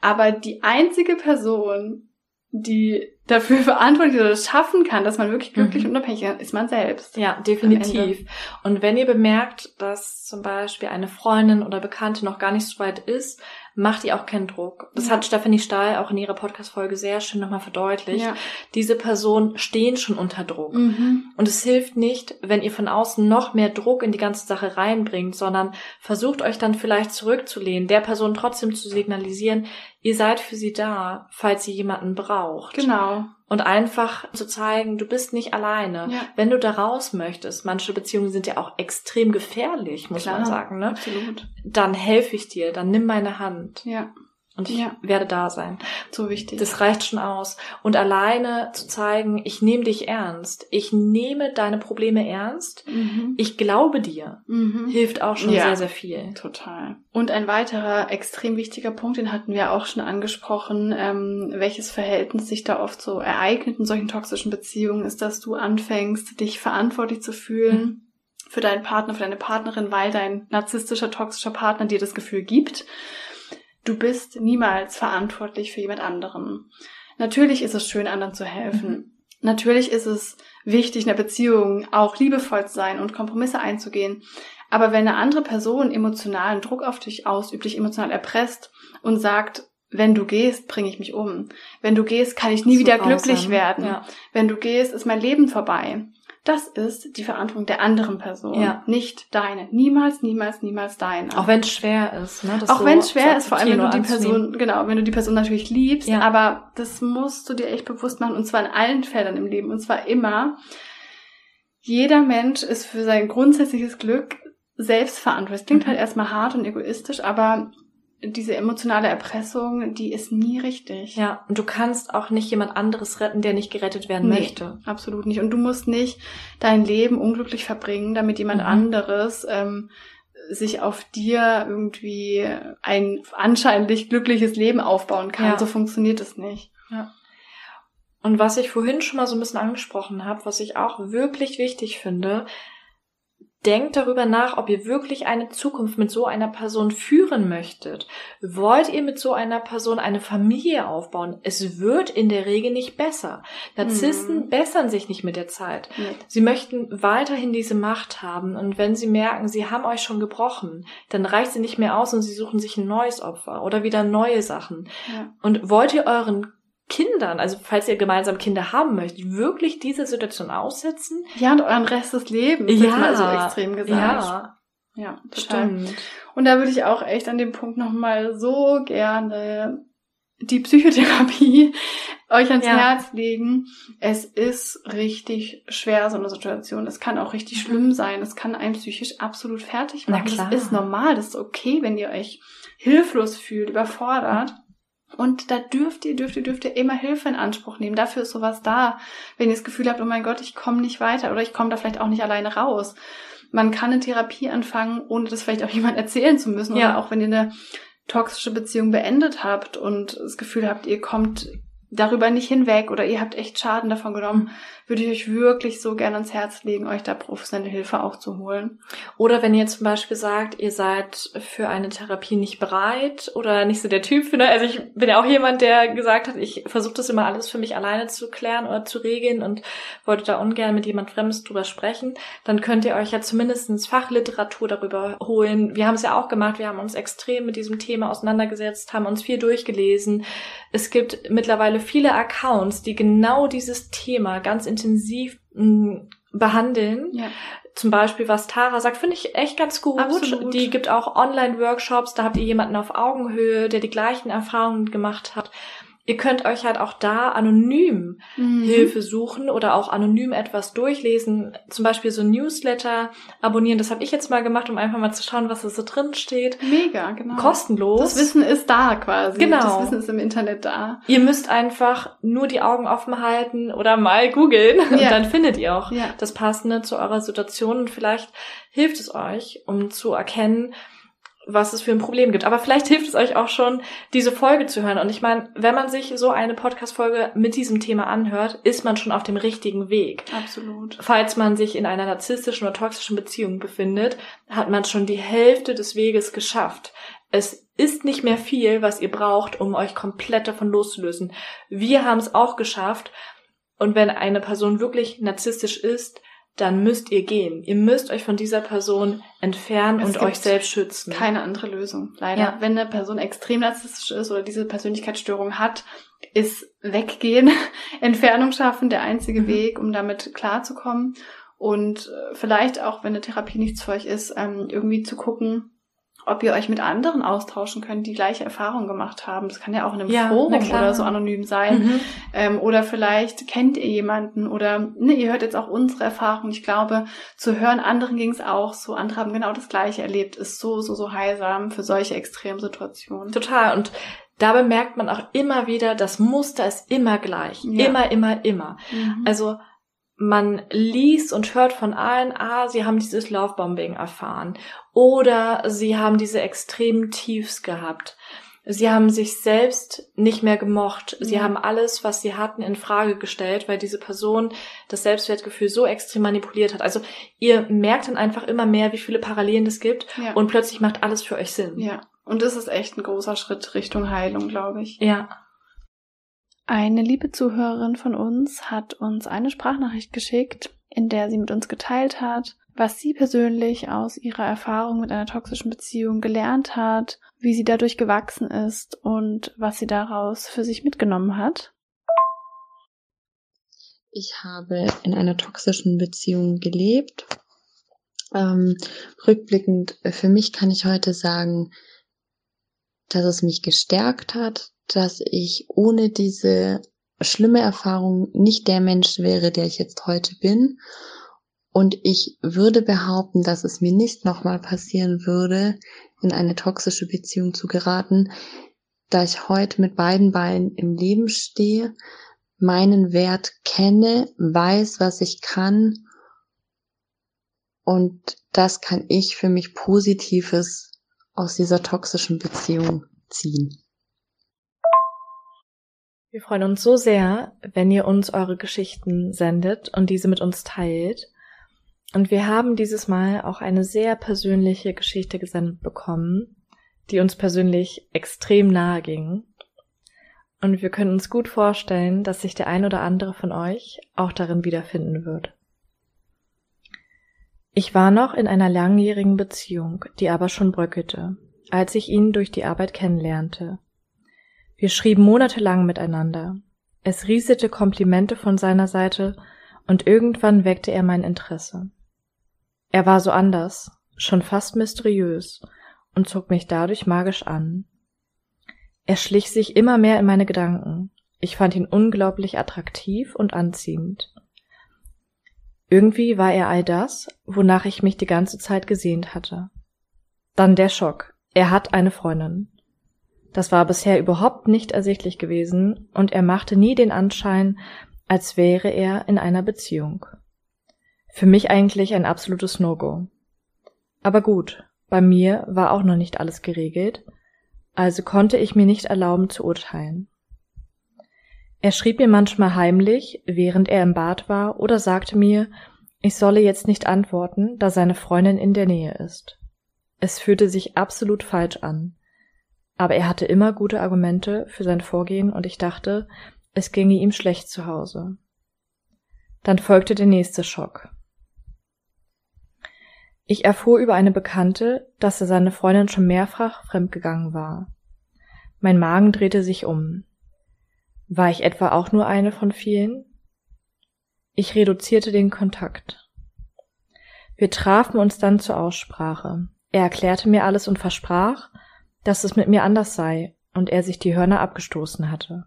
Aber die einzige Person, die dafür verantwortlich oder es schaffen kann, dass man wirklich glücklich Mhm. und unabhängig ist, ist man selbst. Ja, definitiv. Und wenn ihr bemerkt, dass zum Beispiel eine Freundin oder Bekannte noch gar nicht so weit ist, macht ihr auch keinen Druck. Das Ja. hat Stephanie Stahl auch in ihrer Podcast-Folge sehr schön nochmal verdeutlicht. Ja. Diese Personen stehen schon unter Druck. Mhm. Und es hilft nicht, wenn ihr von außen noch mehr Druck in die ganze Sache reinbringt, sondern versucht euch dann vielleicht zurückzulehnen, der Person trotzdem zu signalisieren, ihr seid für sie da, falls sie jemanden braucht. Genau. Und einfach zu zeigen, du bist nicht alleine. Ja. Wenn du da raus möchtest, manche Beziehungen sind ja auch extrem gefährlich, muss Klar. man sagen, ne? Absolut. Dann helfe ich dir, dann nimm meine Hand Ja, und ich Ja. werde da sein. so wichtig. Das reicht schon aus. Und alleine zu zeigen, ich nehme dich ernst, ich nehme deine Probleme ernst, mhm. ich glaube dir, Mhm. hilft auch schon Ja. sehr, sehr viel. Total. Und ein weiterer extrem wichtiger Punkt, den hatten wir auch schon angesprochen, ähm, welches Verhältnis sich da oft so ereignet in solchen toxischen Beziehungen, ist, dass du anfängst, dich verantwortlich zu fühlen für deinen Partner, für deine Partnerin, weil dein narzisstischer, toxischer Partner dir das Gefühl gibt, du bist niemals verantwortlich für jemand anderen. Natürlich ist es schön, anderen zu helfen. Natürlich ist es wichtig, in der Beziehung auch liebevoll zu sein und Kompromisse einzugehen. Aber wenn eine andere Person emotionalen Druck auf dich ausübt, dich emotional erpresst und sagt, wenn du gehst, bringe ich mich um. Wenn du gehst, kann ich nie wieder grausam. glücklich werden. Ja. Wenn du gehst, ist mein Leben vorbei. Das ist die Verantwortung der anderen Person, Ja. nicht deine. Niemals, niemals, niemals deine. Auch wenn es schwer ist, ne? das Auch so wenn es schwer ist, vor allem wenn du die Person, genau, wenn du die Person natürlich liebst, Ja. aber das musst du dir echt bewusst machen und zwar in allen Feldern im Leben und zwar immer. Jeder Mensch ist für sein grundsätzliches Glück selbst verantwortlich. Das klingt Mhm. halt erstmal hart und egoistisch, aber diese emotionale Erpressung, die ist nie richtig. Ja, und du kannst auch nicht jemand anderes retten, der nicht gerettet werden Nee. möchte. Absolut nicht. Und du musst nicht dein Leben unglücklich verbringen, damit jemand Mhm. anderes ähm, sich auf dir irgendwie ein anscheinend glückliches Leben aufbauen kann. Ja. So funktioniert es nicht. Und was ich vorhin schon mal so ein bisschen angesprochen habe, was ich auch wirklich wichtig finde, denkt darüber nach, ob ihr wirklich eine Zukunft mit so einer Person führen möchtet. Wollt ihr mit so einer Person eine Familie aufbauen? Es wird in der Regel nicht besser. Narzissten Mhm. bessern sich nicht mit der Zeit. Nee. Sie möchten weiterhin diese Macht haben und wenn sie merken, sie haben euch schon gebrochen, dann reicht sie nicht mehr aus und sie suchen sich ein neues Opfer oder wieder neue Sachen. Ja. Und wollt ihr euren Kindern, also falls ihr gemeinsam Kinder haben möchtet, wirklich diese Situation aussetzen? ja, und euren Rest des Lebens, jetzt mal so extrem gesagt. Ja, ja total. stimmt. Und da würde ich auch echt an dem Punkt nochmal so gerne die Psychotherapie euch ans Ja. Herz legen. Es ist richtig schwer, so eine Situation. Es kann auch richtig schlimm sein. Es kann einen psychisch absolut fertig Na machen. klar. Das ist normal. Das ist okay, wenn ihr euch hilflos fühlt, überfordert. Und da dürft ihr, dürft ihr, dürft ihr immer Hilfe in Anspruch nehmen. Dafür ist sowas da. Wenn ihr das Gefühl habt, oh mein Gott, ich komme nicht weiter oder ich komme da vielleicht auch nicht alleine raus. Man kann eine Therapie anfangen, ohne das vielleicht auch jemand erzählen zu müssen. Ja. Oder auch wenn ihr eine toxische Beziehung beendet habt und das Gefühl habt, ihr kommt darüber nicht hinweg oder ihr habt echt Schaden davon genommen, würde ich euch wirklich so gerne ans Herz legen, euch da professionelle Hilfe auch zu holen. Oder wenn ihr zum Beispiel sagt, ihr seid für eine Therapie nicht bereit oder nicht so der Typ für, ne? Also ich bin ja auch jemand, der gesagt hat, ich versuche das immer alles für mich alleine zu klären oder zu regeln und wollte da ungern mit jemand Fremdes drüber sprechen. Dann könnt ihr euch ja zumindestens Fachliteratur darüber holen. Wir haben es ja auch gemacht, wir haben uns extrem mit diesem Thema auseinandergesetzt, haben uns viel durchgelesen. Es gibt mittlerweile viele Accounts, die genau dieses Thema ganz intensiv mh, mm, behandeln. Ja. Zum Beispiel, was Tara sagt, finde ich echt ganz gut. Absolut. Die gibt auch Online-Workshops, da habt ihr jemanden auf Augenhöhe, der die gleichen Erfahrungen gemacht hat. Ihr könnt euch halt auch da anonym mhm. Hilfe suchen oder auch anonym etwas durchlesen. Zum Beispiel so Newsletter abonnieren. Das habe ich jetzt mal gemacht, um einfach mal zu schauen, was da so drin steht. Mega, genau. Kostenlos. Das Wissen ist da quasi. Genau. Das Wissen ist im Internet da. Ihr müsst einfach nur die Augen offen halten oder mal googeln ja. und dann findet ihr auch ja. das Passende zu eurer Situation und vielleicht hilft es euch, um zu erkennen, was es für ein Problem gibt. Aber vielleicht hilft es euch auch schon, diese Folge zu hören. Und ich meine, wenn man sich so eine Podcast-Folge mit diesem Thema anhört, ist man schon auf dem richtigen Weg. Absolut. Falls man sich in einer narzisstischen oder toxischen Beziehung befindet, hat man schon die Hälfte des Weges geschafft. Es ist nicht mehr viel, was ihr braucht, um euch komplett davon loszulösen. Wir haben es auch geschafft. Und wenn eine Person wirklich narzisstisch ist, dann müsst ihr gehen. Ihr müsst euch von dieser Person entfernen es und euch selbst schützen. Keine andere Lösung, leider. Ja. Wenn eine Person extrem narzisstisch ist oder diese Persönlichkeitsstörung hat, ist weggehen, Entfernung schaffen der einzige mhm. Weg, um damit klarzukommen. Und äh, vielleicht auch, wenn eine Therapie nichts für euch ist, ähm, irgendwie zu gucken, ob ihr euch mit anderen austauschen könnt, die gleiche Erfahrungen gemacht haben. Das kann ja auch in einem ja, Forum oder so anonym sein. Mhm. Ähm, oder vielleicht kennt ihr jemanden oder ne, ihr hört jetzt auch unsere Erfahrungen. Ich glaube, zu hören, anderen ging es auch so, andere haben genau das Gleiche erlebt, ist so, so, so heilsam für solche Extremsituationen. Total. Und da bemerkt man auch immer wieder, das Muster ist immer gleich. Ja. Immer, immer, immer. Mhm. Also man liest und hört von allen, ah, sie haben dieses Lovebombing erfahren oder sie haben diese extremen Tiefs gehabt. Sie haben sich selbst nicht mehr gemocht. Sie mhm. haben alles, was sie hatten, in Frage gestellt, weil diese Person das Selbstwertgefühl so extrem manipuliert hat. Also ihr merkt dann einfach immer mehr, wie viele Parallelen es gibt ja. und plötzlich macht alles für euch Sinn. Ja. Und das ist echt ein großer Schritt Richtung Heilung, glaube ich. Ja. Eine liebe Zuhörerin von uns hat uns eine Sprachnachricht geschickt, in der sie mit uns geteilt hat, was sie persönlich aus ihrer Erfahrung mit einer toxischen Beziehung gelernt hat, wie sie dadurch gewachsen ist und was sie daraus für sich mitgenommen hat. Ich habe in einer toxischen Beziehung gelebt. Ähm, rückblickend für mich kann ich heute sagen, dass es mich gestärkt hat, dass ich ohne diese schlimme Erfahrung nicht der Mensch wäre, der ich jetzt heute bin. Und ich würde behaupten, dass es mir nicht nochmal passieren würde, in eine toxische Beziehung zu geraten, da ich heute mit beiden Beinen im Leben stehe, meinen Wert kenne, weiß, was ich kann. Und das kann ich für mich Positives aus dieser toxischen Beziehung ziehen. Wir freuen uns so sehr, wenn ihr uns eure Geschichten sendet und diese mit uns teilt. Und wir haben dieses Mal auch eine sehr persönliche Geschichte gesendet bekommen, die uns persönlich extrem nahe ging. Und wir können uns gut vorstellen, dass sich der ein oder andere von euch auch darin wiederfinden wird. Ich war noch in einer langjährigen Beziehung, die aber schon bröckelte, als ich ihn durch die Arbeit kennenlernte. Wir schrieben monatelang miteinander. Es rieselte Komplimente von seiner Seite und irgendwann weckte er mein Interesse. Er war so anders, schon fast mysteriös und zog mich dadurch magisch an. Er schlich sich immer mehr in meine Gedanken. Ich fand ihn unglaublich attraktiv und anziehend. Irgendwie war er all das, wonach ich mich die ganze Zeit gesehnt hatte. Dann der Schock. Er hat eine Freundin. Das war bisher überhaupt nicht ersichtlich gewesen, und er machte nie den Anschein, als wäre er in einer Beziehung. Für mich eigentlich ein absolutes No-Go. Aber gut, bei mir war auch noch nicht alles geregelt, also konnte ich mir nicht erlauben zu urteilen. Er schrieb mir manchmal heimlich, während er im Bad war, oder sagte mir, ich solle jetzt nicht antworten, da seine Freundin in der Nähe ist. Es fühlte sich absolut falsch an. Aber er hatte immer gute Argumente für sein Vorgehen und ich dachte, es ginge ihm schlecht zu Hause. Dann folgte der nächste Schock. Ich erfuhr über eine Bekannte, dass er seine Freundin schon mehrfach fremdgegangen war. Mein Magen drehte sich um. War ich etwa auch nur eine von vielen? Ich reduzierte den Kontakt. Wir trafen uns dann zur Aussprache. Er erklärte mir alles und versprach, dass es mit mir anders sei und er sich die Hörner abgestoßen hatte.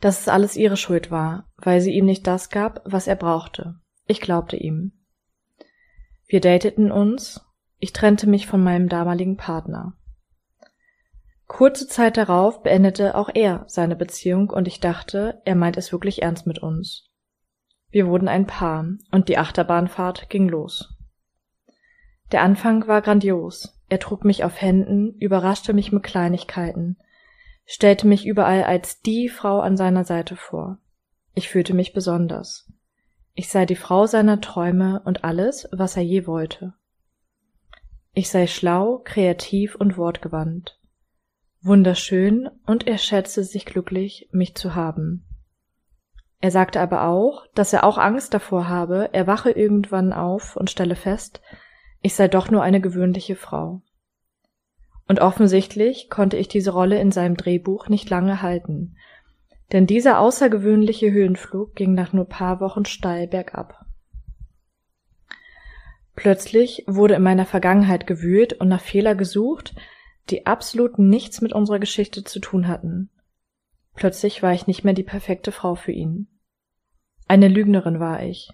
Dass es alles ihre Schuld war, weil sie ihm nicht das gab, was er brauchte. Ich glaubte ihm. Wir dateten uns, ich trennte mich von meinem damaligen Partner. Kurze Zeit darauf beendete auch er seine Beziehung und ich dachte, er meint es wirklich ernst mit uns. Wir wurden ein Paar und die Achterbahnfahrt ging los. Der Anfang war grandios. Er trug mich auf Händen, überraschte mich mit Kleinigkeiten, stellte mich überall als die Frau an seiner Seite vor. Ich fühlte mich besonders. Ich sei die Frau seiner Träume und alles, was er je wollte. Ich sei schlau, kreativ und wortgewandt. Wunderschön und er schätzte sich glücklich, mich zu haben. Er sagte aber auch, dass er auch Angst davor habe, er wache irgendwann auf und stelle fest, ich sei doch nur eine gewöhnliche Frau. Und offensichtlich konnte ich diese Rolle in seinem Drehbuch nicht lange halten, denn dieser außergewöhnliche Höhenflug ging nach nur paar Wochen steil bergab. Plötzlich wurde in meiner Vergangenheit gewühlt und nach Fehler gesucht, die absolut nichts mit unserer Geschichte zu tun hatten. Plötzlich war ich nicht mehr die perfekte Frau für ihn. Eine Lügnerin war ich.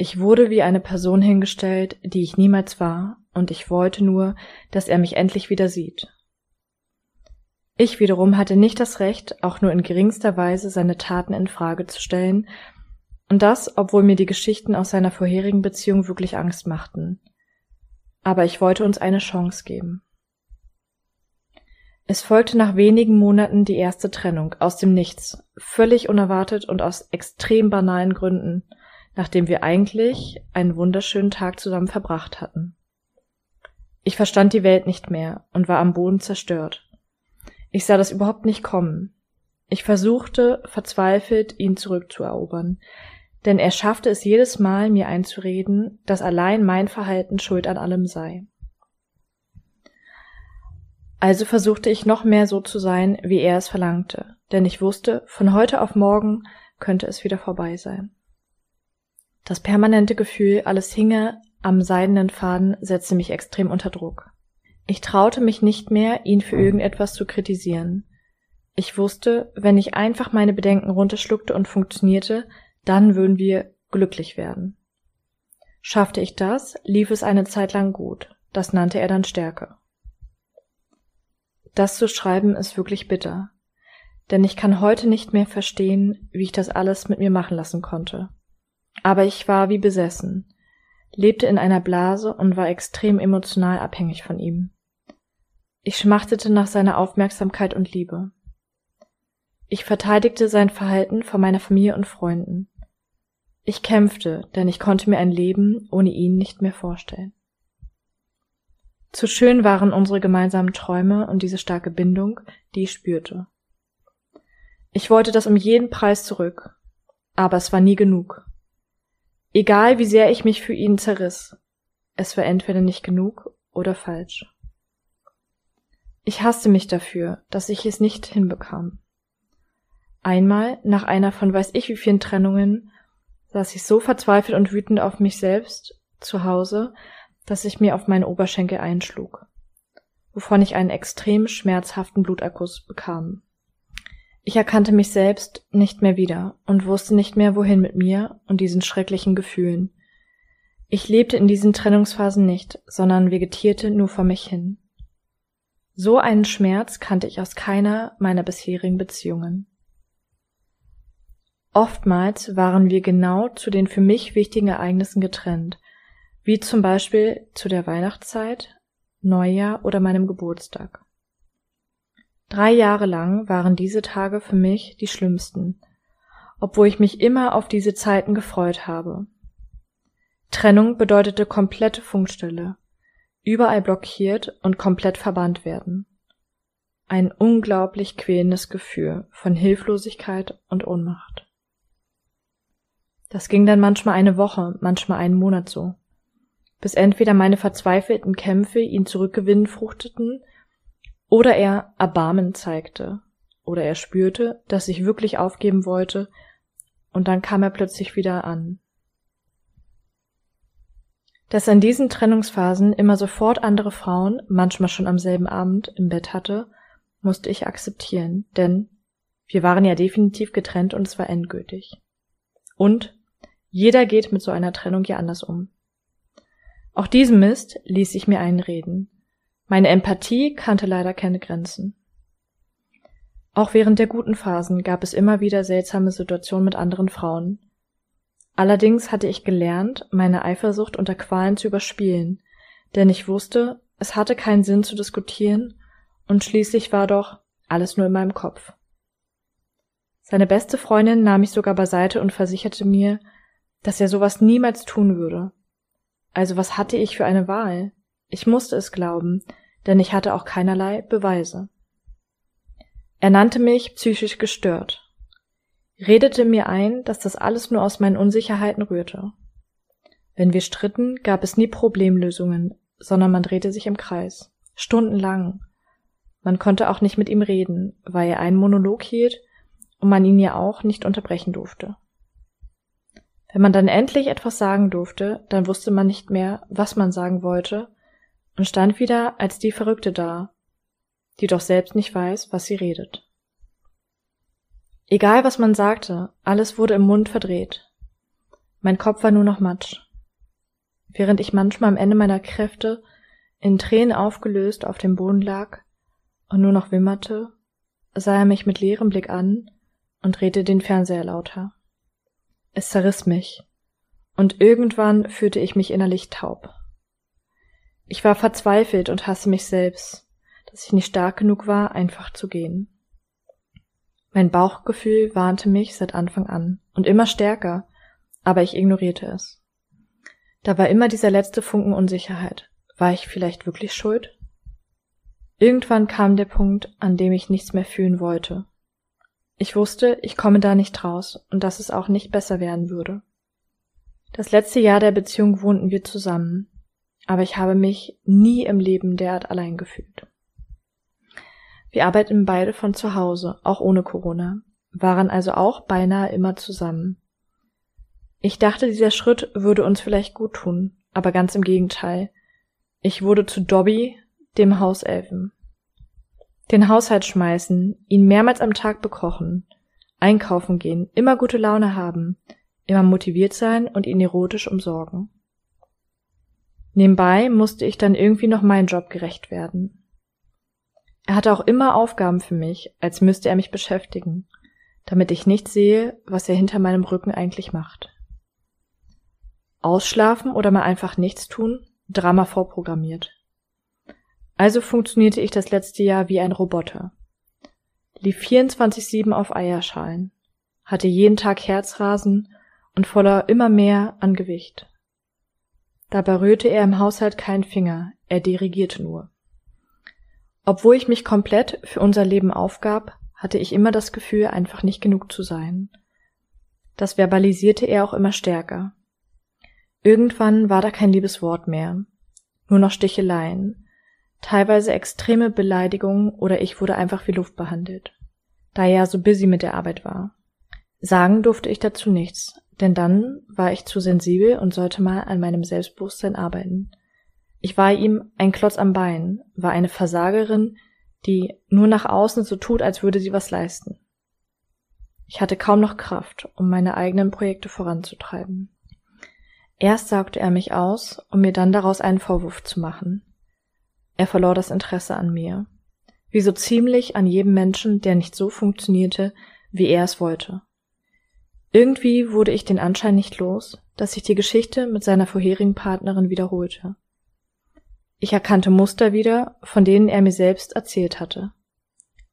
Ich wurde wie eine Person hingestellt, die ich niemals war, und ich wollte nur, dass er mich endlich wieder sieht. Ich wiederum hatte nicht das Recht, auch nur in geringster Weise seine Taten in Frage zu stellen, und das, obwohl mir die Geschichten aus seiner vorherigen Beziehung wirklich Angst machten. Aber ich wollte uns eine Chance geben. Es folgte nach wenigen Monaten die erste Trennung aus dem Nichts, völlig unerwartet und aus extrem banalen Gründen, nachdem wir eigentlich einen wunderschönen Tag zusammen verbracht hatten. Ich verstand die Welt nicht mehr und war am Boden zerstört. Ich sah das überhaupt nicht kommen. Ich versuchte verzweifelt, ihn zurückzuerobern, denn er schaffte es jedes Mal, mir einzureden, dass allein mein Verhalten schuld an allem sei. Also versuchte ich noch mehr so zu sein, wie er es verlangte, denn ich wusste, von heute auf morgen könnte es wieder vorbei sein. Das permanente Gefühl, alles hinge am seidenen Faden, setzte mich extrem unter Druck. Ich traute mich nicht mehr, ihn für irgendetwas zu kritisieren. Ich wusste, wenn ich einfach meine Bedenken runterschluckte und funktionierte, dann würden wir glücklich werden. Schaffte ich das, lief es eine Zeit lang gut. Das nannte er dann Stärke. Das zu schreiben ist wirklich bitter. Denn ich kann heute nicht mehr verstehen, wie ich das alles mit mir machen lassen konnte. Aber ich war wie besessen, lebte in einer Blase und war extrem emotional abhängig von ihm. Ich schmachtete nach seiner Aufmerksamkeit und Liebe. Ich verteidigte sein Verhalten vor meiner Familie und Freunden. Ich kämpfte, denn ich konnte mir ein Leben ohne ihn nicht mehr vorstellen. Zu schön waren unsere gemeinsamen Träume und diese starke Bindung, die ich spürte. Ich wollte das um jeden Preis zurück, aber es war nie genug. Egal wie sehr ich mich für ihn zerriss, es war entweder nicht genug oder falsch. Ich hasste mich dafür, dass ich es nicht hinbekam. Einmal, nach einer von weiß ich wie vielen Trennungen, saß ich so verzweifelt und wütend auf mich selbst zu Hause, dass ich mir auf meinen Oberschenkel einschlug, wovon ich einen extrem schmerzhaften Bluterguss bekam. Ich erkannte mich selbst nicht mehr wieder und wusste nicht mehr, wohin mit mir und diesen schrecklichen Gefühlen. Ich lebte in diesen Trennungsphasen nicht, sondern vegetierte nur vor mich hin. So einen Schmerz kannte ich aus keiner meiner bisherigen Beziehungen. Oftmals waren wir genau zu den für mich wichtigen Ereignissen getrennt, wie zum Beispiel zu der Weihnachtszeit, Neujahr oder meinem Geburtstag. Drei Jahre lang waren diese Tage für mich die schlimmsten, obwohl ich mich immer auf diese Zeiten gefreut habe. Trennung bedeutete komplette Funkstille, überall blockiert und komplett verbannt werden. Ein unglaublich quälendes Gefühl von Hilflosigkeit und Ohnmacht. Das ging dann manchmal eine Woche, manchmal einen Monat so, bis entweder meine verzweifelten Kämpfe ihn zurückgewinnen fruchteten, oder er Erbarmen zeigte, oder er spürte, dass ich wirklich aufgeben wollte, und dann kam er plötzlich wieder an. Dass er in diesen Trennungsphasen immer sofort andere Frauen, manchmal schon am selben Abend, im Bett hatte, musste ich akzeptieren, denn wir waren ja definitiv getrennt und es war endgültig. Und jeder geht mit so einer Trennung ja anders um. Auch diesen Mist ließ ich mir einreden. Meine Empathie kannte leider keine Grenzen. Auch während der guten Phasen gab es immer wieder seltsame Situationen mit anderen Frauen. Allerdings hatte ich gelernt, meine Eifersucht unter Qualen zu überspielen, denn ich wusste, es hatte keinen Sinn zu diskutieren und schließlich war doch alles nur in meinem Kopf. Seine beste Freundin nahm mich sogar beiseite und versicherte mir, dass er sowas niemals tun würde. Also was hatte ich für eine Wahl? Ich musste es glauben, denn ich hatte auch keinerlei Beweise. Er nannte mich psychisch gestört, redete mir ein, dass das alles nur aus meinen Unsicherheiten rührte. Wenn wir stritten, gab es nie Problemlösungen, sondern man drehte sich im Kreis, stundenlang. Man konnte auch nicht mit ihm reden, weil er einen Monolog hielt und man ihn ja auch nicht unterbrechen durfte. Wenn man dann endlich etwas sagen durfte, dann wusste man nicht mehr, was man sagen wollte und stand wieder als die Verrückte da, die doch selbst nicht weiß, was sie redet. Egal, was man sagte, alles wurde im Mund verdreht. Mein Kopf war nur noch Matsch. Während ich manchmal am Ende meiner Kräfte in Tränen aufgelöst auf dem Boden lag und nur noch wimmerte, sah er mich mit leerem Blick an und drehte den Fernseher lauter. Es zerriss mich, und irgendwann fühlte ich mich innerlich taub. Ich war verzweifelt und hasse mich selbst, dass ich nicht stark genug war, einfach zu gehen. Mein Bauchgefühl warnte mich seit Anfang an und immer stärker, aber ich ignorierte es. Da war immer dieser letzte Funken Unsicherheit. War ich vielleicht wirklich schuld? Irgendwann kam der Punkt, an dem ich nichts mehr fühlen wollte ich wusste, ich komme da nicht raus und dass es auch nicht besser werden würde. Das letzte Jahr der Beziehung wohnten wir zusammen, aber ich habe mich nie im Leben derart allein gefühlt. Wir arbeiten beide von zu Hause, auch ohne Corona, waren also auch beinahe immer zusammen. Ich dachte, dieser Schritt würde uns vielleicht gut tun, aber ganz im Gegenteil. Ich wurde zu Dobby, dem Hauselfen den Haushalt schmeißen, ihn mehrmals am Tag bekochen, einkaufen gehen, immer gute Laune haben, immer motiviert sein und ihn erotisch umsorgen. Nebenbei musste ich dann irgendwie noch meinen Job gerecht werden. Er hatte auch immer Aufgaben für mich, als müsste er mich beschäftigen, damit ich nicht sehe, was er hinter meinem Rücken eigentlich macht. Ausschlafen oder mal einfach nichts tun? Drama vorprogrammiert. Also funktionierte ich das letzte Jahr wie ein Roboter. Lief 24-7 auf Eierschalen, hatte jeden Tag Herzrasen und voller immer mehr an Gewicht. Dabei rührte er im Haushalt keinen Finger, er dirigierte nur. Obwohl ich mich komplett für unser Leben aufgab, hatte ich immer das Gefühl, einfach nicht genug zu sein. Das verbalisierte er auch immer stärker. Irgendwann war da kein liebes Wort mehr, nur noch Sticheleien, teilweise extreme Beleidigungen oder ich wurde einfach wie Luft behandelt, da er ja so busy mit der Arbeit war. Sagen durfte ich dazu nichts, denn dann war ich zu sensibel und sollte mal an meinem Selbstbewusstsein arbeiten. Ich war ihm ein Klotz am Bein, war eine Versagerin, die nur nach außen so tut, als würde sie was leisten. Ich hatte kaum noch Kraft, um meine eigenen Projekte voranzutreiben. Erst saugte er mich aus, um mir dann daraus einen Vorwurf zu machen. Er verlor das Interesse an mir. wie so ziemlich an jedem Menschen, der nicht so funktionierte, wie er es wollte. Irgendwie wurde ich den Anschein nicht los, dass sich die Geschichte mit seiner vorherigen Partnerin wiederholte. Ich erkannte Muster wieder, von denen er mir selbst erzählt hatte.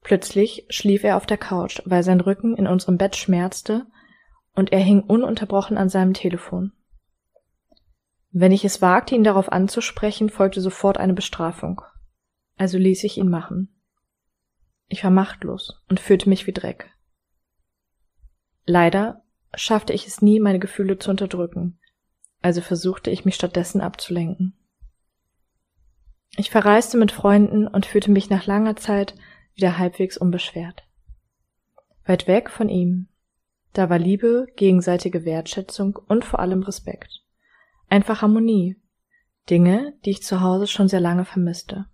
Plötzlich schlief er auf der Couch, weil sein Rücken in unserem Bett schmerzte, und er hing ununterbrochen an seinem Telefon. Wenn ich es wagte, ihn darauf anzusprechen, folgte sofort eine Bestrafung. Also ließ ich ihn machen. Ich war machtlos und fühlte mich wie Dreck. Leider schaffte ich es nie, meine Gefühle zu unterdrücken, also versuchte ich mich stattdessen abzulenken. Ich verreiste mit Freunden und fühlte mich nach langer Zeit wieder halbwegs unbeschwert. Weit weg von ihm. Da war Liebe, gegenseitige Wertschätzung und vor allem Respekt. Einfach Harmonie. Dinge, die ich zu Hause schon sehr lange vermisste.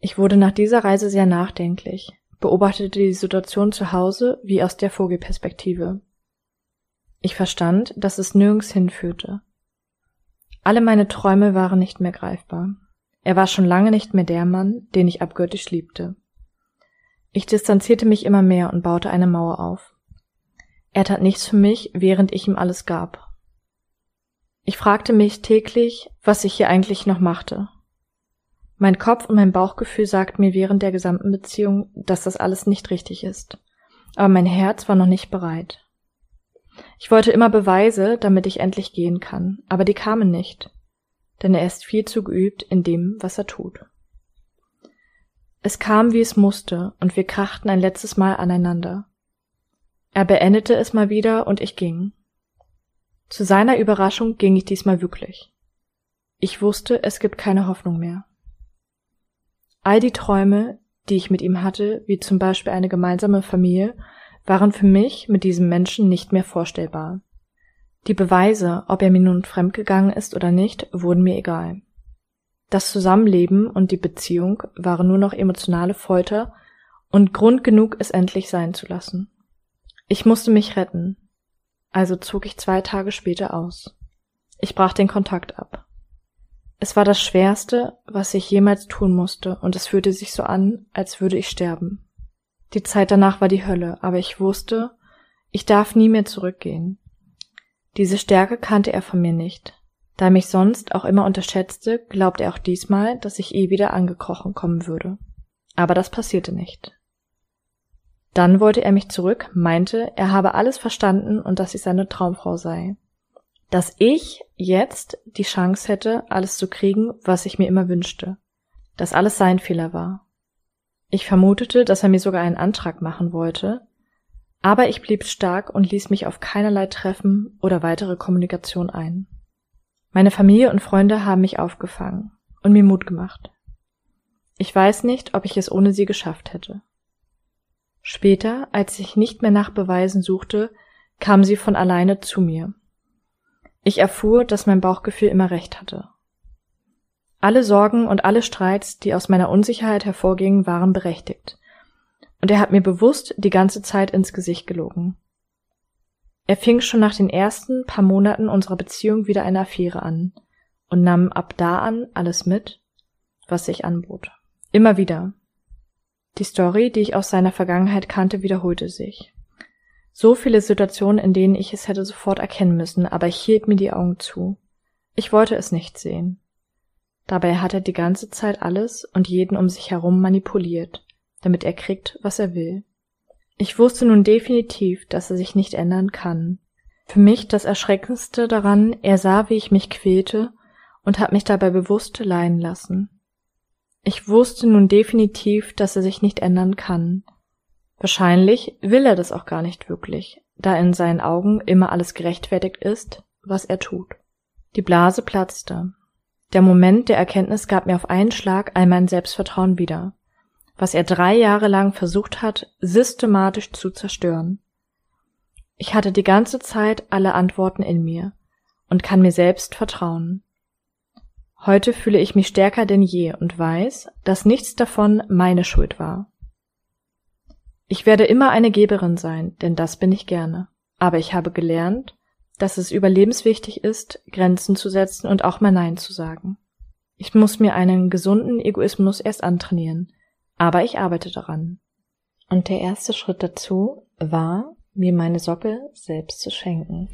Ich wurde nach dieser Reise sehr nachdenklich, beobachtete die Situation zu Hause wie aus der Vogelperspektive. Ich verstand, dass es nirgends hinführte. Alle meine Träume waren nicht mehr greifbar. Er war schon lange nicht mehr der Mann, den ich abgöttisch liebte. Ich distanzierte mich immer mehr und baute eine Mauer auf. Er tat nichts für mich, während ich ihm alles gab. Ich fragte mich täglich, was ich hier eigentlich noch machte. Mein Kopf und mein Bauchgefühl sagten mir während der gesamten Beziehung, dass das alles nicht richtig ist. Aber mein Herz war noch nicht bereit. Ich wollte immer Beweise, damit ich endlich gehen kann, aber die kamen nicht, denn er ist viel zu geübt in dem, was er tut. Es kam, wie es musste, und wir krachten ein letztes Mal aneinander. Er beendete es mal wieder und ich ging. Zu seiner Überraschung ging ich diesmal wirklich. Ich wusste, es gibt keine Hoffnung mehr. All die Träume, die ich mit ihm hatte, wie zum Beispiel eine gemeinsame Familie, waren für mich mit diesem Menschen nicht mehr vorstellbar. Die Beweise, ob er mir nun fremdgegangen ist oder nicht, wurden mir egal. Das Zusammenleben und die Beziehung waren nur noch emotionale Folter und Grund genug, es endlich sein zu lassen. Ich musste mich retten, also zog ich zwei Tage später aus. Ich brach den Kontakt ab. Es war das Schwerste, was ich jemals tun musste, und es fühlte sich so an, als würde ich sterben. Die Zeit danach war die Hölle, aber ich wusste, ich darf nie mehr zurückgehen. Diese Stärke kannte er von mir nicht. Da er mich sonst auch immer unterschätzte, glaubte er auch diesmal, dass ich eh wieder angekrochen kommen würde. Aber das passierte nicht. Dann wollte er mich zurück, meinte, er habe alles verstanden und dass ich seine Traumfrau sei dass ich jetzt die Chance hätte, alles zu kriegen, was ich mir immer wünschte. Dass alles sein Fehler war. Ich vermutete, dass er mir sogar einen Antrag machen wollte, aber ich blieb stark und ließ mich auf keinerlei Treffen oder weitere Kommunikation ein. Meine Familie und Freunde haben mich aufgefangen und mir Mut gemacht. Ich weiß nicht, ob ich es ohne sie geschafft hätte. Später, als ich nicht mehr nach Beweisen suchte, kam sie von alleine zu mir ich erfuhr, dass mein Bauchgefühl immer recht hatte. Alle Sorgen und alle Streits, die aus meiner Unsicherheit hervorgingen, waren berechtigt. Und er hat mir bewusst die ganze Zeit ins Gesicht gelogen. Er fing schon nach den ersten paar Monaten unserer Beziehung wieder eine Affäre an und nahm ab da an alles mit, was sich anbot. Immer wieder. Die Story, die ich aus seiner Vergangenheit kannte, wiederholte sich. So viele Situationen, in denen ich es hätte sofort erkennen müssen, aber ich hielt mir die Augen zu. Ich wollte es nicht sehen. Dabei hat er die ganze Zeit alles und jeden um sich herum manipuliert, damit er kriegt, was er will. Ich wusste nun definitiv, dass er sich nicht ändern kann. Für mich das Erschreckendste daran, er sah, wie ich mich quälte und hat mich dabei bewusst leiden lassen. Ich wusste nun definitiv, dass er sich nicht ändern kann, Wahrscheinlich will er das auch gar nicht wirklich, da in seinen Augen immer alles gerechtfertigt ist, was er tut. Die Blase platzte. Der Moment der Erkenntnis gab mir auf einen Schlag all mein Selbstvertrauen wieder, was er drei Jahre lang versucht hat, systematisch zu zerstören. Ich hatte die ganze Zeit alle Antworten in mir und kann mir selbst vertrauen. Heute fühle ich mich stärker denn je und weiß, dass nichts davon meine Schuld war. Ich werde immer eine Geberin sein, denn das bin ich gerne. Aber ich habe gelernt, dass es überlebenswichtig ist, Grenzen zu setzen und auch mal Nein zu sagen. Ich muss mir einen gesunden Egoismus erst antrainieren, Aber ich arbeite daran. Und der erste Schritt dazu war, mir meine Socke selbst zu schenken.